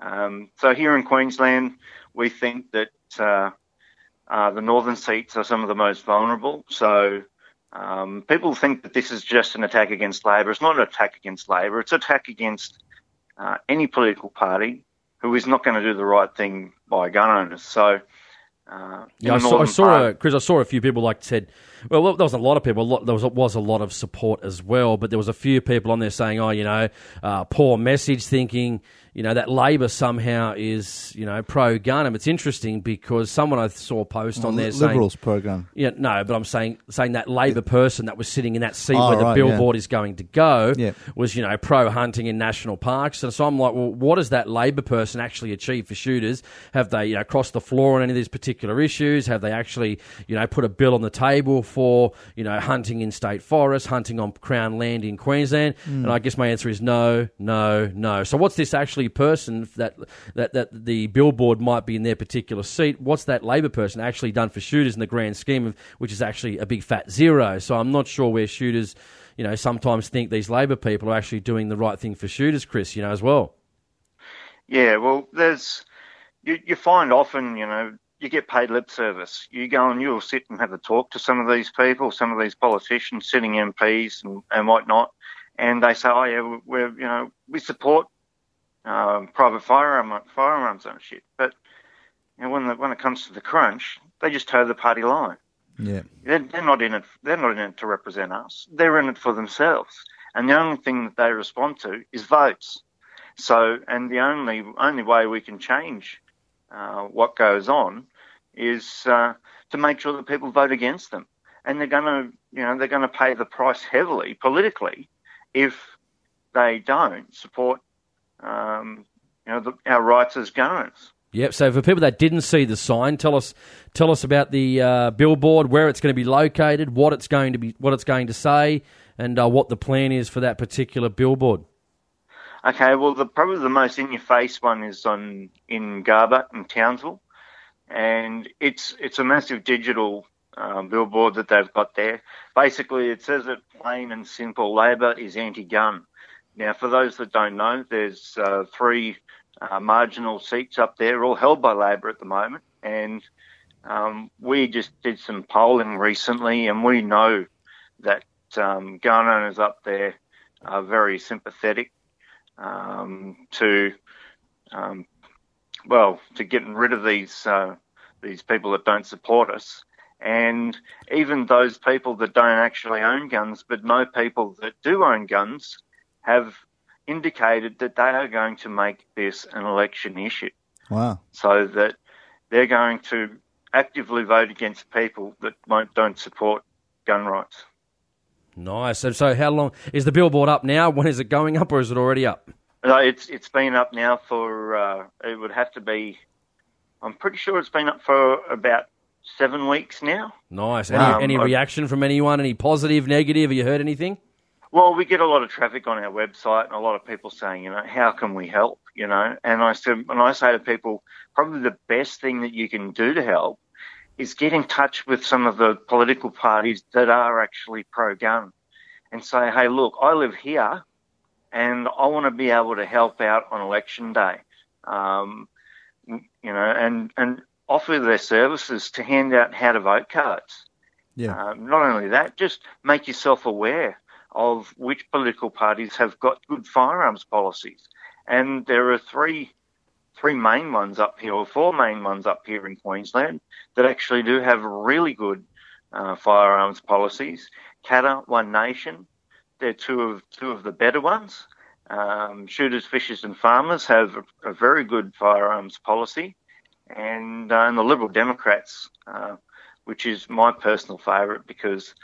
um, so here in Queensland, we think that uh, uh, the northern seats are some of the most vulnerable. So. Um, people think that this is just an attack against Labor. It's not an attack against Labor. It's an attack against uh, any political party who is not going to do the right thing by gun owners. So, uh, yeah, I saw, I saw a, Chris. I saw a few people like said. Well, there was a lot of people. Lot, there was was a lot of support as well, but there was a few people on there saying, "Oh, you know, uh, poor message," thinking you know, that Labor somehow is, you know, pro gun. And it's interesting because someone I saw post on there Liberals saying. pro gun. Yeah, no, but I'm saying saying that Labor person that was sitting in that seat oh, where the right, billboard yeah. is going to go yeah. was, you know, pro hunting in national parks. And so I'm like, well, what does that Labor person actually achieve for shooters? Have they, you know, crossed the floor on any of these particular issues? Have they actually, you know, put a bill on the table for, you know, hunting in state forests, hunting on Crown land in Queensland? Mm. And I guess my answer is no, no, no. So what's this actually person that, that, that the billboard might be in their particular seat. What's that Labor person actually done for shooters in the grand scheme of, which is actually a big fat zero? So I'm not sure where shooters, you know, sometimes think these Labor people are actually doing the right thing for shooters, Chris, you know, as well. Yeah, well, there's, you, you find often, you know, you get paid lip service. You go and you'll sit and have a talk to some of these people, some of these politicians, sitting MPs and, and whatnot, and they say, "Oh yeah, we're you know we support um, private firearm, firearms ownership. But you know, when the, when it comes to the crunch, they just toe the party line. Yeah, they're, they're, not in it. They're not in it to represent us. They're in it for themselves, and the only thing that they respond to is votes. So, and the only only way we can change uh, what goes on is uh, to make sure that people vote against them, and they're going to, you know, they're going to pay the price heavily politically if they don't support um, you know, the, our rights as gunners. Yep. So for people that didn't see the sign, tell us tell us about the uh, billboard, where it's going to be located, what it's going to be, what it's going to say, and uh, what the plan is for that particular billboard. Okay. Well, the probably the most in your face one is on in Garbutt in Townsville, and it's it's a massive digital uh, billboard that they've got there. Basically, it says it plain and simple: Labor is anti-gun. Now, for those that don't know, there's uh, three uh, marginal seats up there, all held by Labor at the moment. And um, we just did some polling recently, and we know that um, gun owners up there are very sympathetic um, to, um, well, to getting rid of these uh, these people that don't support us. And even those people that don't actually own guns, but know people that do own guns, have indicated that they are going to make this an election issue. Wow. So that they're going to actively vote against people that don't support gun rights. Nice. So, so how long is the billboard up now? When is it going up, or is it already up? No, it's it's been up now for uh, it would have to be. I'm pretty sure it's been up for about seven weeks now. Nice. Any, um, any reaction from anyone? Any positive, negative? Have you heard anything? Well, we get a lot of traffic on our website, and a lot of people saying, you know, how can we help? You know, and I said, and I say to people, probably the best thing that you can do to help is get in touch with some of the political parties that are actually pro-gun, and say, hey, look, I live here, and I want to be able to help out on election day, um, you know, and and offer their services to hand out how to vote cards. Yeah. Um, not only that, just make yourself aware of which political parties have got good firearms policies and there are three three main ones up here, or four main ones up here in Queensland that actually do have really good uh, firearms policies. Katter, One Nation, they're two of two of the better ones. Um, shooters, fishers, and farmers have a, a very good firearms policy, and, uh, and the Liberal Democrats, uh, which is my personal favourite because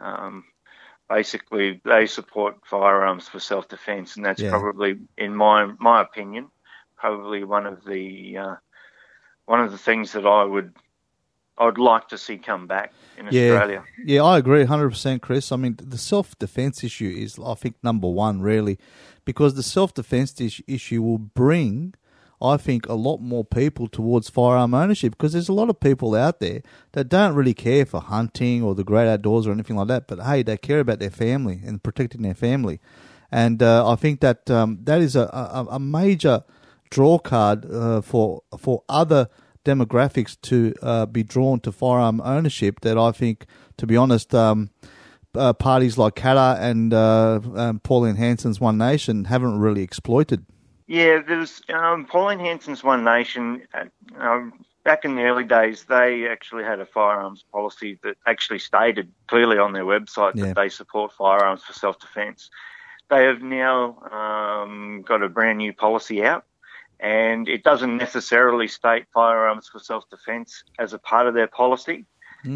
um, basically they support firearms for self-defence, and that's Yeah. probably, in my my opinion, probably one of the uh, one of the things that I would I would like to see come back in Australia. Yeah, I agree 100%, Chris. I mean, the self defense issue is, I think, number one, really, because the self defense issue will bring, I think, a lot more people towards firearm ownership because there's a lot of people out there that don't really care for hunting or the great outdoors or anything like that, but hey, they care about their family and protecting their family. And uh, I think that um, that is a, a, a major draw card uh, for for other demographics to uh, be drawn to firearm ownership. That I think, to be honest, um, uh, parties like Katter and uh, um, Pauline Hanson's One Nation haven't really exploited. Yeah, there's um, Pauline Hanson's One Nation. Um, back in the early days, they actually had a firearms policy that actually stated clearly on their website Yeah. that they support firearms for self-defence. They have now um, got a brand new policy out, and it doesn't necessarily state firearms for self-defence as a part of their policy.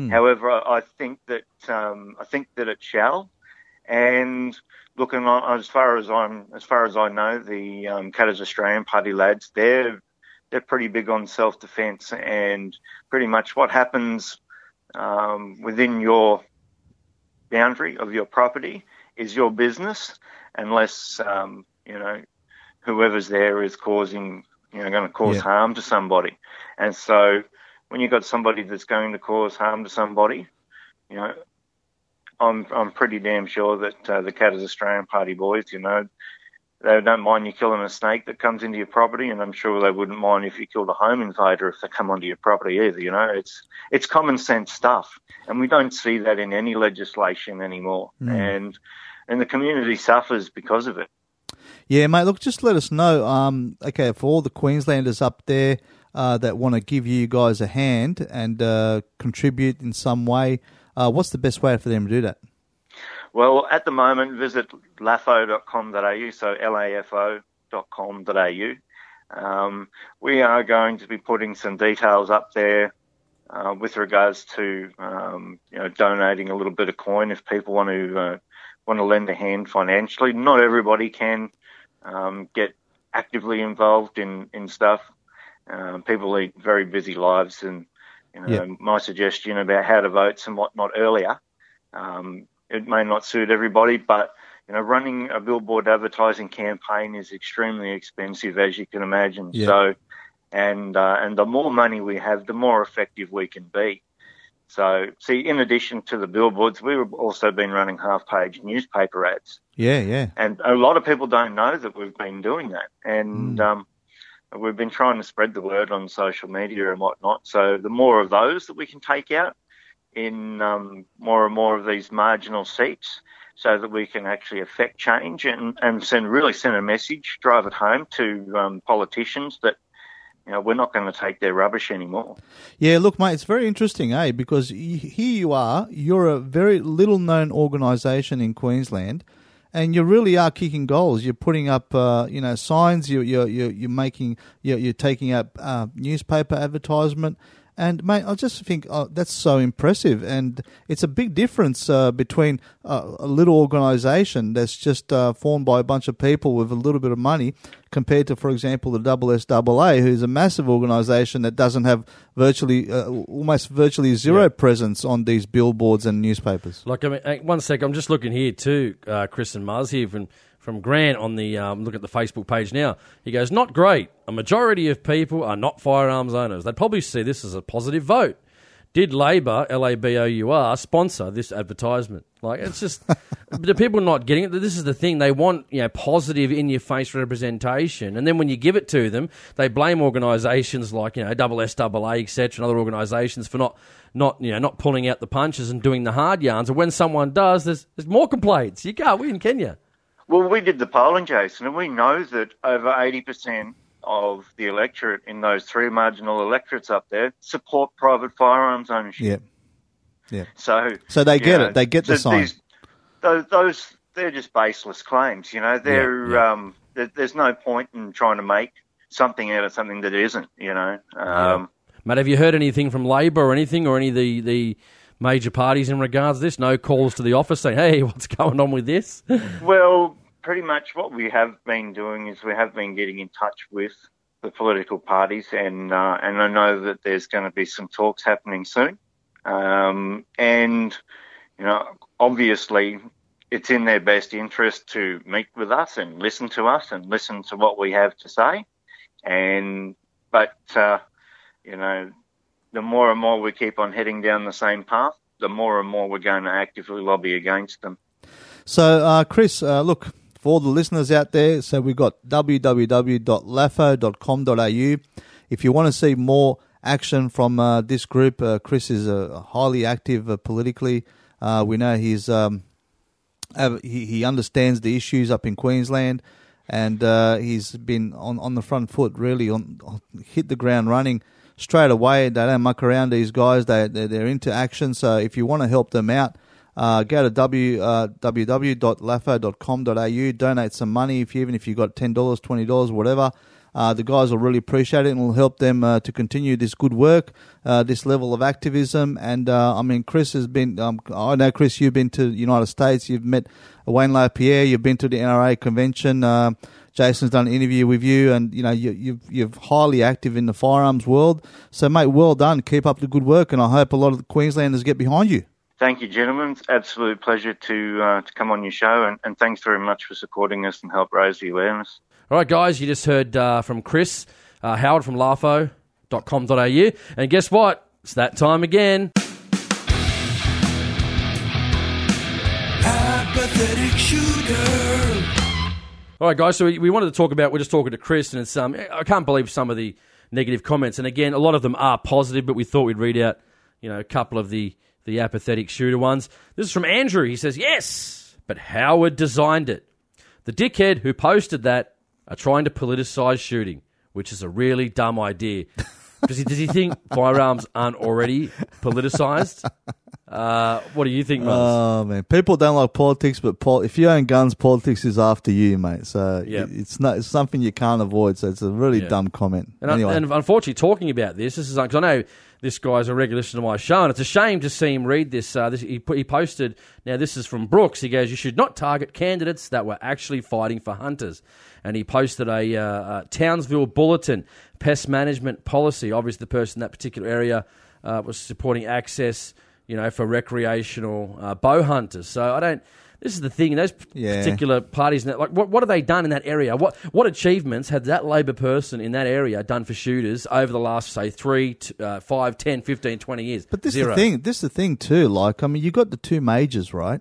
However, I think that um, I think that it shall. And looking on, as far as I'm, as far as I know, the um, Katter's Australian Party lads, they're they're pretty big on self-defence and pretty much what happens um, within your boundary of your property is your business, unless um, you know whoever's there is causing, you know, going to cause Yeah. harm to somebody. And so, when you've got somebody that's going to cause harm to somebody, you know, I'm I'm pretty damn sure that uh, the Katter's Australian Party boys, you know, they don't mind you killing a snake that comes into your property, and I'm sure they wouldn't mind if you killed a home invader if they come onto your property either. You know, it's it's common sense stuff, and we don't see that in any legislation anymore, and and the community suffers because of it. Yeah, mate. Look, just let us know. Um, okay, for all the Queenslanders up there uh, that want to give you guys a hand and uh, contribute in some way, uh, what's the best way for them to do that? Well, at the moment, visit lafo.com.au, so lafo.com.au. Um, we are going to be putting some details up there uh, with regards to um, you know donating a little bit of coin if people want to uh, want to lend a hand financially. Not everybody can um, get actively involved in in stuff. Um, people lead very busy lives, and you know Yeah. my suggestion about how to vote and whatnot earlier. Um, it may not suit everybody, but you know, running a billboard advertising campaign is extremely expensive, as you can imagine. Yeah. So, and uh, and the more money we have, the more effective we can be. So, see, in addition to the billboards, we've also been running half-page newspaper ads, Yeah, yeah. and a lot of people don't know that we've been doing that. And um, we've been trying to spread the word on social media and whatnot. So, the more of those that we can take out in um, more and more of these marginal seats, so that we can actually affect change and, and send really send a message, drive it home to um, politicians that you know we're not going to take their rubbish anymore. Yeah, look, mate, it's very interesting, eh? Because here you are, you're a very little known organisation in Queensland, and you really are kicking goals. You're putting up, uh, you know, signs. You're you're you're, you're making you're, you're taking up uh, newspaper advertisement. And mate, I just think uh, that's so impressive, and it's a big difference uh, between uh, a little organisation that's just uh, formed by a bunch of people with a little bit of money, compared to, for example, the SSAA, who's a massive organisation that doesn't have virtually, uh, almost virtually zero Yeah. presence on these billboards and newspapers. Like, I mean, one sec, I'm just looking here too, uh, Chris and Muzz here from, from Grant on the, um, look at the Facebook page now. He goes, not great. A majority of people are not firearms owners. They'd probably see this as a positive vote. Did Labor, L A B O U R, sponsor this advertisement? Like, it's just, the people not getting it. This is the thing. They want, you know, positive in your face representation. And then when you give it to them, they blame organisations like, you know, double SAA, etc., and other organisations for not, not, you know, not pulling out the punches and doing the hard yarns. And when someone does, there's, there's more complaints. You can't win, can you? Well, we did the polling, Jason, and we know that over 80% of the electorate in those three marginal electorates up there support private firearms ownership. Yeah. Yeah. So, So they get know, it. They get the th- sign. these- those, those, they're just baseless claims. You know, they're, yeah. um, there, there's no point in trying to make something out of something that isn't. You know, um, Mate, have you heard anything from Labor or anything, or any of the, the major parties in regards to this? No calls to the office saying, hey, what's going on with this? Well, pretty much what we have been doing is we have been getting in touch with the political parties, and uh, and I know that there's going to be some talks happening soon. Um, and you know, obviously, it's in their best interest to meet with us and listen to us and listen to what we have to say. And but uh, you know, the more and more we keep on heading down the same path, the more and more we're going to actively lobby against them. So, uh, Chris, uh, look, for the listeners out there, so we've got www.lafo.com.au. If you want to see more action from uh, this group, uh, Chris is uh, highly active uh, politically. Uh, we know he's um, he, he understands the issues up in Queensland, and uh, he's been on, on the front foot, really on, on hit the ground running straight away. They don't muck around. These guys, they they're, they're into action. So if you want to help them out, uh, go to w, uh, www.lafo.com.au, donate some money, if you, even if you've got $10, $20, whatever. Uh, the guys will really appreciate it and will help them uh, to continue this good work, uh, this level of activism. And uh, I mean, Chris has been, um, I know, Chris, you've been to the United States, you've met Wayne LaPierre, you've been to the NRA convention. Uh, Jason's done an interview with you, and you know you, you've you're highly active in the firearms world. So, mate, well done. Keep up the good work, and I hope a lot of the Queenslanders get behind you. Thank you, gentlemen. It's absolute pleasure to uh, to come on your show, and, and thanks very much for supporting us and help raise the awareness. All right, guys, you just heard uh, from Chris uh, Howard from lafo.com.au. And guess what? It's that time again. Apathetic shooter. All right, guys. So we, we wanted to talk about. We're just talking to Chris, and it's um. I can't believe some of the negative comments. And again, a lot of them are positive, but we thought we'd read out, you know, a couple of the the apathetic shooter ones. This is from Andrew. He says, "Yes, but Howard designed it. The dickhead who posted that are trying to politicize shooting, which is a really dumb idea." Does he, does he think firearms aren't already politicized? Uh, what do you think, Muzz? Oh man, people don't like politics, but pol- if you own guns, politics is after you, mate. So it- it's not it's something you can't avoid. So it's a really Yeah. dumb comment. And, anyway, and unfortunately, talking about this, this is because I know this guy's a regular listener to my show, and it's a shame to see him read this. Uh, this he, he posted. Now, this is from Brooks. He goes, "You should not target candidates that were actually fighting for hunters." And he posted a, uh, uh Townsville bulletin, pest management policy. Obviously, the person in that particular area uh, was supporting access, you know, for recreational uh, bow hunters. So I don't. This is the thing. Those Yeah. particular parties, like what, what have they done in that area? What what achievements had that Labor person in that area done for shooters over the last, say, three, t- uh, five, 10, 15, 20 years? But this Zero. is the thing. This is the thing too. Like, I mean, you got the two majors, right?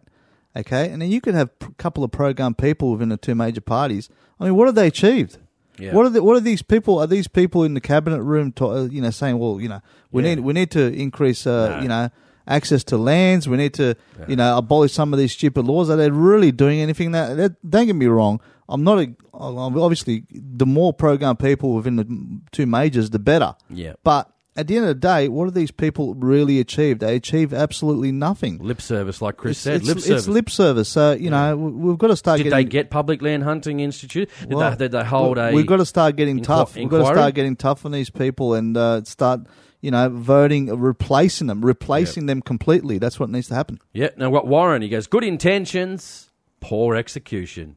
Okay, and then you could have a couple of pro-gun people within the two major parties. I mean, what have they achieved? Yeah. What are the, what are these people? Are these people in the cabinet room, to, uh, you know, saying, well, you know, we Yeah. need we need to increase, uh, No. you know, access to lands. We need to, you know, abolish some of these stupid laws. Are they really doing anything? That, that don't get me wrong. I'm not. A, obviously, the more pro-gun people within the two majors, the better. Yeah. But at the end of the day, what have these people really achieved? They achieve absolutely nothing. Lip service, like Chris It's, said. it's, lip it's service. lip service. So you know we- we've got to start Did getting. they get Public Land Hunting Institute? Did, well, they, did they hold a. We've got to start getting inqui- tough. We've got to start getting tough on these people and uh, start, you know, voting, replacing them, replacing them completely. That's what needs to happen. Yeah. Now, what Warren, he goes, good intentions, poor execution.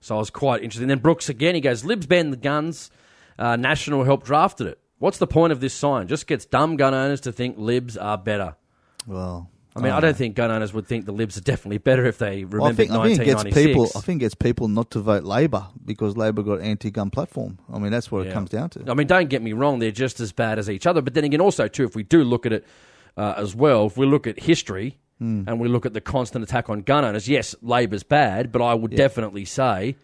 So I was quite interested. And then Brooks again, he goes, Libs banned the guns, uh, National help drafted it. What's the point of this sign? Just gets dumb gun owners to think Libs are better. Well, I mean, I don't think gun owners would think the Libs are definitely better if they remember Well, I think I think it gets people. I think it gets people not to vote Labor because Labor got anti-gun platform. I mean, that's what it comes down to. I mean, don't get me wrong; they're just as bad as each other. But then again, also too, if we do look at it uh, as well, if we look at history Hmm. and we look at the constant attack on gun owners, yes, Labor's bad, but I would definitely say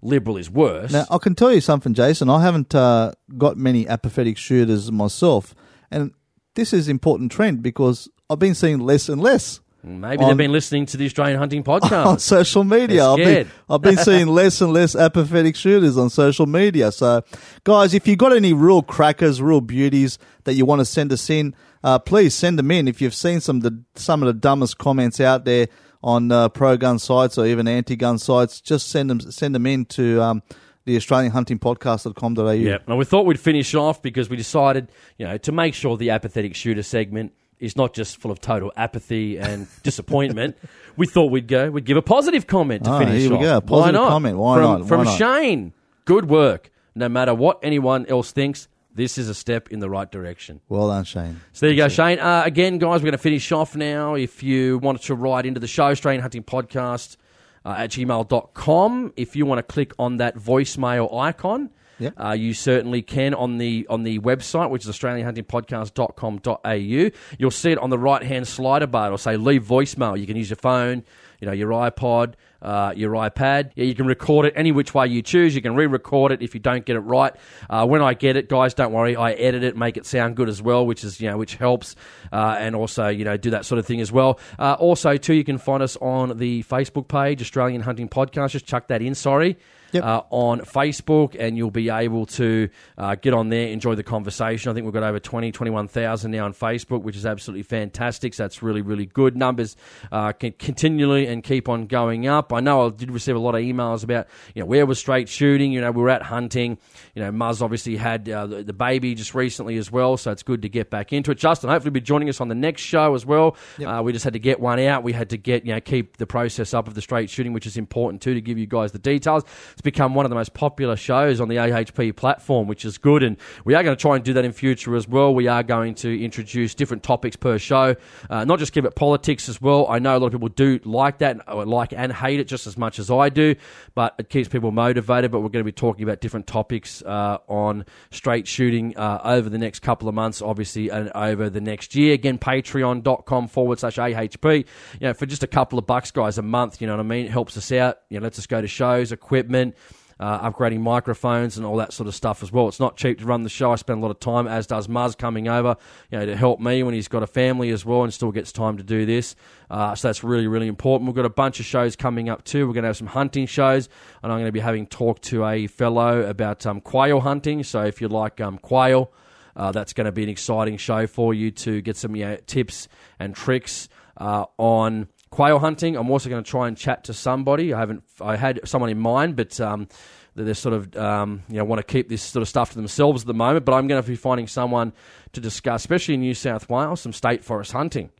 Liberal is worse. Now, I can tell you something, Jason. I haven't uh, got many apathetic shooters myself, and this is important trend because I've been seeing less and less. Maybe on- they've been listening to the Australian Hunting Podcast. on social media. I've been. I've been seeing less and less apathetic shooters on social media. So, guys, if you've got any real crackers, real beauties that you want to send us in, uh, please send them in. If you've seen some of the some of the dumbest comments out there on uh, pro gun sites or even anti gun sites, just send them send them in to um, the Australian Hunting Podcast.com.au. Yeah. Now we thought we'd finish off because we decided, you know, to make sure the apathetic shooter segment is not just full of total apathy and disappointment. we thought we'd go, we'd give a positive comment to Ah, finish here we off. go. A Why positive not? comment. Why from, not? Why From not? Shane, good work. No matter what anyone else thinks, this is a step in the right direction. Well done, Shane. So there you go, Shane. Uh, again, guys, we're going to finish off now. If you wanted to write into the show, Australian Hunting Podcast uh, at gmail.com. If you want to click on that voicemail icon, Uh, you certainly can on the on the website, which is australianhuntingpodcast.com.au. You'll see it on the right hand slider bar. It'll say leave voicemail. You can use your phone, you know, your iPod, uh, your iPad. Yeah, you can record it any which way you choose. You can re-record it if you don't get it right. Uh, when I get it, guys, don't worry. I edit it, make it sound good as well, which is you know which helps, uh, and also you know do that sort of thing as well. Uh, also, too, you can find us on the Facebook page, Australian Hunting Podcast. Just chuck that in. Sorry Yep. uh, on Facebook, and you'll be able to uh, get on there, enjoy the conversation. I think we've got over 20, 21,000 now on Facebook, which is absolutely fantastic. So that's really, really good. Numbers uh, can continually and keep on going up. I know I did receive a lot of emails about, you know, where was straight shooting? You know, we were at hunting. You know, Muzz obviously had uh, the, the baby just recently as well, so it's good to get back into it. Justin, hopefully, be joining us on the next show as well. Uh, we just had to get one out. We had to get, you know, keep the process up of the straight shooting, which is important too, to give you guys the details. It's become one of the most popular shows on the AHP platform, which is good. And we are going to try and do that in future as well. We are going to introduce different topics per show, uh, not just give it politics as well. I know a lot of people do like that, or like and hate it just as much as I do, but it keeps people motivated. But we're going to be talking about different topics uh, on straight shooting uh, over the next couple of months, obviously, and over the next year. Again, patreon.com forward slash AHP. You know, for just a couple of bucks, guys, a month, you know what I mean? It helps us out. You know, lets us go to shows, equipment uh, upgrading microphones and all that sort of stuff as well. It's not cheap to run the show. I spend a lot of time, as does Muzz, coming over, you know, to help me when he's got a family as well and still gets time to do this. Uh, so that's really, really important. We've got a bunch of shows coming up too. We're going to have some hunting shows, and I'm going to be having talk to a fellow about um, quail hunting. So if you like um, quail, uh, that's going to be an exciting show for you to get some you know, tips and tricks uh, on quail hunting. I'm also going to try and chat to somebody. I haven't. I had someone in mind, but um, that they're sort of um, you know want to keep this sort of stuff to themselves at the moment. But I'm going to be finding someone to discuss, especially in New South Wales, some state forest hunting.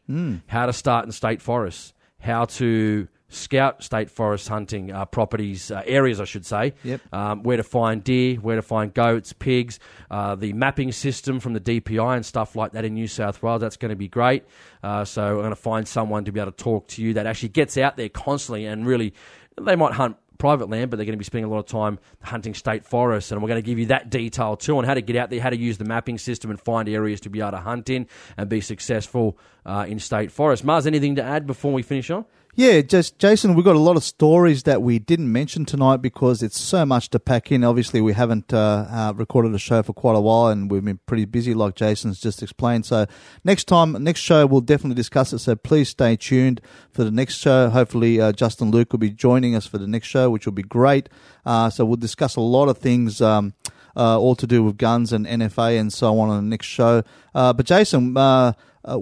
How to start in state forests. How to scout state forest hunting uh, properties, uh, areas, I should say. Yep. Um, where to find deer, where to find goats, pigs, uh, the mapping system from the DPI and stuff like that in New South Wales. That's going to be great. Uh, so I'm going to find someone to be able to talk to you that actually gets out there constantly and really, they might hunt private land, but they're going to be spending a lot of time hunting state forests. And we're going to give you that detail too on how to get out there, how to use the mapping system and find areas to be able to hunt in and be successful uh, in state forests. Muzz, anything to add before we finish on? Yeah, just Jason, we've got a lot of stories that we didn't mention tonight because it's so much to pack in. Obviously, we haven't uh, uh, recorded a show for quite a while, and we've been pretty busy, like Jason's just explained. So next time, next show, we'll definitely discuss it. So please stay tuned for the next show. Hopefully, uh, Justin Luke will be joining us for the next show, which will be great. Uh, so we'll discuss a lot of things. Um, uh, all to do with guns and NFA and so on on the next show. Uh, but Jason,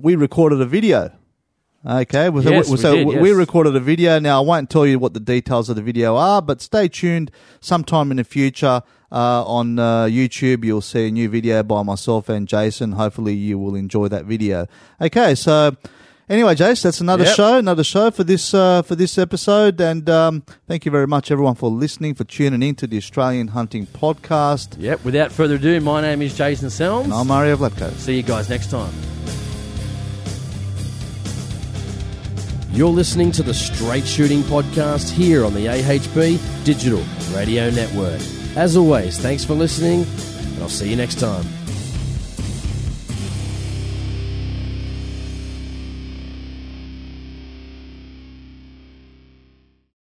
we recorded a video. Okay, well, so, Yes, we, we so did, we recorded a video. Now I won't tell you what the details of the video are, but stay tuned. Sometime in the future uh, on uh, YouTube, you'll see a new video by myself and Jason. Hopefully, you will enjoy that video. Okay, so anyway, Jason, that's another Yep. show, another show for this uh, for this episode. And um, thank you very much, everyone, for listening, for tuning in to the Australian Hunting Podcast. Yep, without further ado, my name is Jason Selms. And I'm Mario Vlatko. See you guys next time. You're listening to the Straight Shooting Podcast here on the AHP Digital Radio Network. As always, thanks for listening, and I'll see you next time.